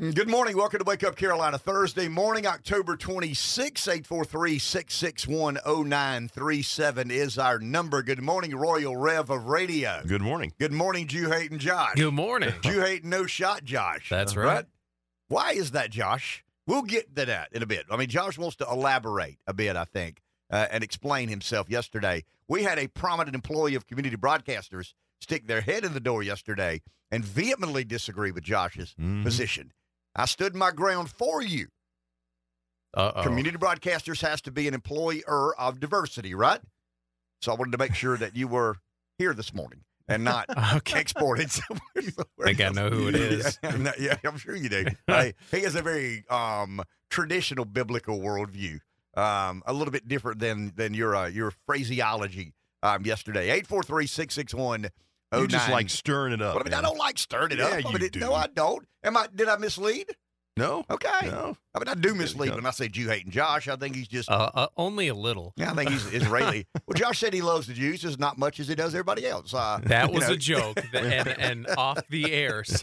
Good morning. Welcome to Wake Up Carolina. Thursday morning, October 26, 843 661 0937 is our number. Good morning, Royal Rev of Radio. Good morning. Good morning, Jew Hayden Josh. Good morning. Jew Hayden No Shot Josh. That's right. Why is that, Josh? We'll get to that in a bit. I mean, Josh wants to elaborate a bit, I think, uh, and explain himself yesterday. We had a prominent employee of community broadcasters stick their head in the door yesterday and vehemently disagree with Josh's Mhm. position. I stood my ground for you. Uh-oh. Community broadcasters has to be an employer of diversity, right? So I wanted to make sure that you were here this morning and not Okay. exported somewhere. somewhere Think I know who it is. yeah, yeah, I'm sure you do. Hey, he has a very um, traditional biblical worldview, um, a little bit different than than your uh, your phraseology um, yesterday. Eight four three six six one. You just like stirring it up. But I mean, I don't like stirring it Yeah, up. I you mean, do. No, I don't. Am I? Did I mislead? No. Okay. No. I mean, I do mislead when I say Jew hating Josh. I think he's just. Uh, uh, only a little. yeah, I think he's Israeli. well, Josh said he loves the Jews as not much as he does everybody else. Uh, That was know. a joke, and, and off the air.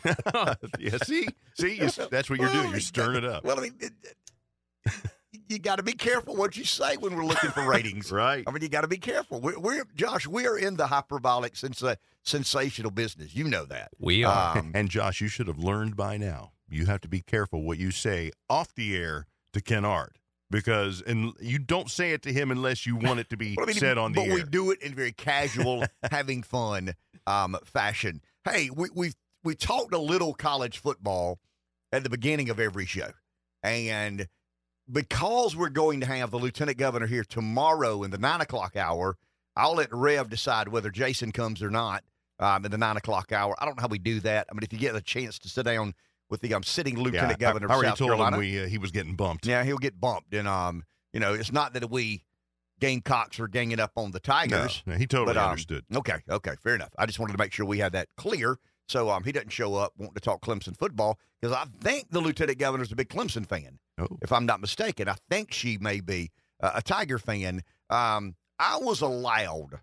Yeah. See, see, you, that's what you're Well, doing. You're stirring it up. Well, I mean, it, it- you got to be careful what you say when we're looking for ratings. Right. I mean, you got to be careful. We're, we're Josh. We are in the hyperbolic, sensa- sensational business. You know that. we are. Um, and Josh, you should have learned by now. You have to be careful what you say off the air to Kennard because and you don't say it to him unless you want it to be Well, I mean, said on the but air. we do it in very casual, having fun um, fashion. Hey, we we we talked a little college football at the beginning of every show, and because we're going to have the lieutenant governor here tomorrow in the nine o'clock hour, I'll let Rev decide whether Jason comes or not um, in the nine o'clock hour. I don't know how we do that. I mean, if you get a chance to sit down with the um, sitting yeah, lieutenant I- governor I, of already South told Carolina, him we uh, he was getting bumped. yeah, he'll get bumped, and um, you know, it's not that we Gamecocks are ganging up on the Tigers. No, no, he totally But, um, understood. Okay, okay, fair enough. I just wanted to make sure we had that clear, so um, he doesn't show up wanting to talk Clemson football because I think the lieutenant governor's a big Clemson fan, Oh, if I'm not mistaken. I think she may be uh, a Tiger fan. Um, I was allowed,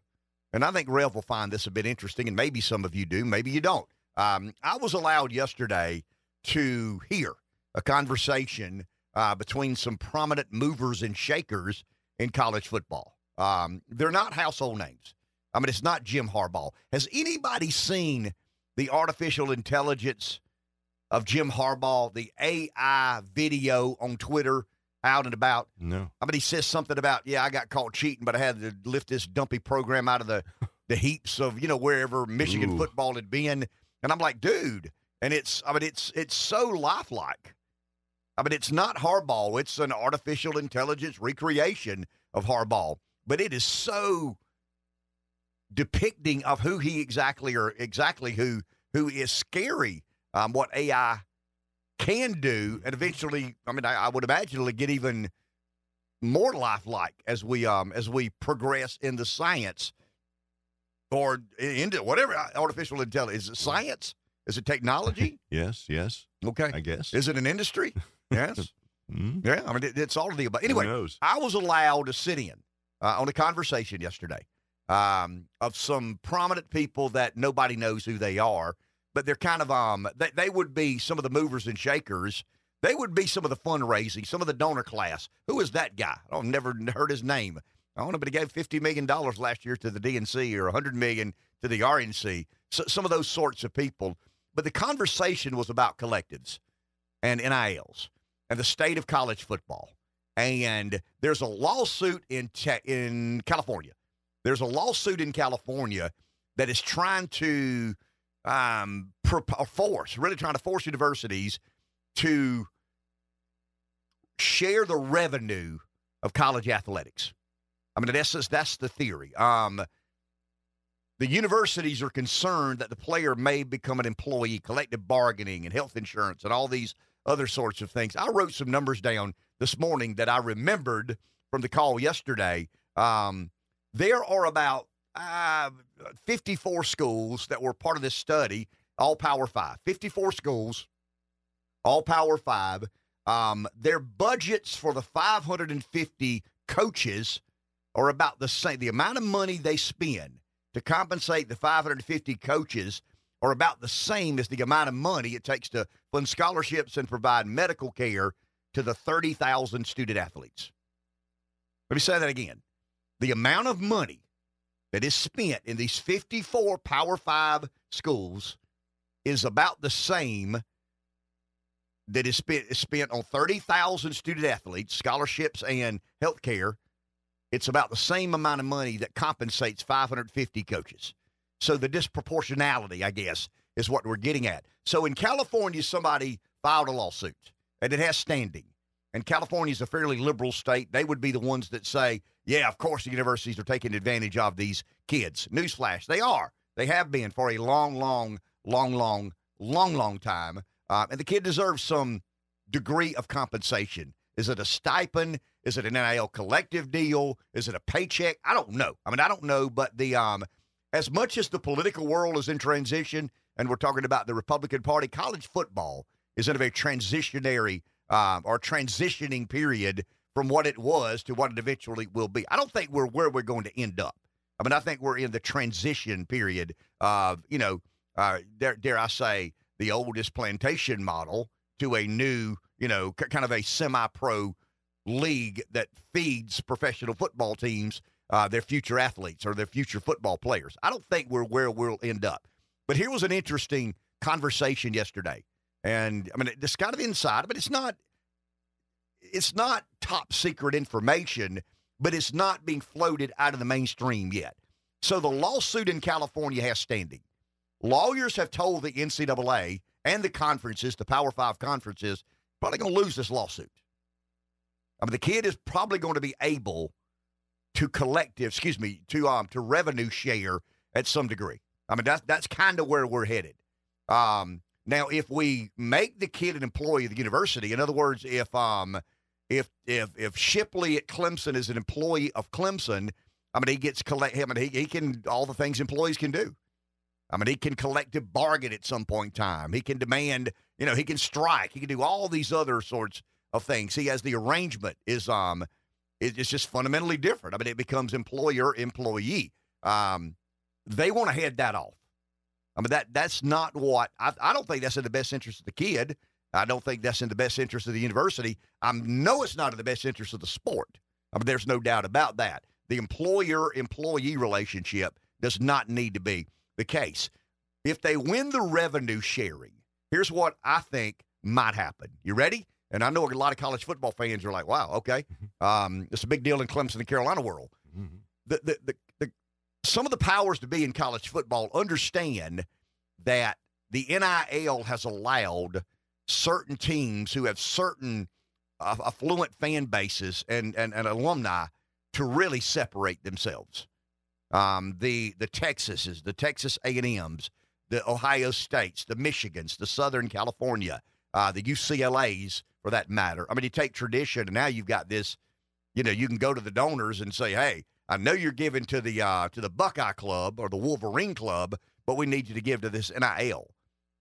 and I think Rev will find this a bit interesting, and maybe some of you do, maybe you don't. Um, I was allowed yesterday to hear a conversation uh, between some prominent movers and shakers in college football. Um, they're not household names. I mean, it's not Jim Harbaugh. Has anybody seen the artificial intelligence of Jim Harbaugh, the AI video on Twitter out and about? no. I mean, he says something about, yeah, I got caught cheating, but I had to lift this dumpy program out of the, the heaps of, you know, wherever Michigan Ooh. football had been. And I'm like, dude, and it's, I mean, it's, it's so lifelike. I mean, it's not Harbaugh. It's an artificial intelligence recreation of Harbaugh, but it is so depicting of who he exactly or exactly who who is scary. Um, what AI can do, and eventually, I mean, I, I would imagine it'll get even more lifelike as we um as we progress in the science or into whatever uh, artificial intelligence. Is it science? Is it technology? Yes, yes. Okay. I guess. Is it an industry? Yes. Mhm. yeah. I mean, it, it's all of the above. Anyway, knows? I was allowed to sit in uh, on a conversation yesterday um, of some prominent people that nobody knows who they are, but they're kind of um they, they would be some of the movers and shakers. They would be some of the fundraising, some of the donor class. Who is that guy? I've never heard his name. I don't know, but he gave fifty million dollars last year to the DNC or hundred million to the RNC. So, some of those sorts of people. But the conversation was about collectives and NILs and the state of college football. And there's a lawsuit in te- in California. There's a lawsuit in California that is trying to um, force, really trying to force universities to share the revenue of college athletics. I mean, in essence, that's the theory. Um, the universities are concerned that the player may become an employee, collective bargaining, and health insurance, and all these other sorts of things. I wrote some numbers down this morning that I remembered from the call yesterday. Um, there are about uh, 54 schools that were part of this study, all Power Five. 54 schools, all Power Five. Um, their budgets for the 550 coaches are about the same. The amount of money they spend to compensate the 550 coaches are about the same as the amount of money it takes to fund scholarships and provide medical care to the 30,000 student athletes. Let me say that again. The amount of money that is spent in these 54 Power Five schools is about the same that is spent, is spent on 30,000 student athletes, scholarships, and health care. It's about the same amount of money that compensates 550 coaches. So the disproportionality, I guess, is what we're getting at. So in California, somebody filed a lawsuit and it has standing. And California is a fairly liberal state. They would be the ones that say, yeah, of course the universities are taking advantage of these kids. Newsflash, they are. They have been for a long, long, long, long, long, long time. Uh, and the kid deserves some degree of compensation. Is it a stipend? Is it an NIL collective deal? Is it a paycheck? I don't know. I mean, I don't know, but the um, as much as the political world is in transition, and we're talking about the Republican Party, college football is in a very transitionary um, or transitioning period from what it was to what it eventually will be. I don't think we're where we're going to end up. I mean, I think we're in the transition period of, you know, uh, dare, dare I say, the oldest plantation model to a new, you know, c- kind of a semi-pro league that feeds professional football teams uh, their future athletes or their future football players. I don't think we're where we'll end up. But here was an interesting conversation yesterday, and I mean, it's kind of inside, but it's not. It's not top secret information, but it's not being floated out of the mainstream yet. So the lawsuit in California has standing. Lawyers have told the NCAA and the conferences, the Power Five conferences, probably going to lose this lawsuit. I mean, the kid is probably going to be able to collective, excuse me, to um to revenue share at some degree. I mean, that's that's kind of where we're headed. Um, now, if we make the kid an employee of the university, in other words, if um if if if Shipley at Clemson is an employee of Clemson, I mean, he gets collect. I mean, he, he can all the things employees can do. I mean, he can collective bargain at some point in time. He can demand, you know, he can strike. He can do all these other sorts of things. He has the arrangement is um, it, it's just fundamentally different. I mean, it becomes employer employee. Um, they want to head that off. I mean, that that's not what I, I don't think that's in the best interest of the kid. I don't think that's in the best interest of the university. I know it's not in the best interest of the sport. I mean, there's no doubt about that. The employer employee relationship does not need to be the case. If they win the revenue sharing, here's what I think might happen. You ready? And I know a lot of college football fans are like, wow, okay. Um, it's a big deal in Clemson and Carolina world. Mm-hmm. The, the, the, the, some of the powers to be in college football understand that the NIL has allowed certain teams who have certain uh, affluent fan bases and, and, and alumni to really separate themselves. Um, the the Texases, the Texas A&Ms, the Ohio States, the Michigans, the Southern California, uh, the UCLA's for that matter. I mean, you take tradition, and now you've got this. You know, you can go to the donors and say, "Hey, I know you're giving to the uh, to the Buckeye Club or the Wolverine Club, but we need you to give to this NIL."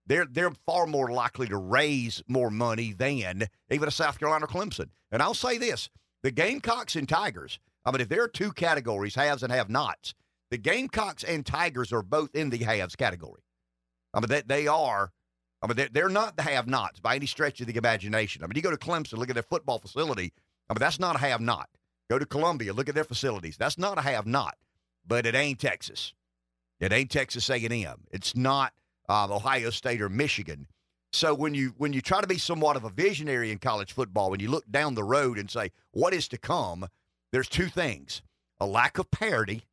They're they're far more likely to raise more money than even a South Carolina Clemson. And I'll say this: the Gamecocks and Tigers. I mean, if there are two categories, haves and have-nots, the Gamecocks and Tigers are both in the haves category. I mean, they, they are. I mean, they're, they're not the have-nots by any stretch of the imagination. I mean, you go to Clemson, look at their football facility. I mean, that's not a have-not. Go to Columbia, look at their facilities. That's not a have-not. But it ain't Texas. It ain't Texas A&M. It's not um, Ohio State or Michigan. So when you when you try to be somewhat of a visionary in college football, when you look down the road and say what is to come, there's two things: a lack of parity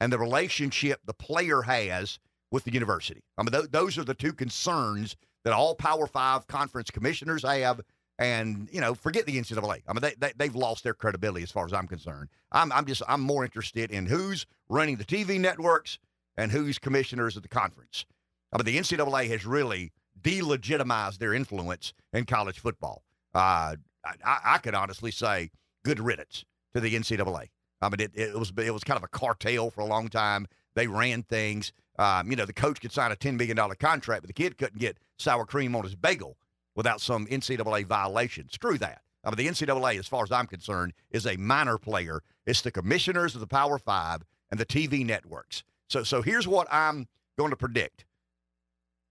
and the relationship the player has with the university. I mean, th- those are the two concerns that all Power Five conference commissioners have. And you know, forget the NCAA. I mean, they, they they've lost their credibility as far as I'm concerned. I'm I'm just I'm more interested in who's running the TV networks and who's commissioners of the conference. I mean, the NCAA has really delegitimized their influence in college football. Uh, I, I could honestly say good riddance to the NCAA. I mean, it, it was it was kind of a cartel for a long time. They ran things. Um, you know, the coach could sign a ten million dollar contract, but the kid couldn't get sour cream on his bagel without some NCAA violation. Screw that. I mean, the NCAA, as far as I'm concerned, is a minor player. It's the commissioners of the Power Five and the TV networks. So, so here's what I'm going to predict: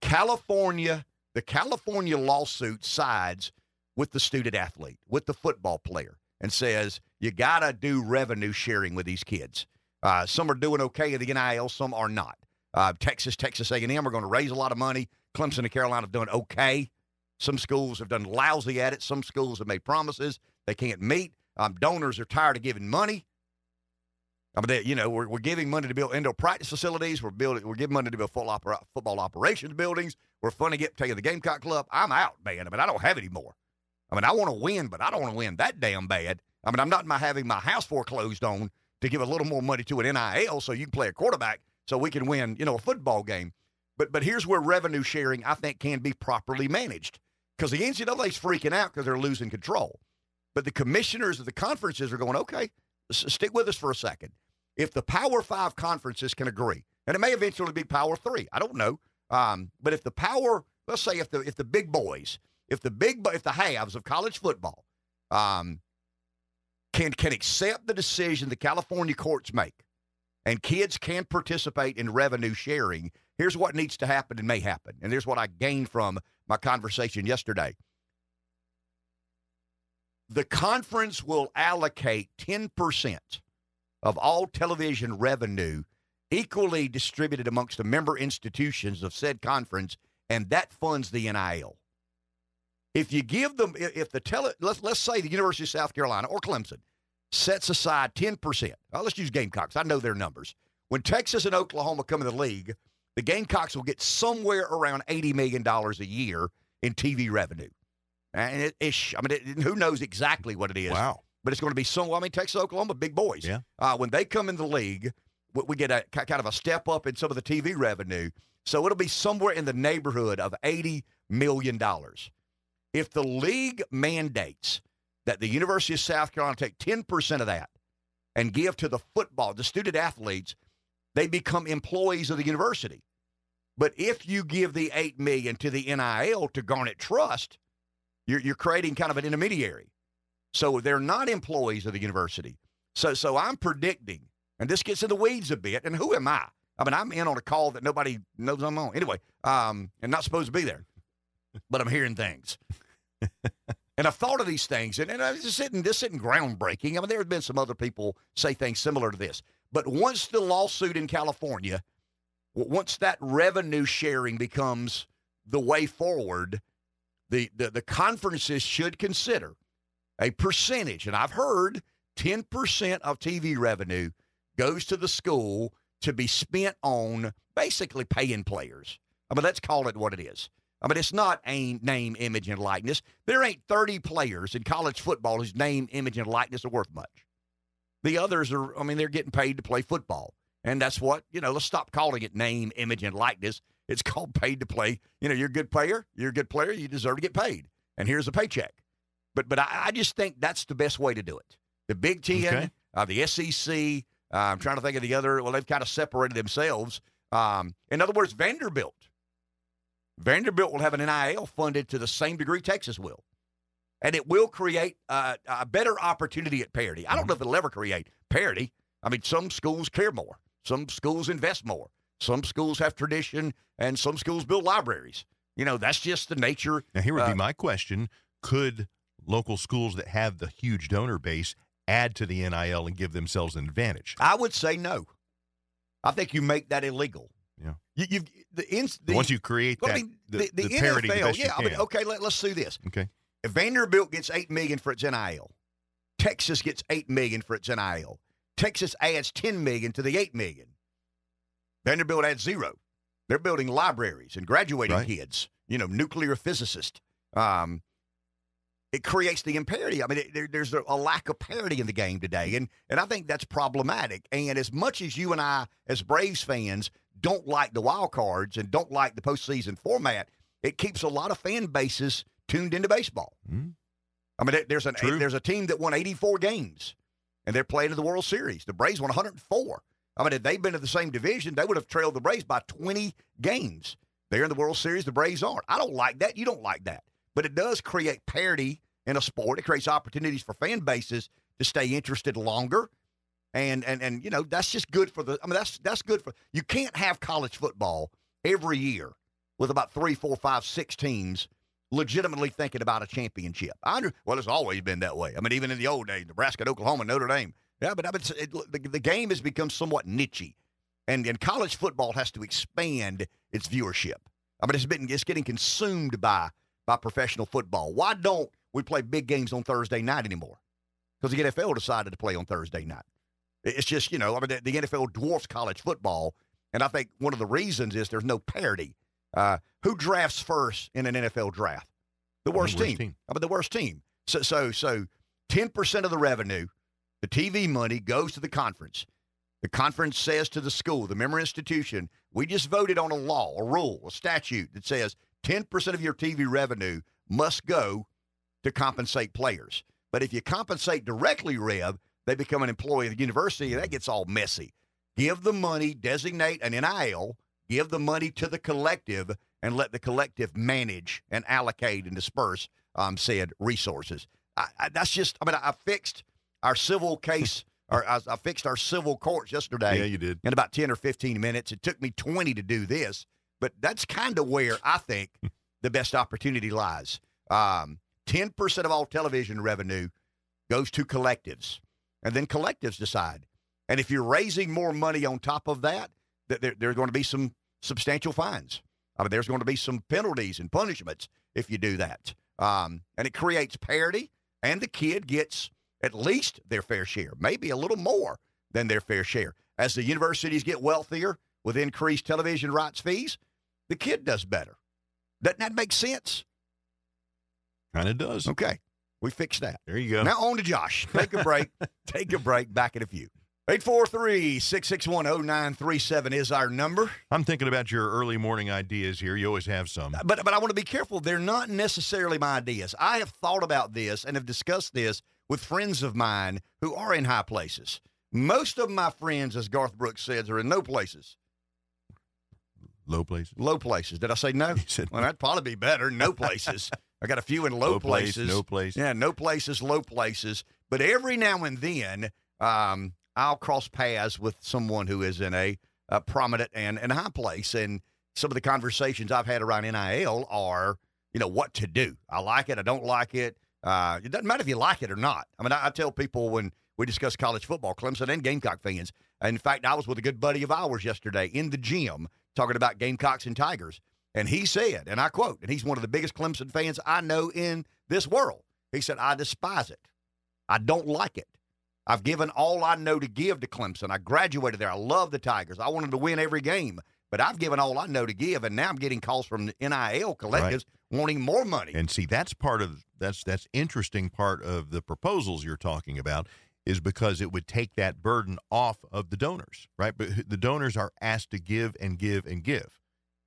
California, the California lawsuit sides with the student athlete, with the football player, and says you got to do revenue sharing with these kids. Uh, some are doing okay at the NIL, some are not. Uh, Texas, Texas A&M are going to raise a lot of money. Clemson and Carolina have done okay. Some schools have done lousy at it. Some schools have made promises they can't meet. Um, donors are tired of giving money. I mean, they, you know, we're, we're giving money to build indoor practice facilities. We're building, we're giving money to build full opera, football operations buildings. We're funding it, taking the Gamecock Club. I'm out, man. I mean, I don't have any more. I mean, I want to win, but I don't want to win that damn bad. I mean, I'm not my, having my house foreclosed on to give a little more money to an NIL so you can play a quarterback so we can win, you know, a football game. But but here's where revenue sharing I think can be properly managed because the NCAA's freaking out because they're losing control. But the commissioners of the conferences are going, okay, s- stick with us for a second. If the Power Five conferences can agree, and it may eventually be Power Three, I don't know. Um, but if the Power, let's say if the if the big boys, if the big if the halves of college football, um, can can accept the decision the California courts make, and kids can participate in revenue sharing. Here's what needs to happen and may happen, and here's what I gained from my conversation yesterday. The conference will allocate 10% of all television revenue equally distributed amongst the member institutions of said conference, and that funds the NIL. If you give them, if the tele, let's let's say the University of South Carolina or Clemson sets aside ten percent. Well, let's use Gamecocks. I know their numbers. When Texas and Oklahoma come in the league, the Gamecocks will get somewhere around eighty million dollars a year in TV revenue, and it, it's, I mean, it, who knows exactly what it is? Wow. But it's going to be some. I mean, Texas, Oklahoma, big boys. Yeah. Uh, when they come in the league, we, we get a kind of a step up in some of the TV revenue. So it'll be somewhere in the neighborhood of eighty million dollars. If the league mandates that the University of South Carolina take 10% of that and give to the football, the student athletes, they become employees of the university. But if you give the 8 million to the NIL to Garnet Trust, you're, you're creating kind of an intermediary. So they're not employees of the university. So so I'm predicting, and this gets in the weeds a bit, and who am I? I mean, I'm in on a call that nobody knows I'm on. Anyway, um, and not supposed to be there. But I'm hearing things. And I've thought of these things, and, and I- this isn't this isn't groundbreaking. I mean, there have been some other people say things similar to this. But once the lawsuit in California, once that revenue sharing becomes the way forward, the, the the conferences should consider a percentage. And I've heard ten percent of TV revenue goes to the school to be spent on basically paying players. I mean, let's call it what it is. I mean, it's not aim, name, image, and likeness. There ain't 30 players in college football whose name, image, and likeness are worth much. The others are, I mean, they're getting paid to play football. And that's what, you know, let's stop calling it name, image, and likeness. It's called paid to play. You know, you're a good player. You're a good player. You deserve to get paid. And here's a paycheck. But but I, I just think that's the best way to do it. The Big Ten, Okay. uh, the SEC, uh, I'm trying to think of the other, well, they've kind of separated themselves. Um, in other words, Vanderbilt. Vanderbilt will have an NIL funded to the same degree Texas will. And it will create uh, a better opportunity at parity. I don't know if it'll ever create parity. I mean, some schools care more, some schools invest more, some schools have tradition, and some schools build libraries. You know, that's just the nature. Now, here would Uh, be my question: Could local schools that have the huge donor base add to the NIL and give themselves an advantage? I would say no. I think you make that illegal. Yeah. You, the, ins the Once you create well, that, I mean, the, the, the parity NFL, yeah. I mean, okay, let, let's do this. Okay. If Vanderbilt gets eight million for its NIL, Texas gets eight million for its NIL. Texas adds ten million to the eight million. Vanderbilt adds zero. They're building libraries and graduating Right. kids. You know, nuclear physicist. Um, it creates the imparity. I mean, it, there, there's a, lack of parity in the game today, and and I think that's problematic. And as much as you and I, as Braves fans, don't like the wild cards and don't like the postseason format, it keeps a lot of fan bases tuned into baseball. Mhm. I mean, there- there's an True. there's a team that won 84 games, and they're playing in the World Series. The Braves won 104. I mean, if they'd been in the same division, they would have trailed the Braves by 20 games. They're in the World Series. The Braves aren't. I don't like that. You don't like that. But it does create parity in a sport. It creates opportunities for fan bases to stay interested longer. And and and you know that's just good for the. I mean that's that's good for. You can't have college football every year with about three, four, five, six teams legitimately thinking about a championship. I under, well, it's always been that way. I mean, even in the old days, Nebraska, and Oklahoma, Notre Dame. Yeah, but I it, the, the game has become somewhat nichey, and and college football has to expand its viewership. I mean, it's been it's getting consumed by by professional football. Why don't we play big games on Thursday night anymore? Because the NFL decided to play on Thursday night. It's just you know, I mean, the, the NFL dwarfs college football, and I think one of the reasons is there's no parity. Uh, who drafts first in an NFL draft? The worst, worst team. team. I mean, the worst team. So, so, so, ten percent of the revenue, the TV money, goes to the conference. The conference says to the school, the member institution, we just voted on a law, a rule, a statute that says ten percent of your TV revenue must go to compensate players. But if you compensate directly, Rev, they become an employee of the university, and that gets all messy. Give the money, designate an NIL, give the money to the collective, and let the collective manage and allocate and disperse um, said resources. I, I, that's just, I mean, I, I fixed our civil case, or I, I fixed our civil courts yesterday Yeah, you did. in about 10 or 15 minutes. It took me 20 to do this, but that's kind of where I think the best opportunity lies. Um, 10% of all television revenue goes to collectives, and then collectives decide. And if you're raising more money on top of that, th- there, there are going to be some substantial fines. I mean, there's going to be some penalties and punishments if you do that. Um, and it creates parity, and the kid gets at least their fair share, maybe a little more than their fair share. As the universities get wealthier with increased television rights fees, the kid does better. Doesn't that make sense? Kind of does. Okay, we fixed that. There you go. Now on to Josh. Take a break. Take a break. Back in a few. 843 661 0937 is our number. I'm thinking about your early morning ideas here. You always have some. But but I want to be careful. They're not necessarily my ideas. I have thought about this and have discussed this with friends of mine who are in high places. Most of my friends, as Garth Brooks says, are in no places, Low places. low places. Did I say no? He said Well, that'd probably be better. No places. I got a few in low, low place, places. no place. Yeah, no places, low places. But every now and then, um, I'll cross paths with someone who is in a, a prominent and, and high place. And some of the conversations I've had around NIL are, you know, what to do. I like it. I don't like it. Uh, it doesn't matter if you like it or not. I mean, I, I tell people when we discuss college football, Clemson and Gamecock fans. In fact, I was with a good buddy of ours yesterday in the gym talking about Gamecocks and Tigers. And he said, and I quote, and he's one of the biggest Clemson fans I know in this world. He said, I despise it. I don't like it. I've given all I know to give to Clemson. I graduated there. I love the Tigers. I want them to win every game. But I've given all I know to give, and now I'm getting calls from the NIL collectives wanting more money. And see, that's part of that's that's interesting part of the proposals you're talking about is because it would take that burden off of the donors, right? But the donors are asked to give and give and give.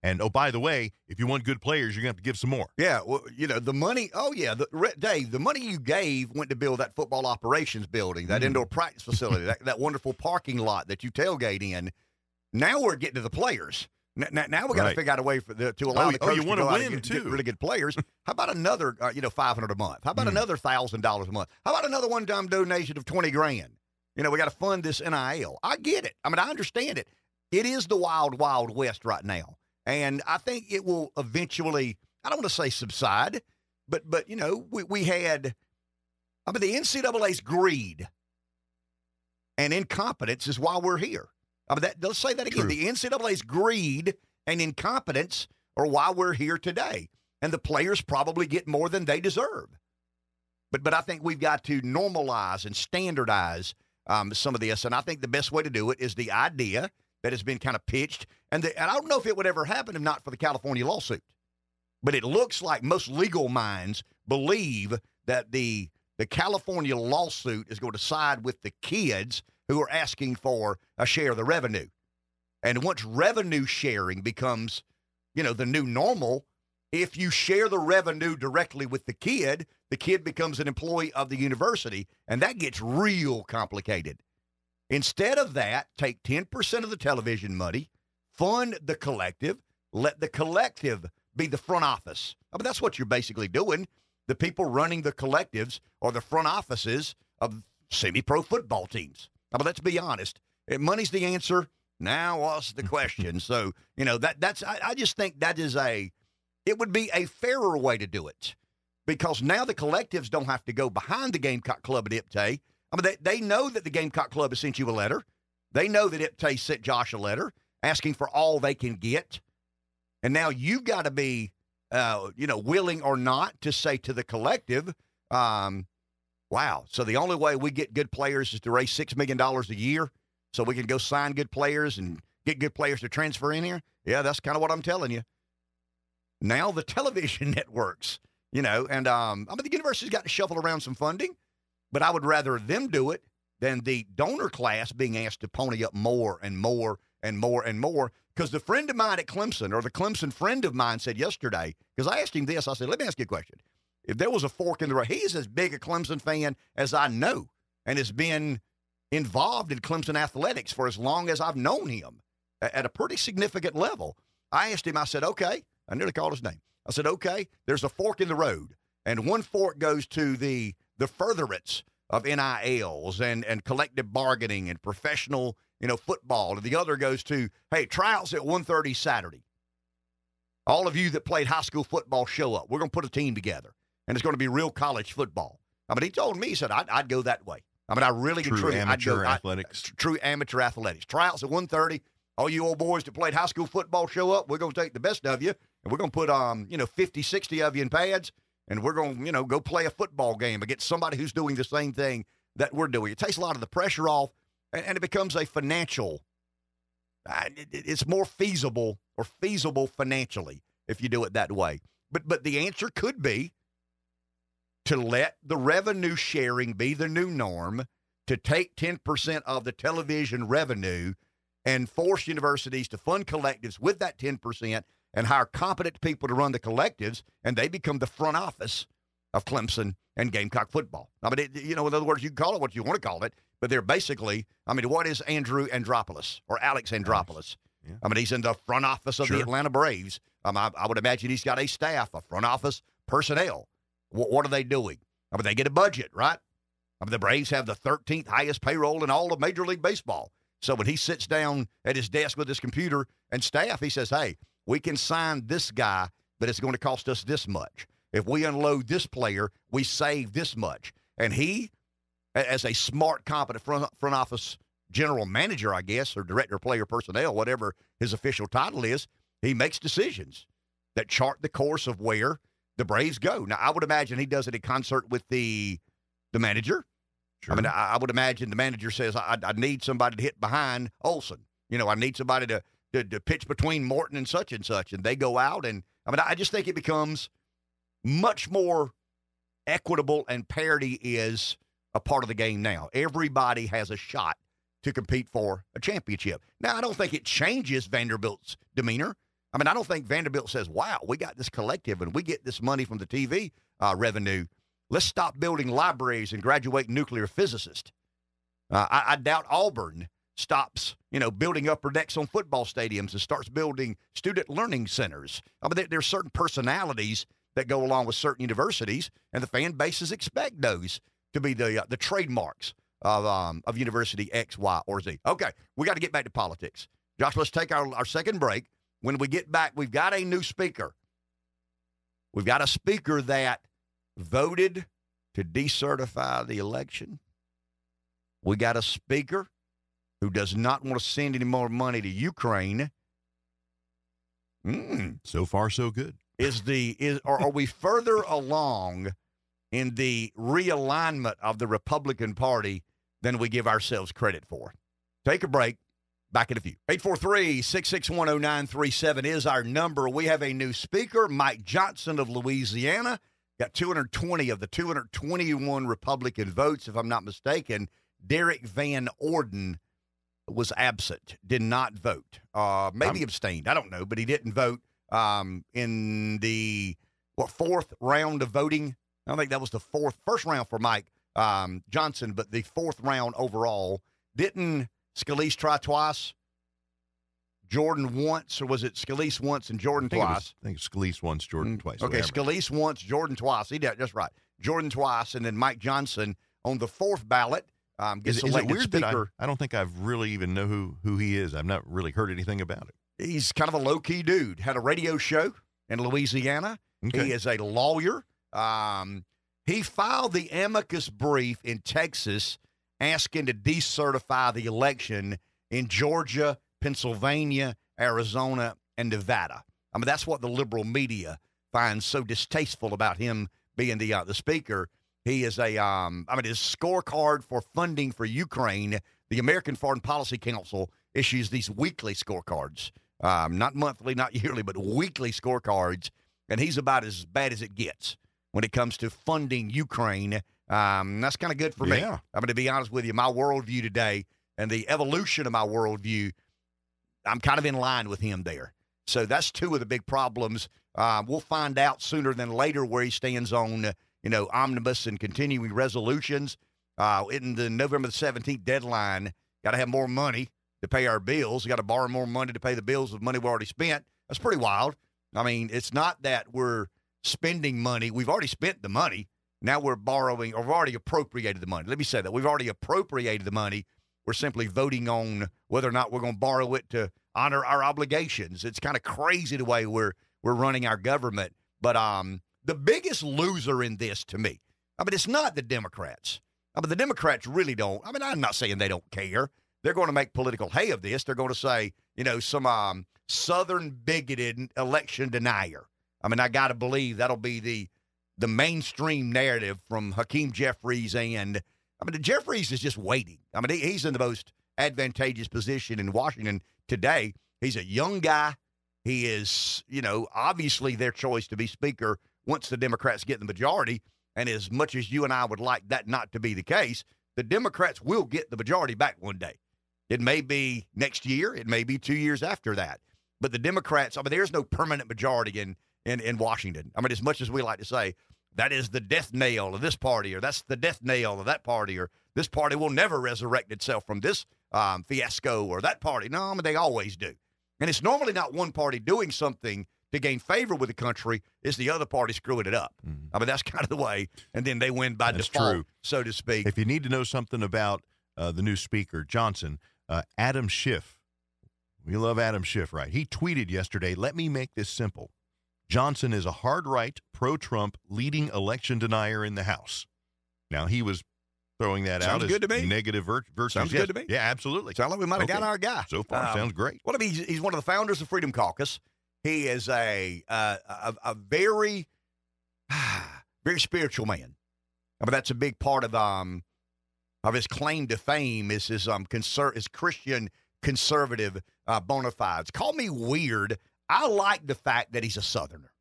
And oh, by the way, if you want good players, you're gonna have to give some more. Yeah, well, you know the money. Oh yeah, the, Dave, the money you gave went to build that football operations building, that Mm. indoor practice facility, that, that wonderful parking lot that you tailgate in. Now we're getting to the players. N- n- now we got to Right. figure out a way for the, to allow Oh, the oh, you to go out win, get, get too. really good players. How about another, uh, you know, five hundred a month? How about Mm. another thousand dollars a month? How about another one-time donation of twenty grand? You know, we got to fund this NIL. I get it. I mean, I understand it. It is the wild, wild west right now, and I think it will eventually. I don't want to say subside, but but you know, we we had. I mean, the NCAA's greed and incompetence is why we're here. I mean, that, let's say that again. True. The NCAA's greed and incompetence are why we're here today, and the players probably get more than they deserve. But but I think we've got to normalize and standardize um, some of this, and I think the best way to do it is the idea that has been kind of pitched, and the, and I don't know if it would ever happen if not for the California lawsuit. But it looks like most legal minds believe that the the California lawsuit is going to side with the kids who are asking for a share of the revenue. And once revenue sharing becomes, you know, the new normal, if you share the revenue directly with the kid, the kid becomes an employee of the university, and that gets real complicated. Instead of that, take 10% of the television money, fund the collective, let the collective be the front office. I mean, that's what you're basically doing. The people running the collectives are the front offices of semi pro football teams. I mean, let's be honest. If money's the answer, Now what's the question? so you know that that's I, I just think that is a it would be a fairer way to do it because now the collectives don't have to go behind the Gamecock Club at IPTAY. I mean, they, they know that the Gamecock Club has sent you a letter. They know that IPTAY sent Josh a letter asking for all they can get. And now you've got to be, uh, you know, willing or not to say to the collective, um, wow, so the only way we get good players is to raise $6 million a year so we can go sign good players and get good players to transfer in here? Yeah, that's kind of what I'm telling you. Now the television networks, you know, and um, I mean, the university's got to shuffle around some funding, but I would rather them do it than the donor class being asked to pony up more and more and more and more. Because the friend of mine at Clemson, or the Clemson friend of mine, said yesterday, because I asked him this, I said, let me ask you a question. If there was a fork in the road, he's as big a Clemson fan as I know and has been involved in Clemson athletics for as long as I've known him at a pretty significant level. I asked him, I said, okay, I nearly called his name. I said, okay, there's a fork in the road, and one fork goes to the the furtherance of NILs and, and collective bargaining and professional, you know, football. And the other goes to, hey, tryouts at 1.30 Saturday. All of you that played high school football show up. We're going to put a team together, and it's going to be real college football. I mean, he told me, he said, I'd, I'd go that way. I mean, I really True truly, amateur go, I- athletics. true amateur athletics. Tryouts at 1.30. All you old boys that played high school football show up. We're going to take the best of you, and we're going to put, um, you know, 50, 60 of you in pads, and we're going to, you know, go play a football game against somebody who's doing the same thing that we're doing. It takes a lot of the pressure off, and, and it becomes a financial. Uh, it, it- it's more feasible or feasible financially if you do it that way. But but the answer could be to let the revenue sharing be the new norm, to take 10% of the television revenue and force universities to fund collectives with that 10% and hire competent people to run the collectives, and they become the front office of Clemson and Gamecock football. I mean, it, you know, in other words, you can call it what you want to call it, but they're basically, I mean, what is Andrew Anthopoulos or Alex Anthopoulos? Yeah. I mean, he's in the front office of Sure. the Atlanta Braves. Um, I, I would imagine he's got a staff, a front office personnel. What, what are they doing? I mean, they get a budget, right? I mean, the Braves have the 13th highest payroll in all of Major League Baseball. So when he sits down at his desk with his computer and staff, he says, hey, we can sign this guy, but it's going to cost us this much. If we unload this player, we save this much. And he, as a smart, competent front, front office general manager, I guess, or director of player personnel, whatever his official title is, he makes decisions that chart the course of where the Braves go. Now, I would imagine he does it in concert with the the manager. Sure. I mean, I, I would imagine the manager says, I, I need somebody to hit behind Olson. You know, I need somebody to, to, to pitch between Morton and such and such. And they go out. And I mean, I just think it becomes much more equitable and parity is a part of the game now. Everybody has a shot to compete for a championship. Now, I don't think it changes Vanderbilt's demeanor. I mean, I don't think Vanderbilt says, wow, we got this collective and we get this money from the TV uh, revenue. Let's stop building libraries and graduate nuclear physicists. Uh, I, I doubt Auburn stops, you know, building upper decks on football stadiums and starts building student learning centers. I mean, there, there are certain personalities that go along with certain universities, and the fan bases expect those to be the uh, the trademarks of um, of University X, Y, or Z. Okay, we got to get back to politics. Josh, let's take our, our second break. When we get back, we've got a new speaker. We've got a speaker that voted to decertify the election. We got a speaker who does not want to send any more money to Ukraine. Mm. so far, so good. Is the is are, are we further along in the realignment of the Republican Party than we give ourselves credit for? Take a break. Back in a few. 843 661 0937 is our number. We have a new speaker, Mike Johnson of Louisiana. Got 220 of the 221 Republican votes, if I'm not mistaken. Derrick Van Orden was absent, did not vote, uh, maybe I'm- abstained. I don't know, but he didn't vote um, in the what fourth round of voting. I think that was the fourth, first round for Mike um, Johnson, but the fourth round overall. Didn't Scalise try twice? Jordan once, or was it Scalise once and Jordan I twice? was, I think Scalise once, Jordan Mm, twice. Okay. Scalise once, Jordan twice. He did that's right. Jordan twice, and then Mike Johnson on the fourth ballot. Um, gets Is, is it weird that I. I don't think I've really even know who who he is. I've not really heard anything about it. He's kind of a low key dude. Had a radio show in Louisiana. Okay. He is a lawyer. Um, he filed the amicus brief in Texas asking to decertify the election in Georgia, Pennsylvania, Arizona, and Nevada. I mean, that's what the liberal media finds so distasteful about him being the uh, the speaker. He is a, um, I mean, his scorecard for funding for Ukraine. The American Foreign Policy Council issues these weekly scorecards, um, not monthly, not yearly, but weekly scorecards, and he's about as bad as it gets when it comes to funding Ukraine. Um, that's kind of good for me. Yeah. I'm going to be honest with you. My worldview today and the evolution of my worldview, I'm kind of in line with him there. So that's two of the big problems. Uh, we'll find out sooner than later where he stands on, uh, you know, omnibus and continuing resolutions. Uh, in the November the 17th deadline, got to have more money to pay our bills. Got to borrow more money to pay the bills with money we already spent. That's pretty wild. I mean, it's not that we're spending money. We've already spent the money. Now we're borrowing, or we've already appropriated the money. Let me say that. We've already appropriated the money. We're simply voting on whether or not we're going to borrow it to honor our obligations. It's kind of crazy the way we're we're running our government. But um, the biggest loser in this to me, I mean, it's not the Democrats. I mean, the Democrats really don't. I mean, I'm not saying they don't care. They're going to make political hay of this. They're going to say, you know, some um, Southern bigoted election denier. I mean, I got to believe that'll be the the mainstream narrative from Hakeem Jeffries and I mean, Jeffries is just waiting. I mean, he, he's in the most advantageous position in Washington today. He's a young guy. He is, you know, obviously their choice to be speaker once the Democrats get the majority. And as much as you and I would like that not to be the case, the Democrats will get the majority back one day. It may be next year. It may be two years after that. But the Democrats, I mean, there's no permanent majority in, in, in Washington. I mean, as much as we like to say, that is the death nail of this party, or that's the death nail of that party, or this party will never resurrect itself from this um, fiasco, or that party. No, I mean, they always do. And it's normally not one party doing something to gain favor with the country, it's the other party screwing it up. Mhm. I mean, that's kind of the way. And then they win by That's default, true. so to speak. If you need to know something about uh, the new speaker, Johnson, uh, Adam Schiff, we love Adam Schiff, right? He tweeted yesterday, let me make this simple. Johnson is a hard right, pro Trump, leading election denier in the House. Now, he was throwing that Sounds out good as to me. negative vir- virtues. Sounds Yes. good to me. Yeah, absolutely. Sounds like we might have got our guy. So far, Um, sounds great. Well, I mean, he's, he's one of the founders of Freedom Caucus. He is a uh, a, a very very spiritual man. I mean, that's a big part of um of his claim to fame is his um conser- his Christian conservative uh, bona fides. Call me weird. I like the fact that he's a Southerner.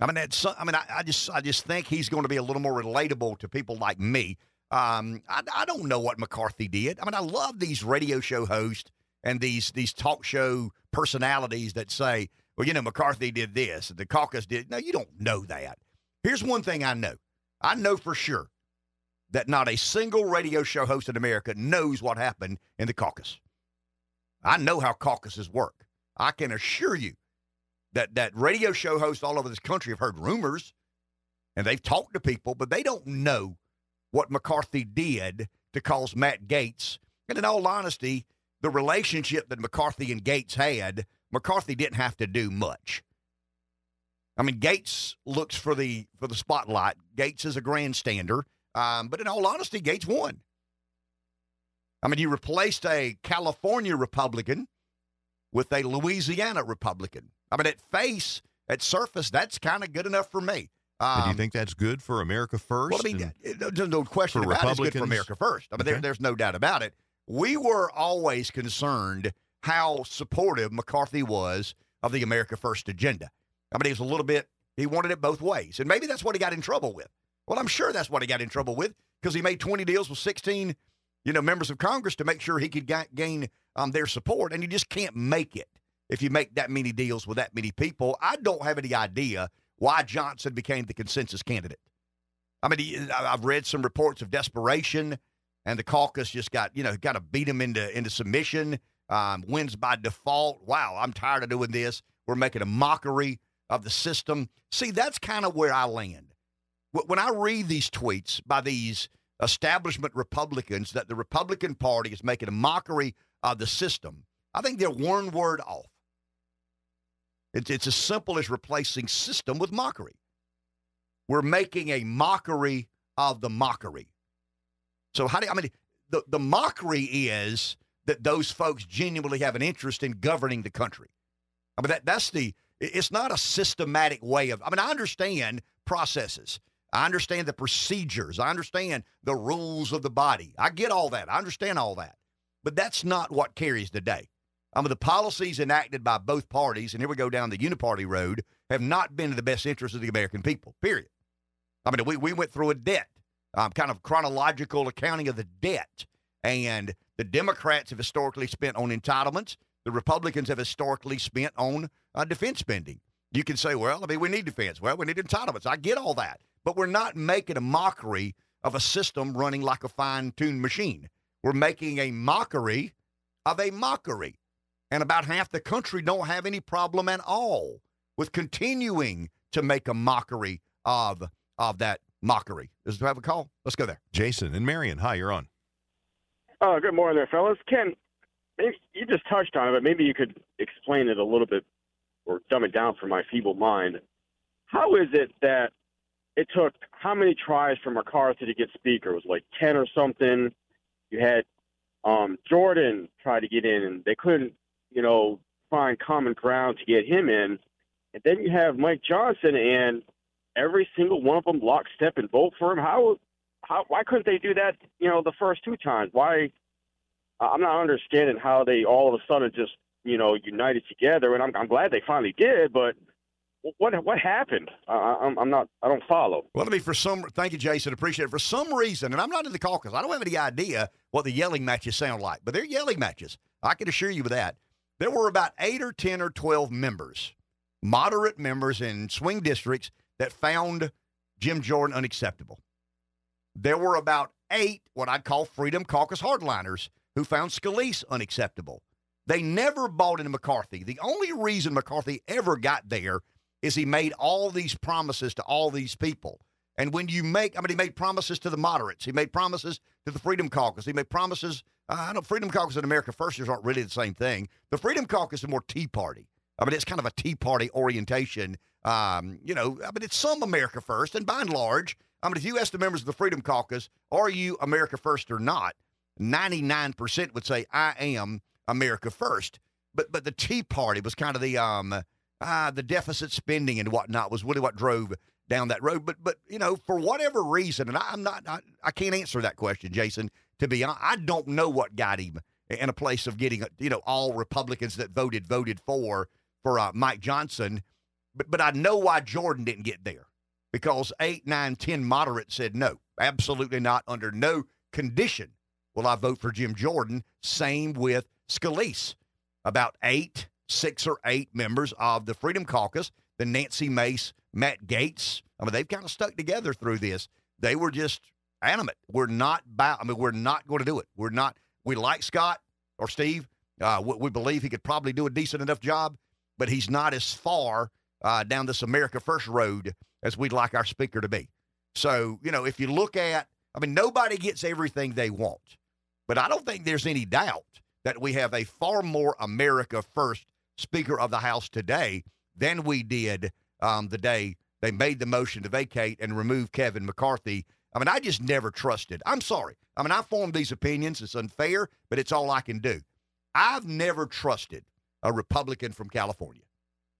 I mean, that's, I mean, I, I just, I just think he's going to be a little more relatable to people like me. Um, I, I don't know what McCarthy did. I mean, I love these radio show hosts and these these talk show personalities that say, "Well, you know, McCarthy did this, the caucus did." No, you don't know that. Here's one thing I know. I know for sure that not a single radio show host in America knows what happened in the caucus. I know how caucuses work. I can assure you that that radio show hosts all over this country have heard rumors and they've talked to people, but they don't know what McCarthy did to cause Matt Gaetz. And in all honesty, the relationship that McCarthy and Gaetz had, McCarthy didn't have to do much. I mean, Gaetz looks for the for the spotlight. Gaetz is a grandstander, um, but in all honesty, Gaetz won. I mean, you replaced a California Republican with a Louisiana Republican. I mean, at face, at surface, that's kind of good enough for me. And do you Um, think that's good for America first? well, I mean, And- it- it- there's no question for about it. It's good for America first. I mean, there, there's no doubt about it. We were always concerned how supportive McCarthy was of the America First agenda. I mean, he was a little bit, he wanted it both ways. And maybe that's what he got in trouble with. Well, I'm sure that's what he got in trouble with because he made 20 deals with 16, you know, members of Congress to make sure he could ga- gain um, their support. And you just can't make it if you make that many deals with that many people. I don't have any idea why Johnson became the consensus candidate. I mean, he, I've read some reports of desperation, and the caucus just got you know got to beat him into into submission. Um, wins by default. Wow, I'm tired of doing this. We're making a mockery of the system. See, that's kind of where I land. When I read these tweets by these establishment Republicans that the Republican Party is making a mockery of the system, I think they're one word off. It's, it's as simple as replacing system with mockery. We're making a mockery of the mockery. So, how do I mean, the, the mockery is that those folks genuinely have an interest in governing the country. I mean, that, that's the, it's not a systematic way of, I mean, I understand processes. I understand the procedures. I understand the rules of the body. I get all that. I understand all that. But that's not what carries the day. I mean, the policies enacted by both parties, and here we go down the uniparty road, have not been in the best interest of the American people, period. I mean, we, we went through a debt, um, kind of chronological accounting of the debt. And the Democrats have historically spent on entitlements. The Republicans have historically spent on uh, defense spending. You can say, well, I mean, we need defense. Well, we need entitlements. I get all that. But we're not making a mockery of a system running like a fine tuned machine. We're making a mockery of a mockery. And about half the country don't have any problem at all with continuing to make a mockery of, of that mockery. Does it have a call? Let's go there. Jason and Marion, hi, you're on. Oh, good morning there, fellas. Ken, you just touched on it, but maybe you could explain it a little bit or dumb it down for my feeble mind. How is it that it took how many tries for McCarthy to get speaker? It was like 10 or something. You had um, Jordan try to get in, and they couldn't, you know, find common ground to get him in. And then you have Mike Johnson, and every single one of them lockstep and vote for him. How, how, why couldn't they do that? You know, the first two times. Why? I'm not understanding how they all of a sudden just, you know, united together. And I'm, I'm glad they finally did, but what what happened? Uh, I'm, I'm not. I don't follow. Well, I mean, for some, thank you, Jason. Appreciate it. For some reason, and I'm not in the caucus. I don't have any idea what the yelling matches sound like, but they're yelling matches. I can assure you of that. There were about eight or ten or twelve members, moderate members in swing districts that found Jim Jordan unacceptable. There were about eight what I'd call Freedom Caucus hardliners who found Scalise unacceptable. They never bought into McCarthy. The only reason McCarthy ever got there is he made all these promises to all these people. And when you make, I mean, he made promises to the moderates. He made promises to the Freedom Caucus. He made promises. Uh, I know Freedom Caucus and America Firsters aren't really the same thing. The Freedom Caucus is more Tea Party. I mean, it's kind of a Tea Party orientation. Um, you know, I mean, it's some America First, and by and large, I mean, if you ask the members of the Freedom Caucus, are you America First or not? 99% would say, I am America First. But but the Tea Party was kind of the um, ah, the deficit spending and whatnot was really what drove down that road. But but you know, for whatever reason, and I, am not, I, I can't answer that question, Jason. To be honest, I don't know what got him in a place of getting you know all Republicans that voted voted for for uh, Mike Johnson. But but I know why Jordan didn't get there because eight, nine, ten moderates said no, absolutely not, under no condition will I vote for Jim Jordan. Same with Scalise. About eight six or eight members of the Freedom Caucus, the Nancy Mace, Matt Gaetz. I mean, they've kind of stuck together through this. They were just animate. We're not about, I mean, we're not going to do it. We're not, we like Scott or Steve. Uh, we, we, believe he could probably do a decent enough job, but he's not as far uh, down this America First road as we'd like our speaker to be. So, you know, if you look at, I mean, nobody gets everything they want, but I don't think there's any doubt that we have a far more America First Speaker of the House today than we did um, the day they made the motion to vacate and remove Kevin McCarthy. I mean, I just never trusted. I'm sorry. I mean, I formed these opinions. It's unfair, but it's all I can do. I've never trusted a Republican from California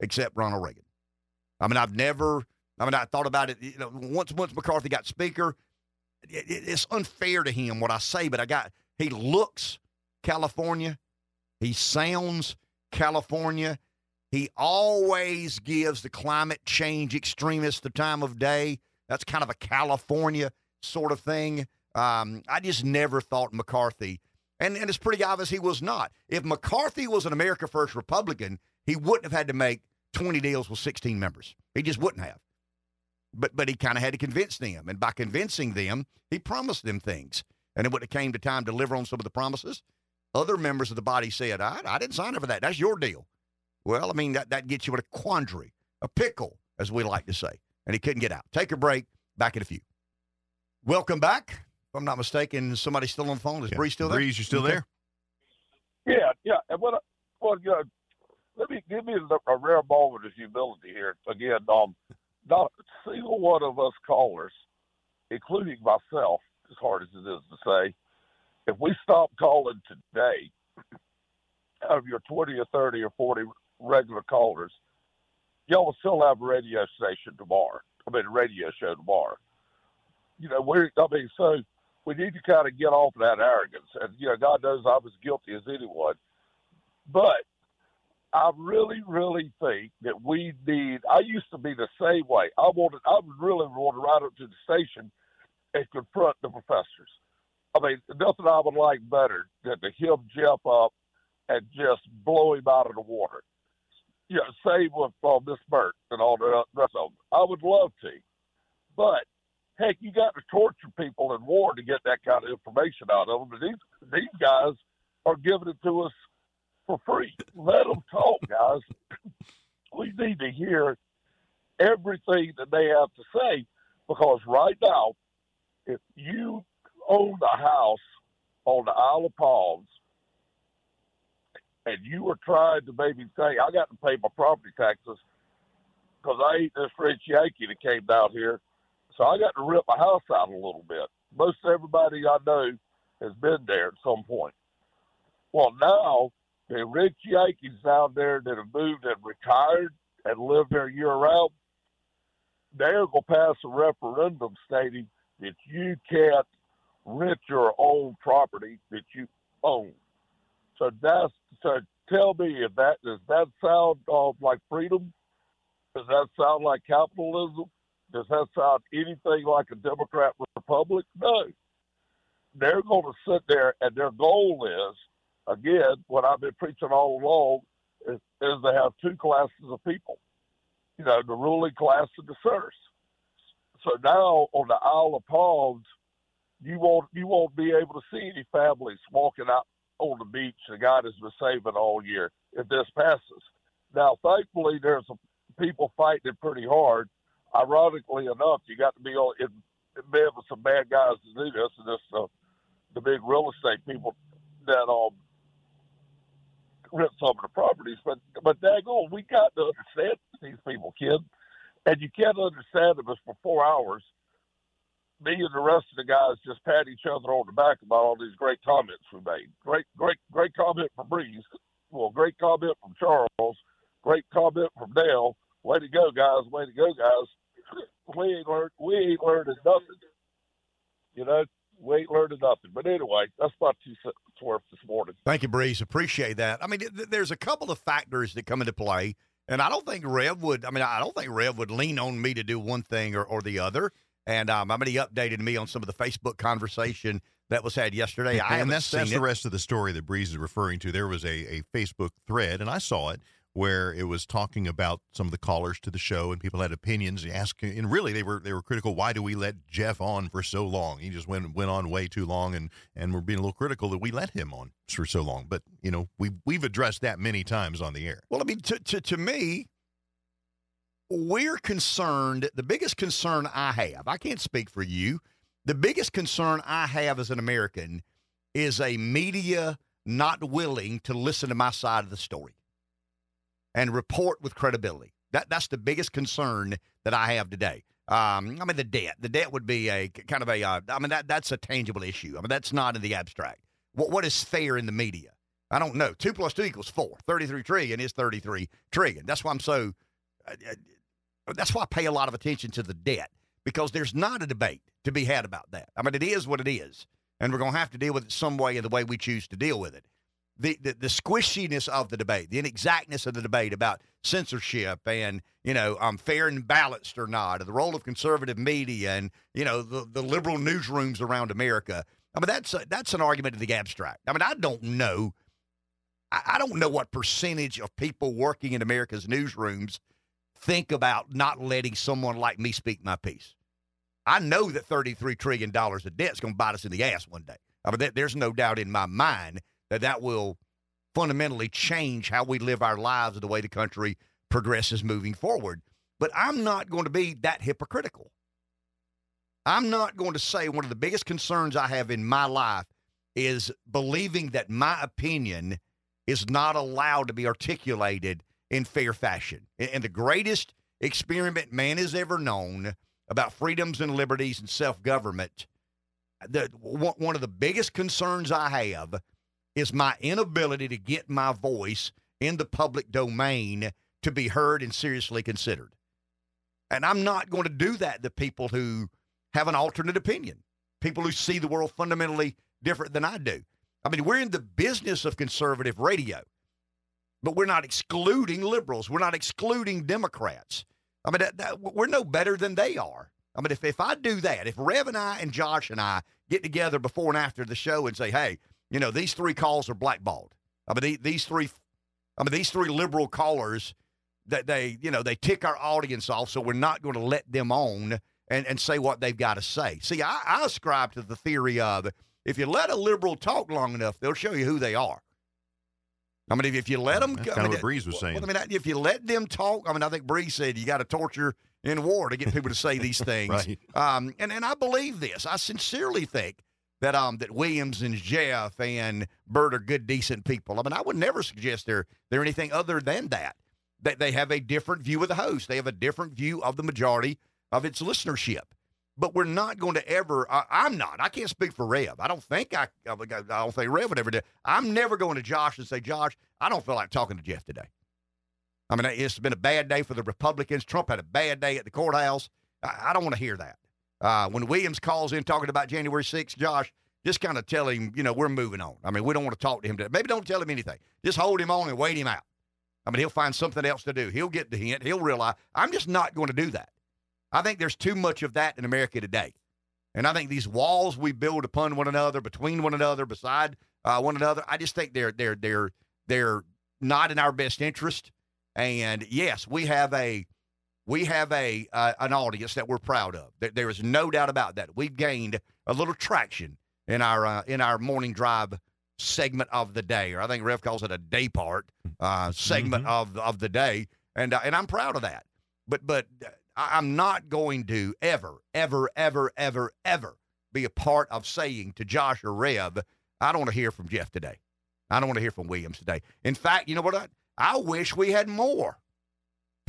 except Ronald Reagan. I mean, I've never. I mean, I thought about it. You know, once once McCarthy got Speaker, it, it's unfair to him what I say, but I got he looks California, he sounds California. He always gives the climate change extremists the time of day. That's kind of a California sort of thing. Um, I just never thought McCarthy, and, and it's pretty obvious he was not. If McCarthy was an America First Republican, he wouldn't have had to make 20 deals with 16 members. He just wouldn't have. But but he kind of had to convince them, and by convincing them, he promised them things. And then when it came to time to deliver on some of the promises, other members of the body said, I, I didn't sign up for that. That's your deal. Well, I mean, that, that gets you in a quandary, a pickle, as we like to say. And he couldn't get out. Take a break. Back in a few. Welcome back. If I'm not mistaken, somebody's still on the phone. Is Yeah. Bree still there? Breeze, you still Okay. there? Yeah, yeah. And what? I- Well, you know, let me give me a, a rare moment of humility here. Again, um, not a single one of us callers, including myself, as hard as it is to say, if we stop calling today, out of your twenty or thirty or forty regular callers, y'all will still have a radio station tomorrow. I mean, a radio show tomorrow. You know, we're. I mean, so we need to kind of get off that arrogance. And, you know, God knows I'm as guilty as anyone. But I really, really think that we need, I used to be the same way. I wanted, I would really want to ride up to the station and confront the professors. I mean, nothing I would like better than to hem Jeff up and just blow him out of the water. You know, same with uh, Miss Burt and all the rest of them. I would love to. But heck, you got to torture people in war to get that kind of information out of them. And these these guys are giving it to us for free. Let them talk, guys. we need to hear everything that they have to say because right now, if you own a house on the Isle of Palms and you were trying to maybe say, I got to pay my property taxes because I ate this rich Yankee that came down here so I got to rip my house out a little bit. Most everybody I know has been there at some point. Well, now the rich Yankees down there that have moved and retired and live there year round, they're going to pass a referendum stating that you can't rent your own property that you own. So that's so. Tell me if that does that sound uh, like freedom? Does that sound like capitalism? Does that sound anything like a Democrat republic? No. They're going to sit there, and their goal is, again, what I've been preaching all along, is, is to have two classes of people. You know, the ruling class and the serfs. So now on the Isle of Palms, you won't you won't be able to see any families walking out on the beach the God has been saving all year if this passes. Now, thankfully, there's people fighting it pretty hard ironically enough, you got to be on in, in bed with some bad guys to do this, and this uh, the big real estate people that um rent some of the properties. But but daggone, we got to understand these people, kid, and you can't understand them for four hours. Me and the rest of the guys just pat each other on the back about all these great comments we made. Great, great, great comment from Breeze. Well, great comment from Charles. Great comment from Dale. Way to go, guys! Way to go, guys! We ain't learned. We ain't learning nothing. You know, we ain't learning nothing. But anyway, that's my two cents worth this morning. Thank you, Breeze. Appreciate that. I mean, th- there's a couple of factors that come into play, and I don't think Rev would. I mean, I don't think Rev would lean on me to do one thing or, or the other. And um, I mean, he updated me on some of the Facebook conversation that was had yesterday. I and haven't that's seen that's it. the rest of the story that Breeze is referring to. There was a, a Facebook thread, and I saw it where it was talking about some of the callers to the show, and people had opinions. Asking, and really, they were they were critical. Why do we let Jeff on for so long? He just went went on way too long, and and we're being a little critical that we let him on for so long. But you know, we we've addressed that many times on the air. Well, I mean, to, to, to me, we're concerned. The biggest concern I have, I can't speak for you. The biggest concern I have as an American is a media not willing to listen to my side of the story and report with credibility. That that's the biggest concern that I have today. Um, I mean, the debt. The debt would be a kind of a. Uh, I mean, that that's a tangible issue. I mean, that's not in the abstract. What what is fair in the media? I don't know. Two plus two equals four. Thirty-three trillion is thirty-three trillion. That's why I'm so. Uh, uh, that's why I pay a lot of attention to the debt because there's not a debate to be had about that. I mean, it is what it is, and we're going to have to deal with it some way in the way we choose to deal with it. The, the the squishiness of the debate, the inexactness of the debate about censorship and you know um, fair and balanced or not, and the role of conservative media and you know the the liberal newsrooms around America. I mean, that's a, that's an argument in the abstract. I mean, I don't know. I, I don't know what percentage of people working in America's newsrooms think about not letting someone like me speak my piece. I know that $33 trillion of debt is going to bite us in the ass one day. I mean, there- there's no doubt in my mind that that will fundamentally change how we live our lives and the way the country progresses moving forward. But I'm not going to be that hypocritical. I'm not going to say one of the biggest concerns I have in my life is believing that my opinion is not allowed to be articulated in fair fashion. And the greatest experiment man has ever known about freedoms and liberties and self government, one of the biggest concerns I have is my inability to get my voice in the public domain to be heard and seriously considered. And I'm not going to do that to people who have an alternate opinion, people who see the world fundamentally different than I do. I mean, we're in the business of conservative radio, but we're not excluding liberals. We're not excluding Democrats. I mean, that, that, we're no better than they are. I mean, if, if I do that, if Rev and I and Josh and I get together before and after the show and say, hey, you know, these three calls are blackballed. I mean, these three, I mean, these three liberal callers that they, you know, they tick our audience off, so we're not going to let them on and, and say what they've got to say. See, I, I ascribe to the theory of if you let a liberal talk long enough, they'll show you who they are. I mean, if, if you let them, That's I kind mean, of what Breeze was saying. Well, I mean, if you let them talk, I mean, I think Breeze said you got to torture in war to get people to say these things. Right. Um, and and I believe this. I sincerely think that um that Williams and Jeff and Bert are good, decent people. I mean, I would never suggest they're they're anything other than that. That they have a different view of the host. They have a different view of the majority of its listenership. But we're not going to ever. I, I'm not. I can't speak for Rev. I don't think I. I don't think Rev would ever do. I'm never going to Josh and say, Josh, I don't feel like talking to Jeff today. I mean, it's been a bad day for the Republicans. Trump had a bad day at the courthouse. I, I don't want to hear that. Uh, when Williams calls in talking about January 6th, Josh, just kind of tell him, you know, we're moving on. I mean, we don't want to talk to him. Today. Maybe don't tell him anything. Just hold him on and wait him out. I mean, he'll find something else to do. He'll get the hint. He'll realize I'm just not going to do that. I think there's too much of that in America today. And I think these walls we build upon one another, between one another, beside uh, one another, I just think they're they're they're they're not in our best interest. And yes, we have a we have a uh, an audience that we're proud of. There, there is no doubt about that. We've gained a little traction in our uh, in our morning drive segment of the day, or I think Rev calls it a day part uh, segment of of the day, and uh, and I'm proud of that. But but I- I'm not going to ever ever ever ever ever be a part of saying to Josh or Rev, I don't want to hear from Jeff today. I don't want to hear from Williams today. In fact, you know what? I, I wish we had more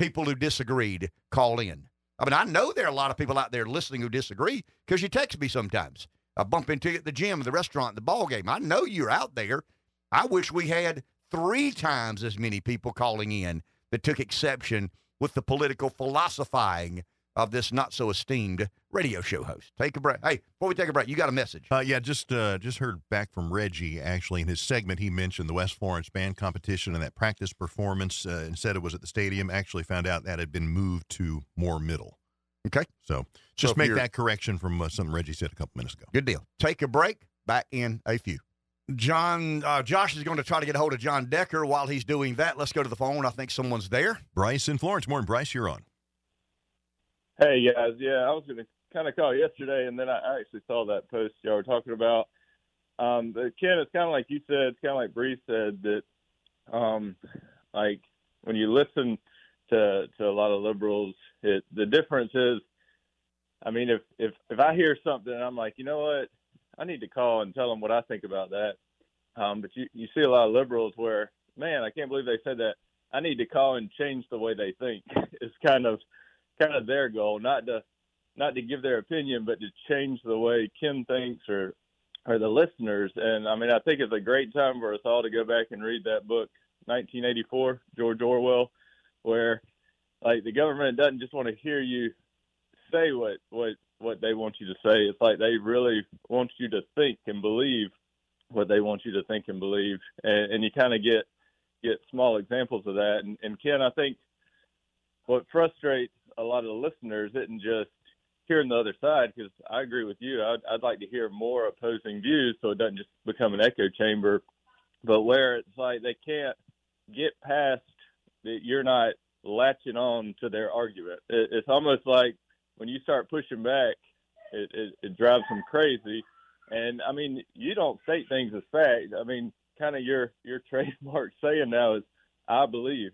people who disagreed call in. I mean, I know there are a lot of people out there listening who disagree because you text me sometimes. I bump into you at the gym, the restaurant, the ball game. I know you're out there. I wish we had three times as many people calling in that took exception with the political philosophizing of this not so esteemed radio show host. Take a break. Hey, before we take a break, you got a message. Uh, yeah, just uh, just heard back from Reggie. Actually, in his segment, he mentioned the West Florence band competition and that practice performance. Uh, and said it was at the stadium. Actually, found out that had been moved to more middle. Okay. So just if make that correction from uh, something Reggie said a couple minutes ago. Good deal. Take a break. Back in a few. Jon, uh, Josh is going to try to get a hold of Jon Decker. While he's doing that, let's go to the phone. I think someone's there. Bryce in Florence. Morning, Bryce. You're on. Hey guys, yeah, I was going to kind of call yesterday, and then I actually saw that post y'all were talking about. Um, but Ken, it's kind of like you said, it's kind of like Bree said that, um, like when you listen to to a lot of liberals, it the difference is, I mean, if if if I hear something, I'm like, you know what, I need to call and tell them what I think about that. Um, but you you see a lot of liberals where, man, I can't believe they said that. I need to call and change the way they think. it's kind of kind of their goal, not to not to give their opinion, but to change the way Ken thinks or or the listeners. And I mean, I think it's a great time for us all to go back and read that book, 1984, George Orwell, where like the government doesn't just want to hear you say what what what they want you to say. It's like they really want you to think and believe what they want you to think and believe, and, and you kind of get get small examples of that. And, and Ken, I think what frustrates a lot of the listeners isn't just hearing the other side because I agree with you. I'd, I'd like to hear more opposing views so it doesn't just become an echo chamber. But where it's like they can't get past that you're not latching on to their argument. It, it's almost like when you start pushing back, it, it, it drives them crazy. And I mean, you don't state things as fact. I mean, kind of your your trademark saying now is "I believe."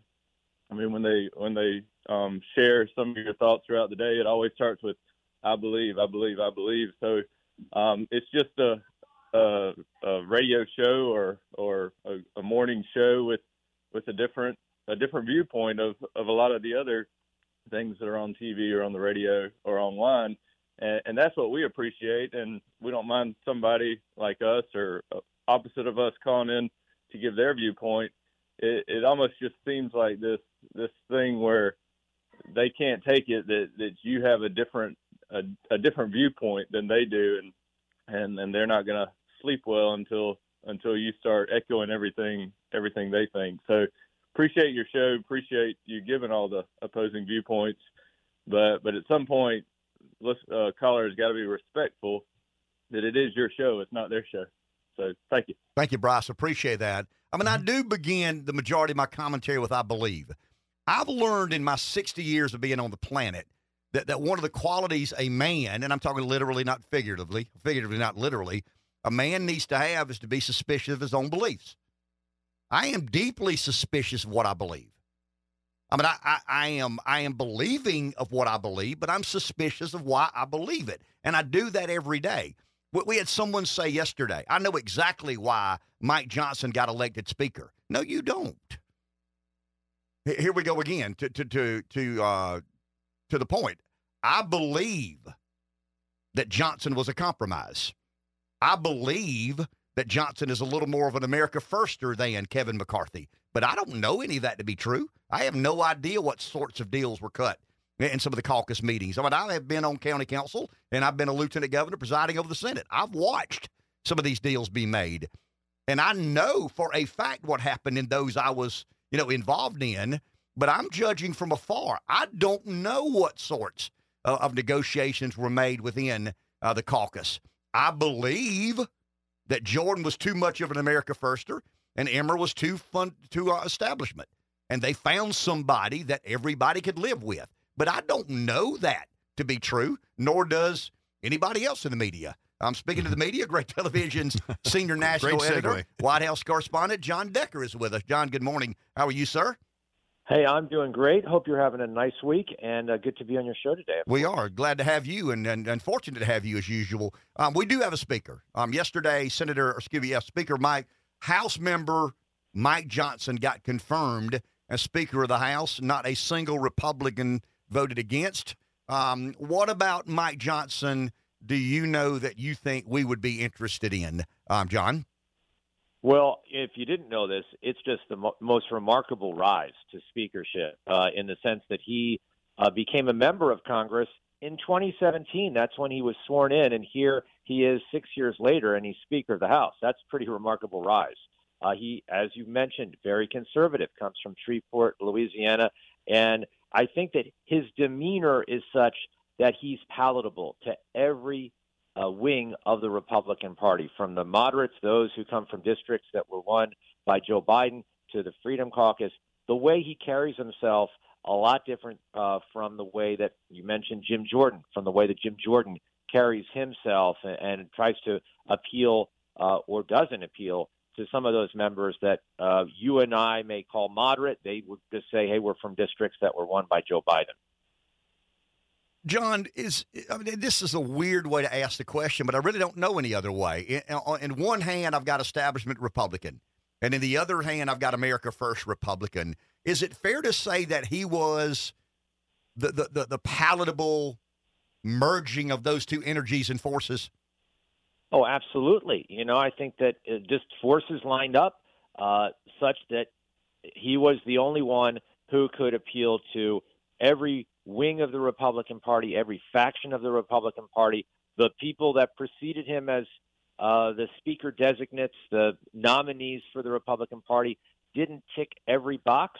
I mean, when they when they um, share some of your thoughts throughout the day, it always starts with I believe, I believe, I believe. So um, it's just a, a, a radio show or or a, a morning show with with a different a different viewpoint of of a lot of the other things that are on TV or on the radio or online. And, and that's what we appreciate. And we don't mind somebody like us or opposite of us calling in to give their viewpoint. It, it almost just seems like this this thing where they can't take it that that you have a different a, a different viewpoint than they do, and and and they're not going to sleep well until until you start echoing everything everything they think. So appreciate your show, appreciate you giving all the opposing viewpoints, but but at some point, uh, callers got to be respectful that it is your show, it's not their show. So thank you. Thank you, Bryce. Appreciate that. I mean, I mm-hmm. do begin the majority of my commentary with I believe. I've learned in my 60 years of being on the planet that, that one of the qualities a man, and I'm talking literally, not figuratively, figuratively, not literally, a man needs to have is to be suspicious of his own beliefs. I am deeply suspicious of what I believe. I mean, I, I, I, am I am believing of what I believe, but I'm suspicious of why I believe it, and I do that every day. We had someone say yesterday, "I know exactly why Mike Johnson got elected Speaker." No, you don't. Here we go again to to to to uh, to the point. I believe that Johnson was a compromise. I believe that Johnson is a little more of an America firster than Kevin McCarthy. But I don't know any of that to be true. I have no idea what sorts of deals were cut in some of the caucus meetings. I mean, I have been on county council and I've been a lieutenant governor presiding over the Senate. I've watched some of these deals be made. And I know for a fact what happened in those I was, you know, involved in, but I'm judging from afar. I don't know what sorts uh, of negotiations were made within uh, the caucus. I believe that Jordan was too much of an America firster and Emmer was too fun to uh, establishment. And they found somebody that everybody could live with. But I don't know that to be true, nor does anybody else in the media. I'm speaking to the media. Gray Television's senior national editor, White House correspondent Jon Decker is with us. Jon, good morning. How are you, sir? Hey, I'm doing great. Hope you're having a nice week and uh, good to be on your show today. We are glad to have you and, and, and fortunate to have you as usual. Um, we do have a speaker. Um, yesterday, Senator, excuse me, yeah, Speaker Mike, House member Mike Johnson got confirmed as Speaker of the House. Not a single Republican voted against. Um, what about Mike Johnson? Do you know that you think we would be interested in, um, Jon? Well, if you didn't know this, it's just the mo- most remarkable rise to speakership uh, in the sense that he uh, became a member of Congress in 2017. That's when he was sworn in, and here he is six years later, and he's Speaker of the House. That's pretty remarkable rise. Uh, he, as you mentioned, very conservative, comes from Shreveport, Louisiana, and I think that his demeanor is such that he's palatable to every uh, wing of the Republican Party, from the moderates, those who come from districts that were won by Joe Biden, to the Freedom Caucus. The way he carries himself, a lot different uh, from the way that you mentioned Jim Jordan, from the way that Jim Jordan carries himself and, and tries to appeal uh, or doesn't appeal to some of those members that uh, you and I may call moderate. They would just say, hey, we're from districts that were won by Joe Biden. Jon, is I mean, this is a weird way to ask the question, but I really don't know any other way. In, uh, uh, in, one hand, I've got establishment Republican, and in the other hand, I've got America First Republican. Is it fair to say that he was the the, the, the palatable merging of those two energies and forces? Oh, absolutely. You know, I think that uh, just forces lined up uh, such that he was the only one who could appeal to every wing of the Republican Party, every faction of the Republican Party, the people that preceded him as uh, the speaker designates, the nominees for the Republican Party, didn't tick every box,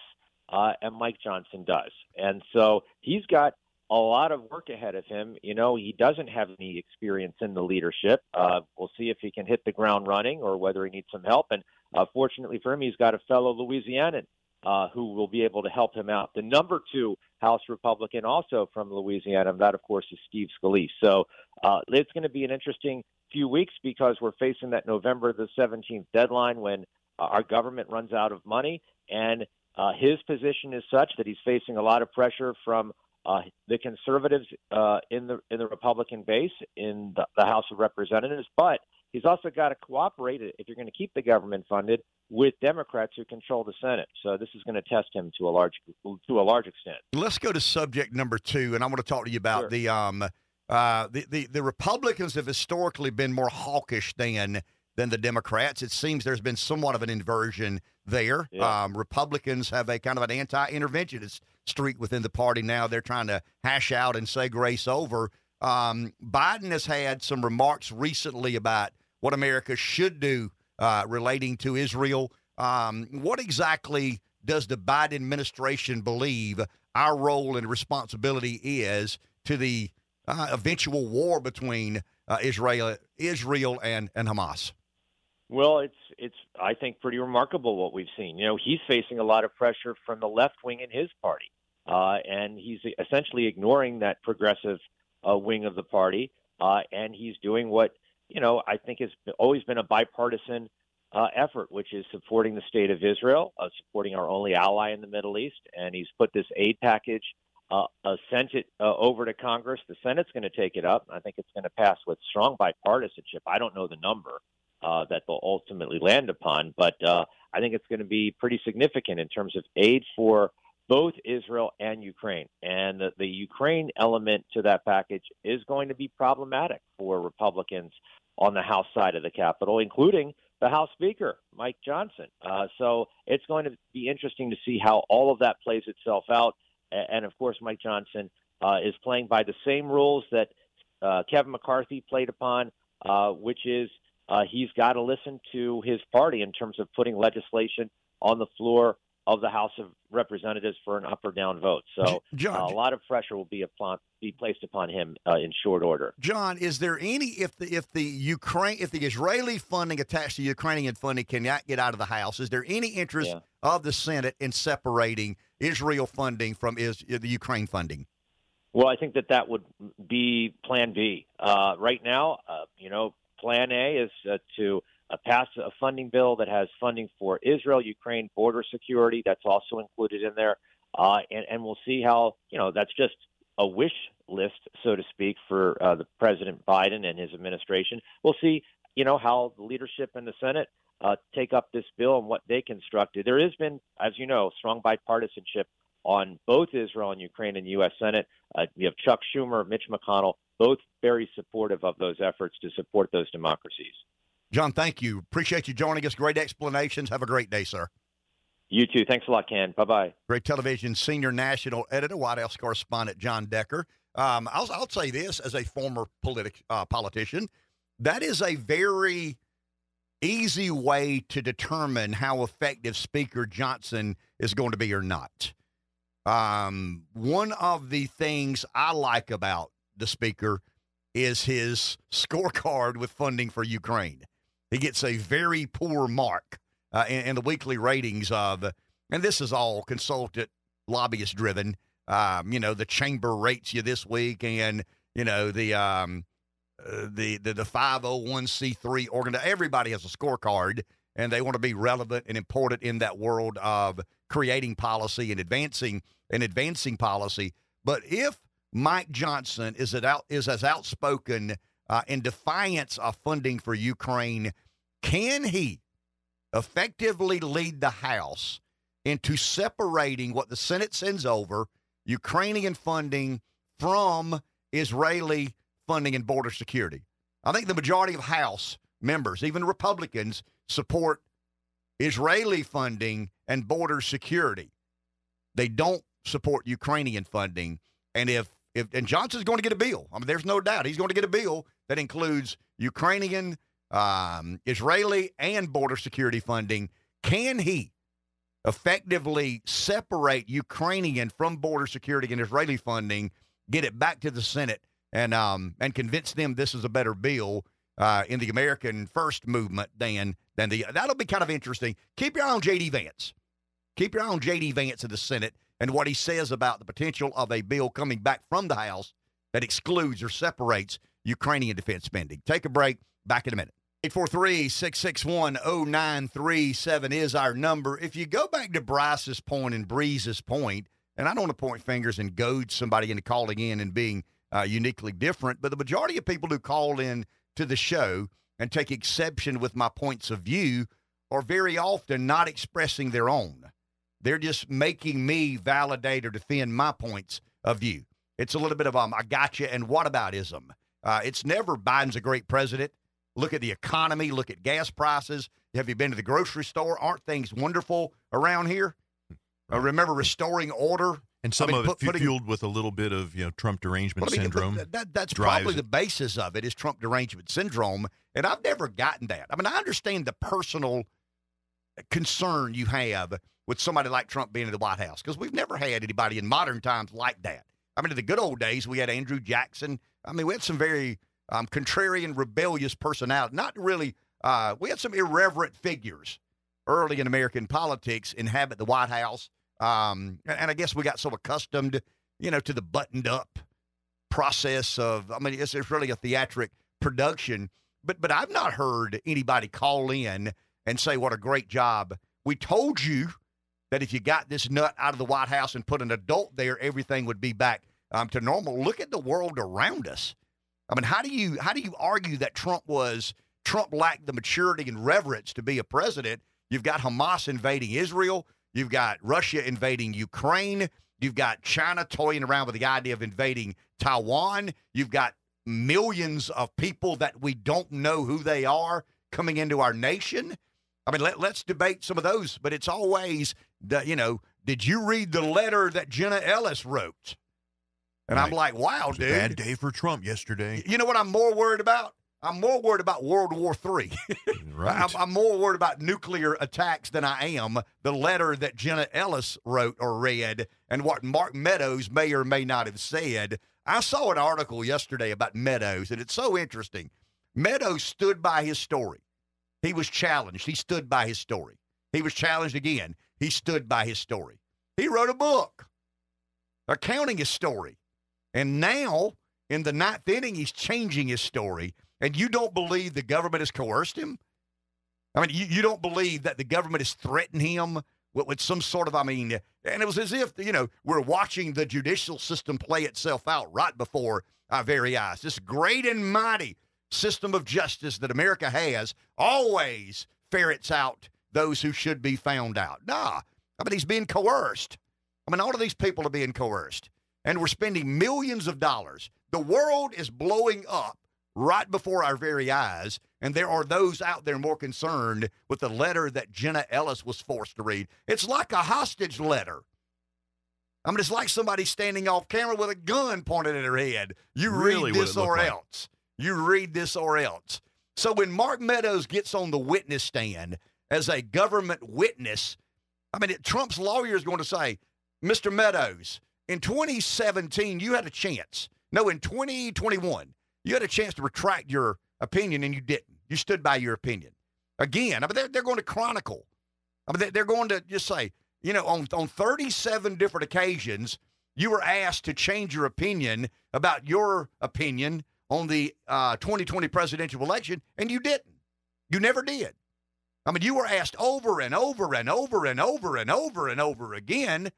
uh, and Mike Johnson does. And so he's got a lot of work ahead of him. You know, he doesn't have any experience in the leadership. Uh, we'll see if he can hit the ground running or whether he needs some help. And uh, fortunately for him, he's got a fellow Louisianan uh, who will be able to help him out. The number two House Republican, also from Louisiana, and that, of course, is Steve Scalise. So uh, it's going to be an interesting few weeks because we're facing that November the 17th deadline when our government runs out of money. And uh, his position is such that he's facing a lot of pressure from uh, the conservatives uh, in the in the Republican base in the, the House of Representatives, but he's also got to cooperate if you're going to keep the government funded with Democrats who control the Senate. So this is going to test him to a large to a large extent. Let's go to subject number two, and I want to talk to you about Sure. the um uh the, the the Republicans have historically been more hawkish than than the Democrats. It seems there's been somewhat of an inversion there. Yeah. Um, Republicans have a kind of an anti-interventionist streak within the party now. They're trying to hash out and say grace over. Um, Biden has had some remarks recently about what America should do uh, relating to Israel. Um, what exactly does the Biden administration believe our role and responsibility is to the uh, eventual war between uh, Israel, Israel and, and Hamas? Well, it's it's I think pretty remarkable what we've seen. You know, he's facing a lot of pressure from the left wing in his party, uh, and he's essentially ignoring that progressive uh, wing of the party, uh, and he's doing what you know I think has always been a bipartisan uh, effort, which is supporting the state of Israel, uh, supporting our only ally in the Middle East, and he's put this aid package. Uh, sent it uh, over to Congress. The Senate's going to take it up. I think it's going to pass with strong bipartisanship. I don't know the number, uh, that they'll ultimately land upon. But uh, I think it's going to be pretty significant in terms of aid for both Israel and Ukraine. And the, the Ukraine element to that package is going to be problematic for Republicans on the House side of the Capitol, including the House Speaker, Mike Johnson. Uh, so it's going to be interesting to see how all of that plays itself out. And of course, Mike Johnson uh, is playing by the same rules that uh, Kevin McCarthy played upon, uh, which is uh, he's got to listen to his party in terms of putting legislation on the floor of the House of Representatives for an up or down vote. So uh, a lot of pressure will be upon be placed upon him uh, in short order. Jon, is there any if the if the Ukraine if the Israeli funding attached to Ukrainian funding cannot get out of the House, is there any interest Yeah. of the Senate in separating Israel funding from is the Ukraine funding? Well, I think that that would be Plan B. Uh, right now, uh, you know, Plan A is uh, to uh, pass a funding bill that has funding for Israel, Ukraine, border security. That's also included in there, uh, and, and we'll see how you know that's just a wish list, so to speak, for uh, the President Biden and his administration. We'll see, you know, how the leadership in the Senate uh, take up this bill and what they constructed. There has been, as you know, strong bipartisanship on both Israel and Ukraine in the U.S. Senate. Uh, have Chuck Schumer, Mitch McConnell, both very supportive of those efforts to support those democracies. Jon, thank you. Appreciate you joining us. Great explanations. Have a great day, sir. You too. Thanks a lot, Ken. Bye bye. Gray television senior national editor, White House correspondent Jon Decker. Um, I'll, I'll say this as a former politic, uh, politician, that is a very easy way to determine how effective Speaker Johnson is going to be or not. Um, one of the things I like about the Speaker is his scorecard with funding for Ukraine. He gets a very poor mark uh, in, in the weekly ratings of, and this is all consultant lobbyist driven. Um, you know, the chamber rates you this week, and you know the um, uh, the the the five hundred one c three organ. Everybody has a scorecard, and they want to be relevant and important in that world of creating policy and advancing and advancing policy. But if Mike Johnson is out is as outspoken uh, in defiance of funding for Ukraine, can he effectively lead the House into separating what the Senate sends over, Ukrainian funding, from Israeli funding and border security? I think the majority of House members, even Republicans, support Israeli funding and border security. They don't support Ukrainian funding. And if if and Johnson's going to get a bill, I mean, there's no doubt he's going to get a bill that includes Ukrainian, um, Israeli, and border security funding. Can he effectively separate Ukrainian from border security and Israeli funding, get it back to the Senate, and um, and convince them this is a better bill uh, in the American First movement than than the that'll be kind of interesting. Keep your eye on JD Vance. Keep your eye on JD Vance in the Senate and what he says about the potential of a bill coming back from the House that excludes or separates Ukrainian defense spending. Take a break. Back in a minute. 843 661 0937 is our number. If you go back to Bryce's point and Breeze's point, and I don't want to point fingers and goad somebody into calling in and being uh, uniquely different, but the majority of people who call in to the show and take exception with my points of view are very often not expressing their own. They're just making me validate or defend my points of view. It's a little bit of um, I gotcha and whataboutism. Uh, it's never Biden's a great president. Look at the economy. Look at gas prices. Have you been to the grocery store? Aren't things wonderful around here? Uh, remember restoring order And some I mean, of it put- putting- fueled with a little bit of you know Trump derangement I mean, syndrome. That, that's probably the basis of it is Trump derangement syndrome, and I've never gotten that. I mean, I understand the personal concern you have with somebody like Trump being in the White House because we've never had anybody in modern times like that. I mean, in the good old days, we had Andrew Jackson. I mean, we had some very um, contrarian, rebellious personality. Not really. Uh, we had some irreverent figures early in American politics inhabit the White House, um, and, and I guess we got so accustomed, you know, to the buttoned up process of I mean it's, it's really a theatric production but but I've not heard anybody call in and say what a great job we told you that if you got this nut out of the White House and put an adult there everything would be back um, to normal look at the world around us I mean how do you how do you argue that Trump was Trump lacked the maturity and reverence to be a president you've got Hamas invading Israel you've got Russia invading Ukraine You've got China toying around with the idea of invading Taiwan. You've got millions of people that we don't know who they are coming into our nation. I mean, let, let's debate some of those, but it's always, the, you know, did you read the letter that Jenna Ellis wrote? And I'm like, wow, It was a dude. bad day for Trump yesterday. You know what I'm more worried about? I'm more worried about World War III. right. I'm, I'm more worried about nuclear attacks than I am the letter that Jenna Ellis wrote or read and what Mark Meadows may or may not have said. I saw an article yesterday about Meadows, and it's so interesting. Meadows stood by his story. He was challenged. He stood by his story. He was challenged again. He stood by his story. He wrote a book accounting his story. And now, in the ninth inning, he's changing his story. And you don't believe the government has coerced him? I mean, you, you don't believe that the government has threatened him with, with some sort of, I mean, and it was as if, you know, we're watching the judicial system play itself out right before our very eyes. This great and mighty system of justice that America has always ferrets out those who should be found out. Nah, I mean, he's being coerced. I mean, all of these people are being coerced, and we're spending millions of dollars. The world is blowing up right before our very eyes, and there are those out there more concerned with the letter that Jenna Ellis was forced to read. It's like a hostage letter. I mean, it's like somebody standing off camera with a gun pointed at her head. You Really read this or like. else. You read this or else. So when Mark Meadows gets on the witness stand as a government witness, I mean, it, Trump's lawyer is going to say, Mr. Meadows, in 2017, you had a chance. No, in 2021, you had a chance to retract your opinion and you didn't. You stood by your opinion. Again, I mean, they're, they're going to chronicle. I mean, they- they're going to just say, you know, on, on 37 different occasions, you were asked to change your opinion about your opinion on the uh, 2020 presidential election, and you didn't. You never did. I mean, you were asked over and over and over and over and over and over again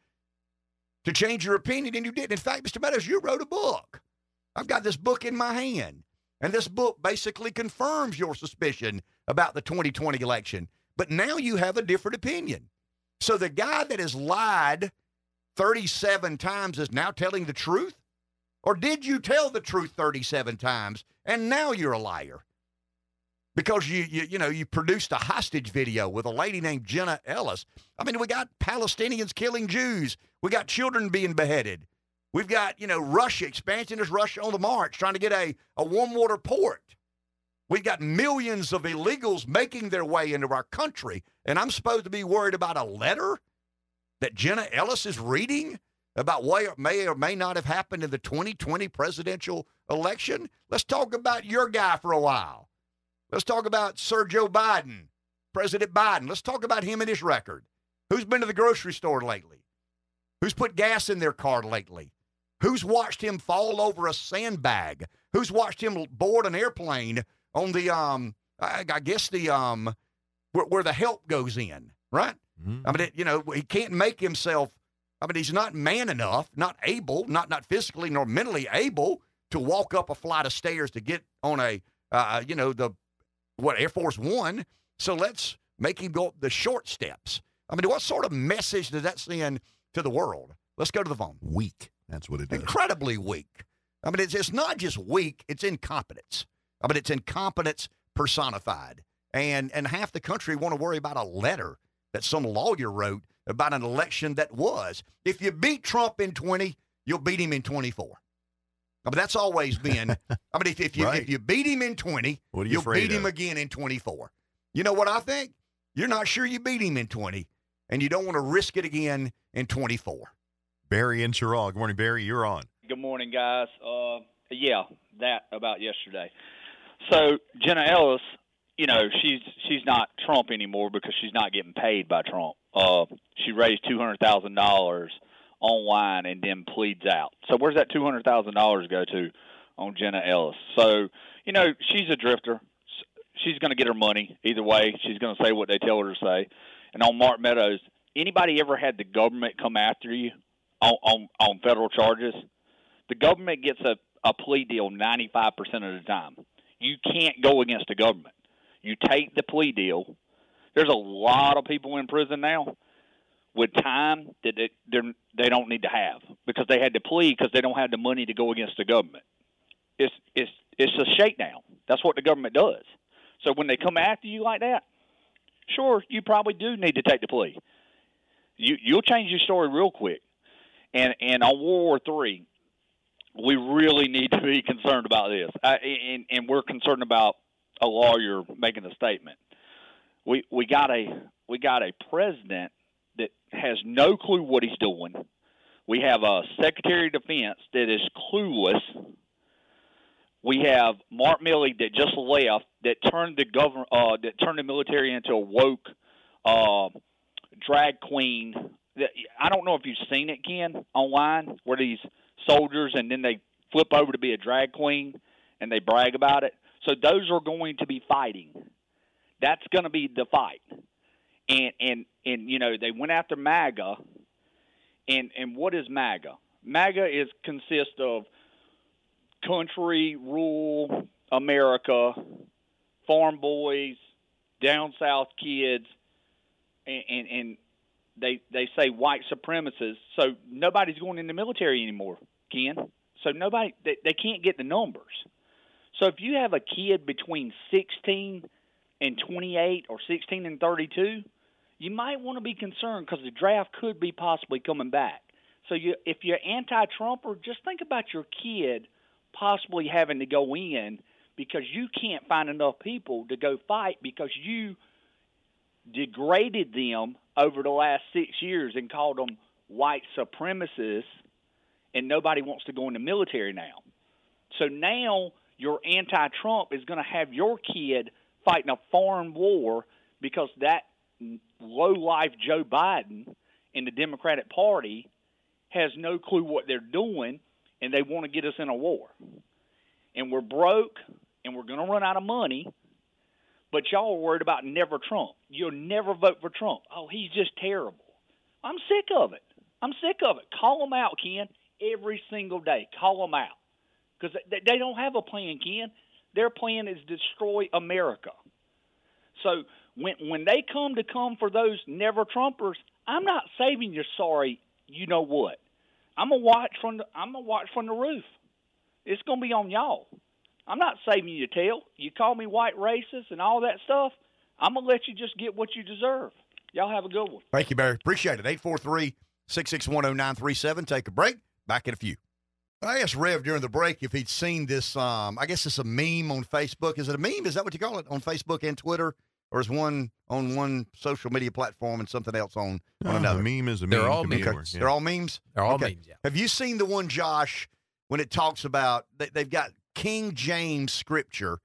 to change your opinion, and you didn't. In fact, Mr. Meadows, you wrote a book. I've got this book in my hand, and this book basically confirms your suspicion about the 2020 election. But now you have a different opinion. So the guy that has lied 37 times is now telling the truth? Or did you tell the truth 37 times and now you're a liar? Because you, you you know you produced a hostage video with a lady named Jenna Ellis. I mean, we got Palestinians killing Jews. We got children being beheaded. We've got, you know, Russia, expansionist Russia on the march, trying to get a, a warm water port. We've got millions of illegals making their way into our country. And I'm supposed to be worried about a letter that Jenna Ellis is reading about what may or may not have happened in the 2020 presidential election? Let's talk about your guy for a while. Let's talk about Sir Joe Biden, President Biden. Let's talk about him and his record. Who's been to the grocery store lately? Who's put gas in their car lately? Who's watched him fall over a sandbag? Who's watched him board an airplane on the um I, I guess the um where, where the help goes in, right? Mhm. I mean, it, you know, he can't make himself I mean, he's not man enough, not able, not not physically nor mentally able to walk up a flight of stairs to get on a, uh, you know, the what Air Force One. So let's make him go up the short steps. I mean, what sort of message does that send to the world? Let's go to the phone. Weak. That's what it is. Incredibly weak. I mean, it's, it's not just weak, it's incompetence. I mean, it's incompetence personified. And, and half the country want to worry about a letter that some lawyer wrote about an election that was. If you beat Trump in 20, you'll beat him in 24. I mean, that's always been. I mean, if, if you Right. if you beat him in 20, What are you you'll afraid beat him again in 24. You know what I think? You're not sure you beat him in 20, and you don't want to risk it again in 24. Barry and Cheraw. Good morning, Barry. You're on. Good morning, guys. Uh, yeah, that about yesterday. So Jenna Ellis, you know, she's she's not Trump anymore because she's not getting paid by Trump. Uh, she raised two hundred thousand dollars online and then pleads out. So where's that two hundred thousand dollars go to on Jenna Ellis? So you know, she's a drifter. She's going to get her money either way. She's going to say what they tell her to say. And on Mark Meadows, anybody ever had the government come after you on on, on federal charges? the government gets a, a plea deal 95% of the time. You can't go against the government. You take the plea deal. There's a lot of people in prison now with time that they, they're, don't need to have because they had to plead because they don't have the money to go against the government. It's it's it's a shakedown. That's what the government does. So when they come after you like that, sure, you probably do need to take the plea. You you'll change your story real quick. And and on World War Three, we really need to be concerned about this, I, and, and we're concerned about a lawyer making a statement. We we got a we got a president that has no clue what he's doing. We have a Secretary of Defense that is clueless. We have Mark Milley that just left that turned the government uh, that turned the military into a woke uh, drag queen. I don't know if you've seen it, Ken, online, where these soldiers and then they flip over to be a drag queen and they brag about it. So those are going to be fighting. That's going to be the fight. And and and you know they went after MAGA. And and what is MAGA? MAGA is consists of country, rural America, farm boys, down south kids, and, and, and they they say white supremacists. So nobody's going in the military anymore, Ken. So nobody they, they can't get the numbers. So if you have a kid between 16 and 28 or 16 and 32, you might want to be concerned because the draft could be possibly coming back. So you, if you're anti-Trumper, just think about your kid possibly having to go in because you can't find enough people to go fight because you degraded them over the last six years and called them white supremacists, and nobody wants to go in the military now. So now your anti-Trump is going to have your kid fighting a foreign war because that low-life Joe Biden and the Democratic Party has no clue what they're doing, and they want to get us in a war. And we're broke, and we're going to run out of money. But y'all are worried about never Trump. You'll never vote for Trump. Oh, he's just terrible. I'm sick of it. I'm sick of it. Call them out, Ken, every single day. Call them out because they don't have a plan, Ken. Their plan is destroy America. So when when they come to come for those never Trumpers, I'm not saving your sorry. You know what? I'm gonna watch from the I'm gonna watch from the roof. It's gonna be on y'all. I'm not saving you tail. You call me white racist and all that stuff. I'm gonna let you just get what you deserve. Y'all have a good one. Thank you, Barry. Appreciate it. 843 661 0937. Take a break. Back in a few. I asked Rev during the break if he'd seen this. Um, I guess it's a meme on Facebook. Is it a meme? Is that what you call it on Facebook and Twitter? Or is one on one social media platform and something else on, on No, another? a meme is a They're meme. all memes. or- yeah. They're all memes? They're all Okay. memes, yeah. Have you seen the one, Josh, when it talks about they, they've got King James scripture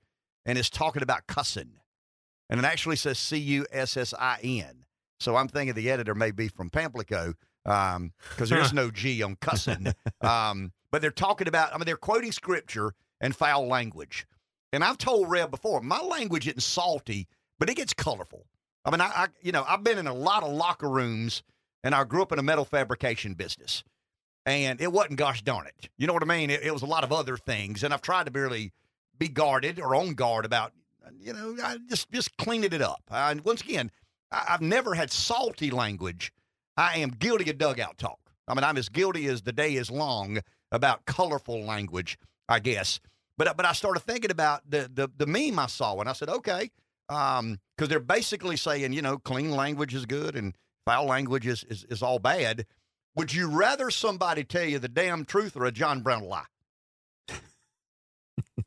and it's talking about cussing? And it actually says C U S S I N. So I'm thinking the editor may be from Pamplico because there is no G on cussing. um, but they're talking about, I mean, they're quoting scripture and foul language. And I've told Rev before, my language isn't salty, but it gets colorful. I mean, I, I you know, I've been in a lot of locker rooms and I grew up in a metal fabrication business. And it wasn't gosh darn it. You know what I mean? It, it was a lot of other things. And I've tried to really be guarded or on guard about, you know, I just just cleaning it up. And once again, I, I've never had salty language. I am guilty of dugout talk. I mean, I'm as guilty as the day is long about colorful language, I guess. But but I started thinking about the the, the meme I saw, and I said, okay, Um, because they're basically saying, you know, clean language is good and foul language is, is, is all bad. Would you rather somebody tell you the damn truth or a John Brown lie?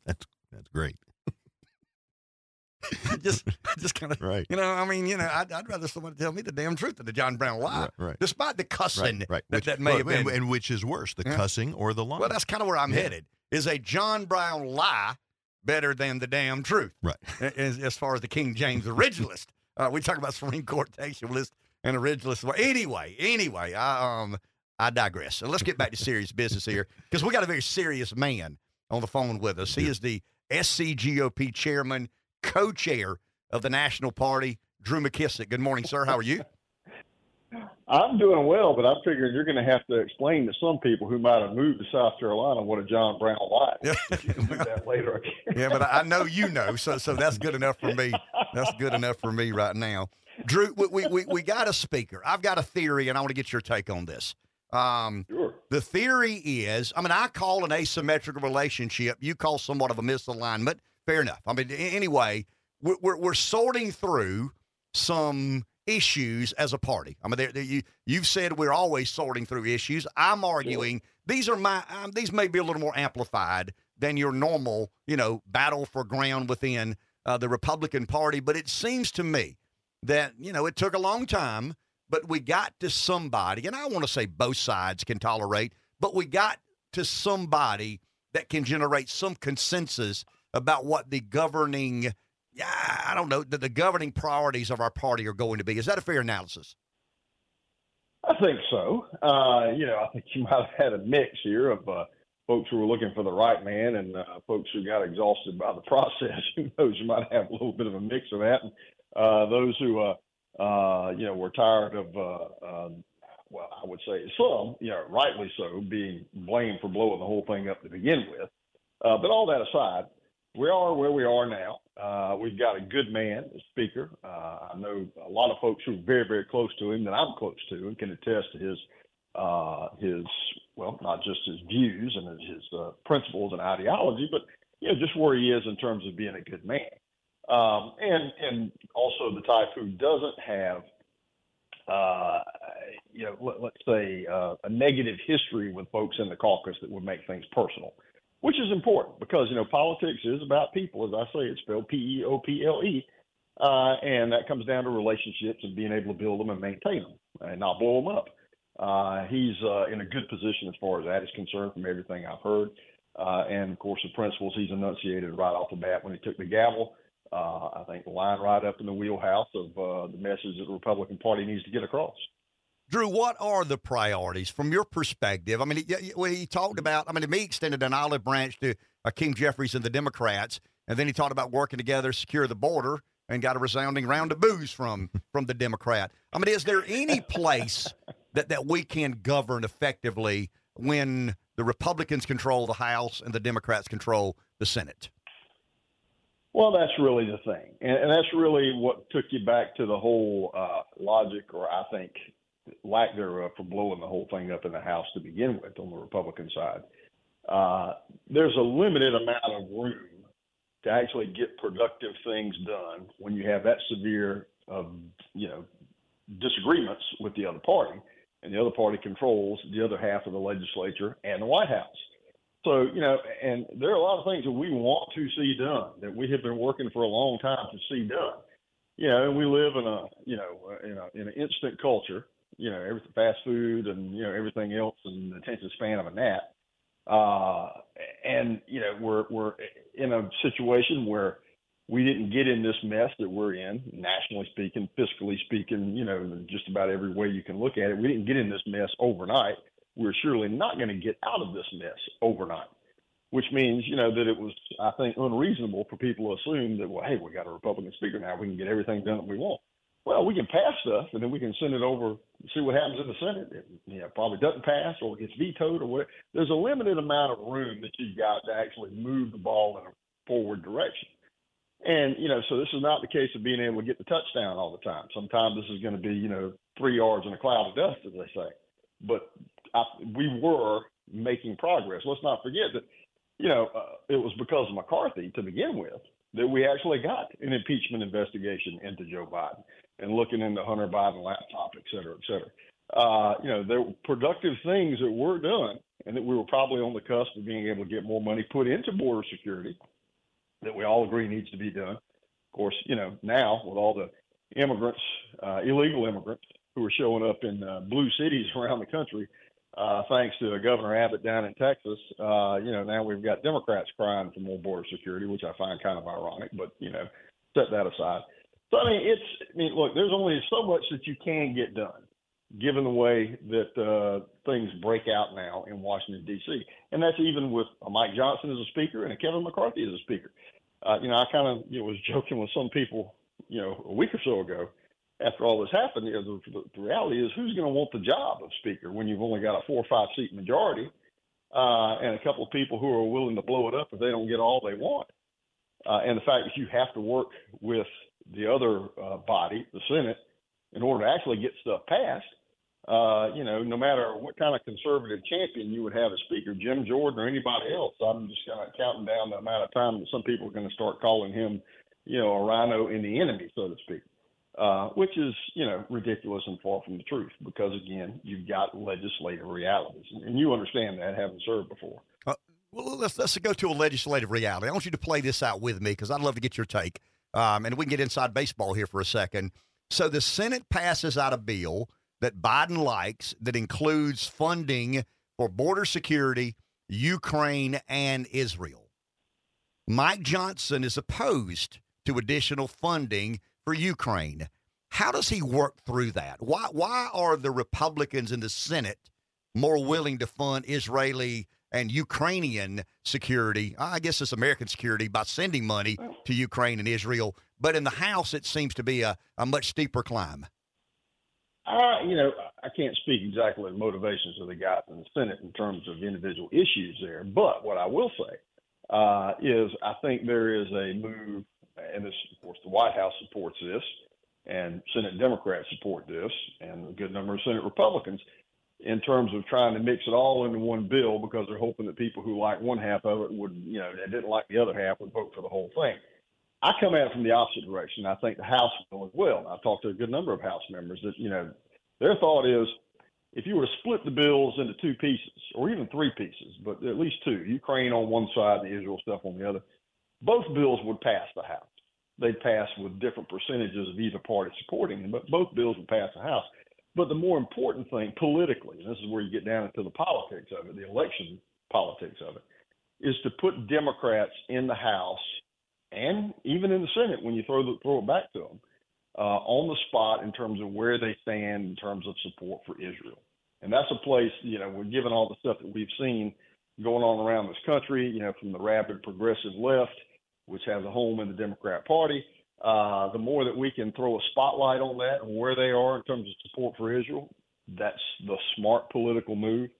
That's that's great. just just kind of Right. you know, I mean, you know, I'd, I'd rather somebody tell me the damn truth than the John Brown lie, Right, right. despite the cussing Right, right. that, Which, that may well, have been. and, and which is worse, the Yeah. cussing or the lying? well, that's kind of where I'm Yeah. headed. Is a John Brown lie better than the damn truth? right. as, as far as the King James originalist. Uh, we talk about Supreme Court textualist and originalist. Well, anyway, anyway, I um I digress. So let's get back to serious business here because we got a very serious man on the phone with us. He is the SCGOP chairman, co-chair of the National Party, Drew McKissick. Good morning, sir. How are you? I'm doing well, but I figured you're going to have to explain to some people who might have moved to South Carolina what a John Brown lie is. If you can do that later. yeah, but I I know you know, so so that's good enough for me. That's good enough for me right now. Drew, we we we, we got a speaker. I've got a theory, and I want to get your take on this. Um, Sure. the theory is, I mean, I call an asymmetrical relationship. You call somewhat of a misalignment. Fair enough. I mean, anyway, we're we're, we're sorting through some issues as a party. I mean, there there- you you've said we're always sorting through issues. I'm arguing these are my um, these may be a little more amplified than your normal, you know, battle for ground within uh, the Republican Party. But it seems to me that you know it took a long time, but we got to somebody, and I want to say both sides can tolerate, but we got to somebody that can generate some consensus about what the governing, yeah, I don't know, the, the governing priorities of our party are going to be. Is that a fair analysis? I think so. Uh, you know, I think you might have had a mix here of uh, folks who were looking for the right man and uh, folks who got exhausted by the process. who knows? You might have a little bit of a mix of that. And, uh, those who, uh, uh, you know, were tired of, um, well, I would say some, you know, rightly so, being blamed for blowing the whole thing up to begin with. But all that aside, we are where we are now. Uh, we've got a good man, a speaker. Uh, I know a lot of folks who are very, very close to him that I'm close to and can attest to his, uh, his well, not just his views and his, his uh, principles and ideology, but you know just where he is in terms of being a good man, um, and and also the type who doesn't have, uh, you know, let, let's say uh, a negative history with folks in the caucus that would make things personal which is important because you know politics is about people, as I say, it's spelled P E O P L E, uh, and that comes down to relationships and being able to build them and maintain them and not blow them up. Uh, he's uh, in a good position as far as that is concerned, from everything I've heard, uh, and of course the principles he's enunciated right off the bat when he took the gavel. Uh, I think line right up in the wheelhouse of uh, the message that the Republican Party needs to get across. Drew, what are the priorities from your perspective? I mean, he, he- talked about, I mean, to me, extended an olive branch to uh, Hakeem Jeffries and the Democrats, and then he talked about working together, to secure the border, and got a resounding round of boos from from the Democrat. I mean, is there any place that that we can govern effectively when the Republicans control the House and the Democrats control the Senate? Well, that's really the thing, and, and that's really what took you back to the whole uh, logic, or I think lack thereof, for blowing the whole thing up in the House to begin with on the Republican side. Uh, there's a limited amount of room to actually get productive things done when you have that severe of you know disagreements with the other party, and the other party controls the other half of the legislature and the White House. So, you know, and there are a lot of things that we want to see done that we have been working for a long time to see done. You know, and we live in a, you know, in a in an instant culture. You know, everything fast food and you know everything else, and the attention span of a gnat. Uh, and you know, we're we're in a situation where we didn't get in this mess that we're in, nationally speaking, fiscally speaking. You know, just about every way you can look at it, we didn't get in this mess overnight we're surely not going to get out of this mess overnight, which means, you know, that it was, I think, unreasonable for people to assume that, well, hey, we got a Republican speaker now, we can get everything done that we want. Well, we can pass stuff and then we can send it over, see what happens in the Senate. It you know, probably doesn't pass or gets vetoed or whatever. There's a limited amount of room that you've got to actually move the ball in a forward direction. And, you know, so this is not the case of being able to get the touchdown all the time. Sometimes this is going to be, you know, three yards in a cloud of dust, as they say. But I, we were making progress. Let's not forget that, you know, uh, it was because of McCarthy to begin with that we actually got an impeachment investigation into Joe Biden and looking into Hunter Biden laptop, et cetera, et cetera. Uh, you know, there were productive things that were done and that we were probably on the cusp of being able to get more money put into border security that we all agree needs to be done. Of course, you know, now with all the immigrants, uh, illegal immigrants who are showing up in uh, blue cities around the country, uh, thanks to Governor Abbott down in Texas, uh, you know, now we've got Democrats crying for more border security, which I find kind of ironic, but, you know, set that aside. So, I mean, it's, I mean, look, there's only so much that you can get done given the way that uh, things break out now in Washington, D.C. And that's even with Mike Johnson as a speaker and a Kevin McCarthy as a speaker. Uh, you know, I kind of you know, was joking with some people, you know, a week or so ago after all this happened. You know, the, the reality is who's going to want the job of speaker when you've only got a four or five seat majority uh, and a couple of people who are willing to blow it up if they don't get all they want. Uh, and the fact that you have to work with the other uh, body, the Senate, in order to actually get stuff passed uh, you know, no matter what kind of conservative champion you would have as speaker, Jim Jordan or anybody else, I'm just kind of counting down the amount of time that some people are going to start calling him, you know, a RINO in the enemy, so to speak. Uh, which is, you know, ridiculous and far from the truth because, again, you've got legislative realities. And you understand that, having served before. Uh, well, let's, let's go to a legislative reality. I want you to play this out with me because I'd love to get your take. Um, and we can get inside baseball here for a second. So the Senate passes out a bill that Biden likes that includes funding for border security, Ukraine, and Israel. Mike Johnson is opposed to additional funding for Ukraine. How does he work through that? Why, why are the Republicans in the Senate more willing to fund Israeli and Ukrainian security? I guess it's American security by sending money to Ukraine and Israel. But in the House, it seems to be a, a much steeper climb. Uh, you know, I can't speak exactly the motivations of the guys in the Senate in terms of individual issues there. But what I will say uh, is I think there is a move, and this, of course, the White House supports this, and Senate Democrats support this, and a good number of Senate Republicans in terms of trying to mix it all into one bill because they're hoping that people who like one half of it would, you know, that didn't like the other half would vote for the whole thing. I come at it from the opposite direction. I think the House will as well. I've talked to a good number of House members that, you know, their thought is if you were to split the bills into two pieces, or even three pieces, but at least two, Ukraine on one side and the Israel stuff on the other, both bills would pass the House. They'd pass with different percentages of either party supporting them, but both bills would pass the House. But the more important thing politically, and this is where you get down into the politics of it, the election politics of it, is to put Democrats in the House and even in the Senate when you throw the, throw it back to them uh, on the spot in terms of where they stand in terms of support for Israel. And that's a place, you know, given all the stuff that we've seen going on around this country, you know, from the rabid progressive left, which has a home in the Democrat Party, uh, the more that we can throw a spotlight on that and where they are in terms of support for Israel, that's the smart political move.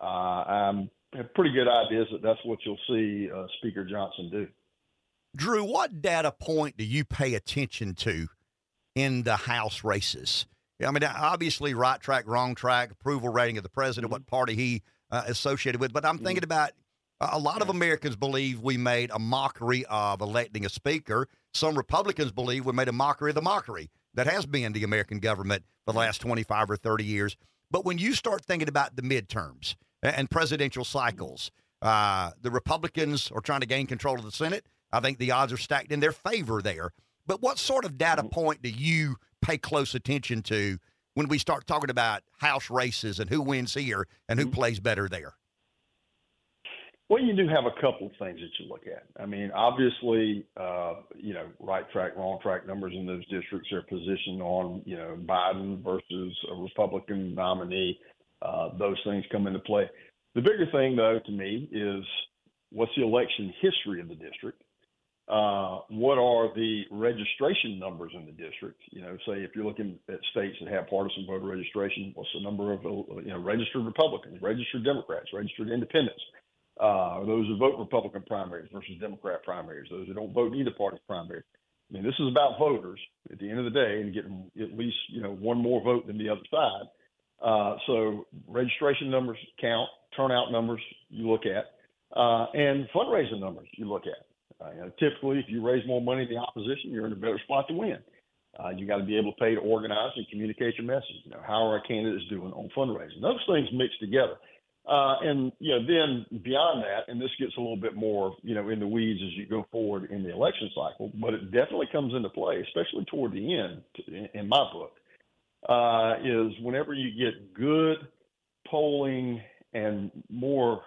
Uh, I'm have pretty good ideas that that's what you'll see uh, Speaker Johnson do. Drew, what data point do you pay attention to in the House races? I mean, obviously, right track, wrong track, approval rating of the president, mm-hmm. what party he uh, associated with. But I'm mm-hmm. thinking about a lot of Americans believe we made a mockery of electing a speaker. Some Republicans believe we made a mockery of the mockery that has been the American government for the last 25 or 30 years. But when you start thinking about the midterms and presidential cycles, uh, the Republicans are trying to gain control of the Senate. I think the odds are stacked in their favor there. But what sort of data mm-hmm. point do you pay close attention to when we start talking about house races and who wins here and who mm-hmm. plays better there? Well, you do have a couple of things that you look at. I mean, obviously, uh, you know, right track, wrong track numbers in those districts are positioned on, you know, Biden versus a Republican nominee. Uh, those things come into play. The bigger thing, though, to me, is what's the election history of the district Uh, what are the registration numbers in the district? You know, say if you're looking at states that have partisan voter registration, what's the number of you know registered Republicans, registered Democrats, registered Independents? Uh, those who vote Republican primaries versus Democrat primaries, those who don't vote either party's primary. I mean, this is about voters at the end of the day and getting at least you know one more vote than the other side. Uh, so registration numbers count, turnout numbers you look at, uh, and fundraising numbers you look at. Uh, you know, typically, if you raise more money than the opposition, you're in a better spot to win. Uh, you got to be able to pay to organize and communicate your message. You know, how are our candidates doing on fundraising? Those things mix together. Uh, and you know, then beyond that, and this gets a little bit more, you know, in the weeds as you go forward in the election cycle, but it definitely comes into play, especially toward the end, in my book, uh, is whenever you get good polling and more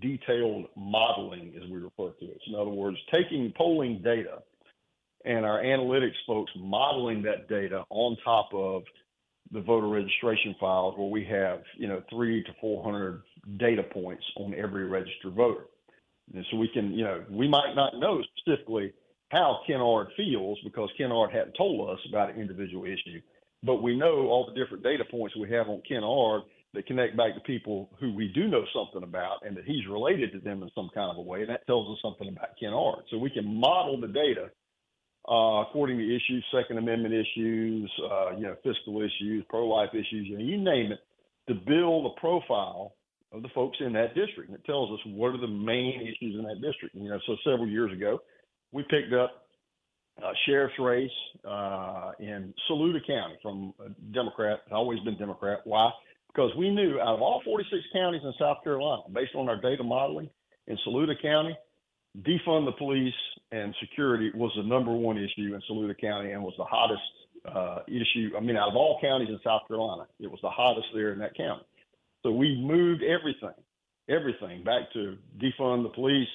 detailed modeling, as we refer to it. So in other words, taking polling data and our analytics folks modeling that data on top of the voter registration files where we have, you know, three to 400 data points on every registered voter. And so we can, you know, we might not know specifically how Ken Ard feels because Ken Ard hadn't told us about an individual issue, but we know all the different data points we have on Ken Ard that connect back to people who we do know something about and that he's related to them in some kind of a way. And that tells us something about Ken Ard. So we can model the data uh, according to issues, Second Amendment issues, uh, you know, fiscal issues, pro-life issues, you know, you name it, to build a profile of the folks in that district. And it tells us what are the main issues in that district. You know, so several years ago, we picked up a sheriff's race uh, in Saluda County from a Democrat, always been Democrat. Why? because we knew out of all 46 counties in South Carolina, based on our data modeling in Saluda County, defund the police and security was the number one issue in Saluda County and was the hottest uh, issue. I mean, out of all counties in South Carolina, it was the hottest there in that county. So we moved everything, everything back to defund the police,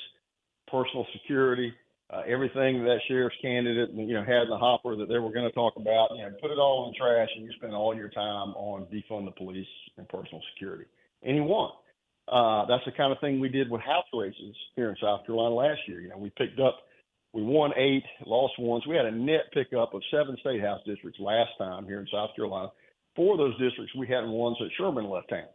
personal security, uh, everything that sheriff's candidate you know had in the hopper that they were going to talk about, you know, put it all in trash, and you spend all your time on defund the police and personal security. And he won. Uh, that's the kind of thing we did with house races here in South Carolina last year. You know, we picked up, we won eight, lost one. So we had a net pickup of seven state house districts last time here in South Carolina. Four of those districts we hadn't won since Sherman left town.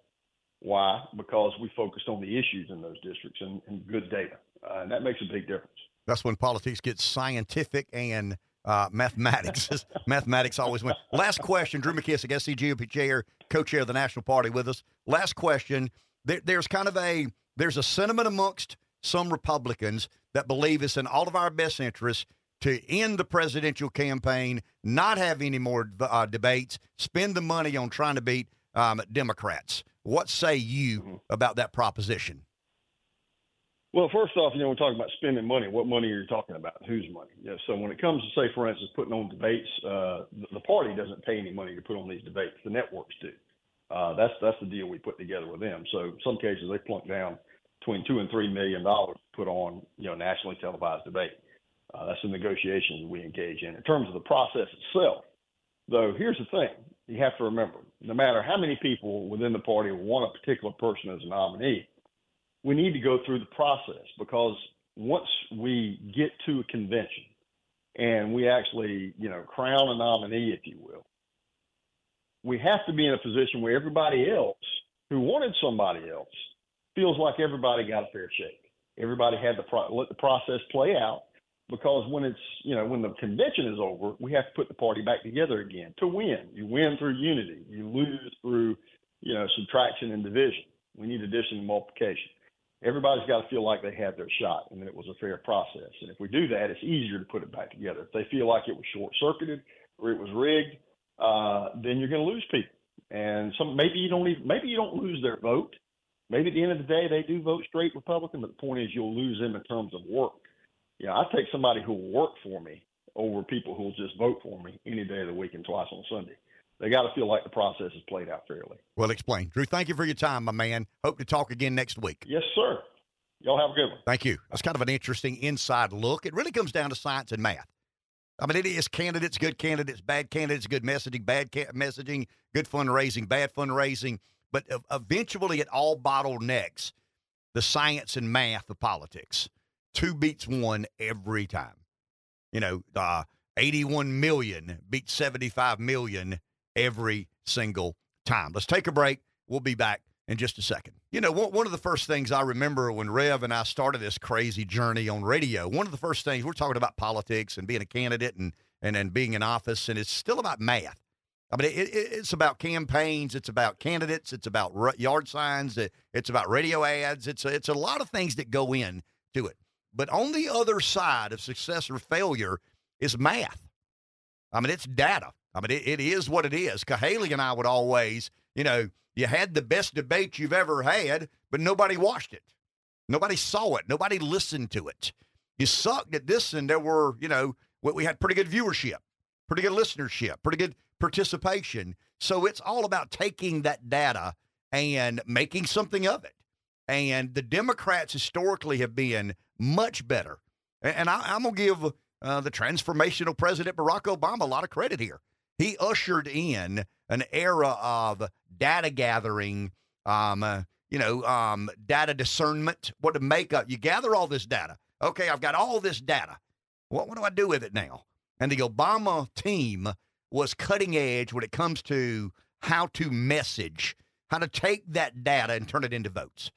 Why? Because we focused on the issues in those districts and, and good data, uh, and that makes a big difference. That's when politics gets scientific and uh, mathematics. mathematics always win. Last question, Drew McKissick, SCGOP chair, co-chair of the National Party with us. Last question. There, there's kind of a there's a sentiment amongst some Republicans that believe it's in all of our best interests to end the presidential campaign, not have any more uh, debates, spend the money on trying to beat um, Democrats. What say you mm-hmm. about that proposition? Well, first off, you know, we're talking about spending money. What money are you talking about? Whose money? Yeah. So when it comes to, say, for instance, putting on debates, uh, the, party doesn't pay any money to put on these debates. The networks do. Uh, that's that's the deal we put together with them. So in some cases they plunk down between two and three million dollars to put on, you know, nationally televised debate. Uh, that's the negotiations we engage in. In terms of the process itself, though, here's the thing: you have to remember, no matter how many people within the party want a particular person as a nominee we need to go through the process because once we get to a convention and we actually, you know, crown a nominee, if you will, we have to be in a position where everybody else who wanted somebody else feels like everybody got a fair shake. Everybody had to pro- let the process play out because when it's, you know, when the convention is over, we have to put the party back together again to win. You win through unity, you lose through, you know, subtraction and division. We need addition and multiplication everybody's got to feel like they had their shot and that it was a fair process. And if we do that, it's easier to put it back together. If they feel like it was short circuited or it was rigged, uh, then you're going to lose people. And some maybe you don't even maybe you don't lose their vote. Maybe at the end of the day they do vote straight Republican, but the point is you'll lose them in terms of work. Yeah, I take somebody who will work for me over people who will just vote for me any day of the week and twice on Sunday they got to feel like the process is played out fairly. Well explained. Drew, thank you for your time, my man. Hope to talk again next week. Yes, sir. Y'all have a good one. Thank you. That's kind of an interesting inside look. It really comes down to science and math. I mean, it is candidates, good candidates, bad candidates, good messaging, bad ca- messaging, good fundraising, bad fundraising. But eventually, it all bottlenecks the science and math of politics. Two beats one every time. you know, uh, 81 million beats 75 million every single time. Let's take a break. We'll be back in just a second. You know, one, of the first things I remember when Rev and I started this crazy journey on radio, one of the first things we're talking about politics and being a candidate and, and, and being in office, and it's still about math. I mean, it, it, it's about campaigns, it's about candidates, it's about yard signs, it, it's about radio ads, it's a, it's a lot of things that go in to it. But on the other side of success or failure is math. I mean, it's data. I mean, it, it is what it is. Cahaley and I would always, you know, you had the best debate you've ever had, but nobody watched it. Nobody saw it. Nobody listened to it. You sucked at this, and there were, you know, we we had pretty good viewership, pretty good listenership, pretty good participation. So it's all about taking that data and making something of it. And the Democrats historically have been much better. And, I, I'm going to give uh, the transformational President Barack Obama a lot of credit here. He ushered in an era of data gathering, um, uh, you know, um, data discernment, what to make up. You gather all this data. Okay, I've got all this data. What, what do I do with it now? And the Obama team was cutting edge when it comes to how to message, how to take that data and turn it into votes.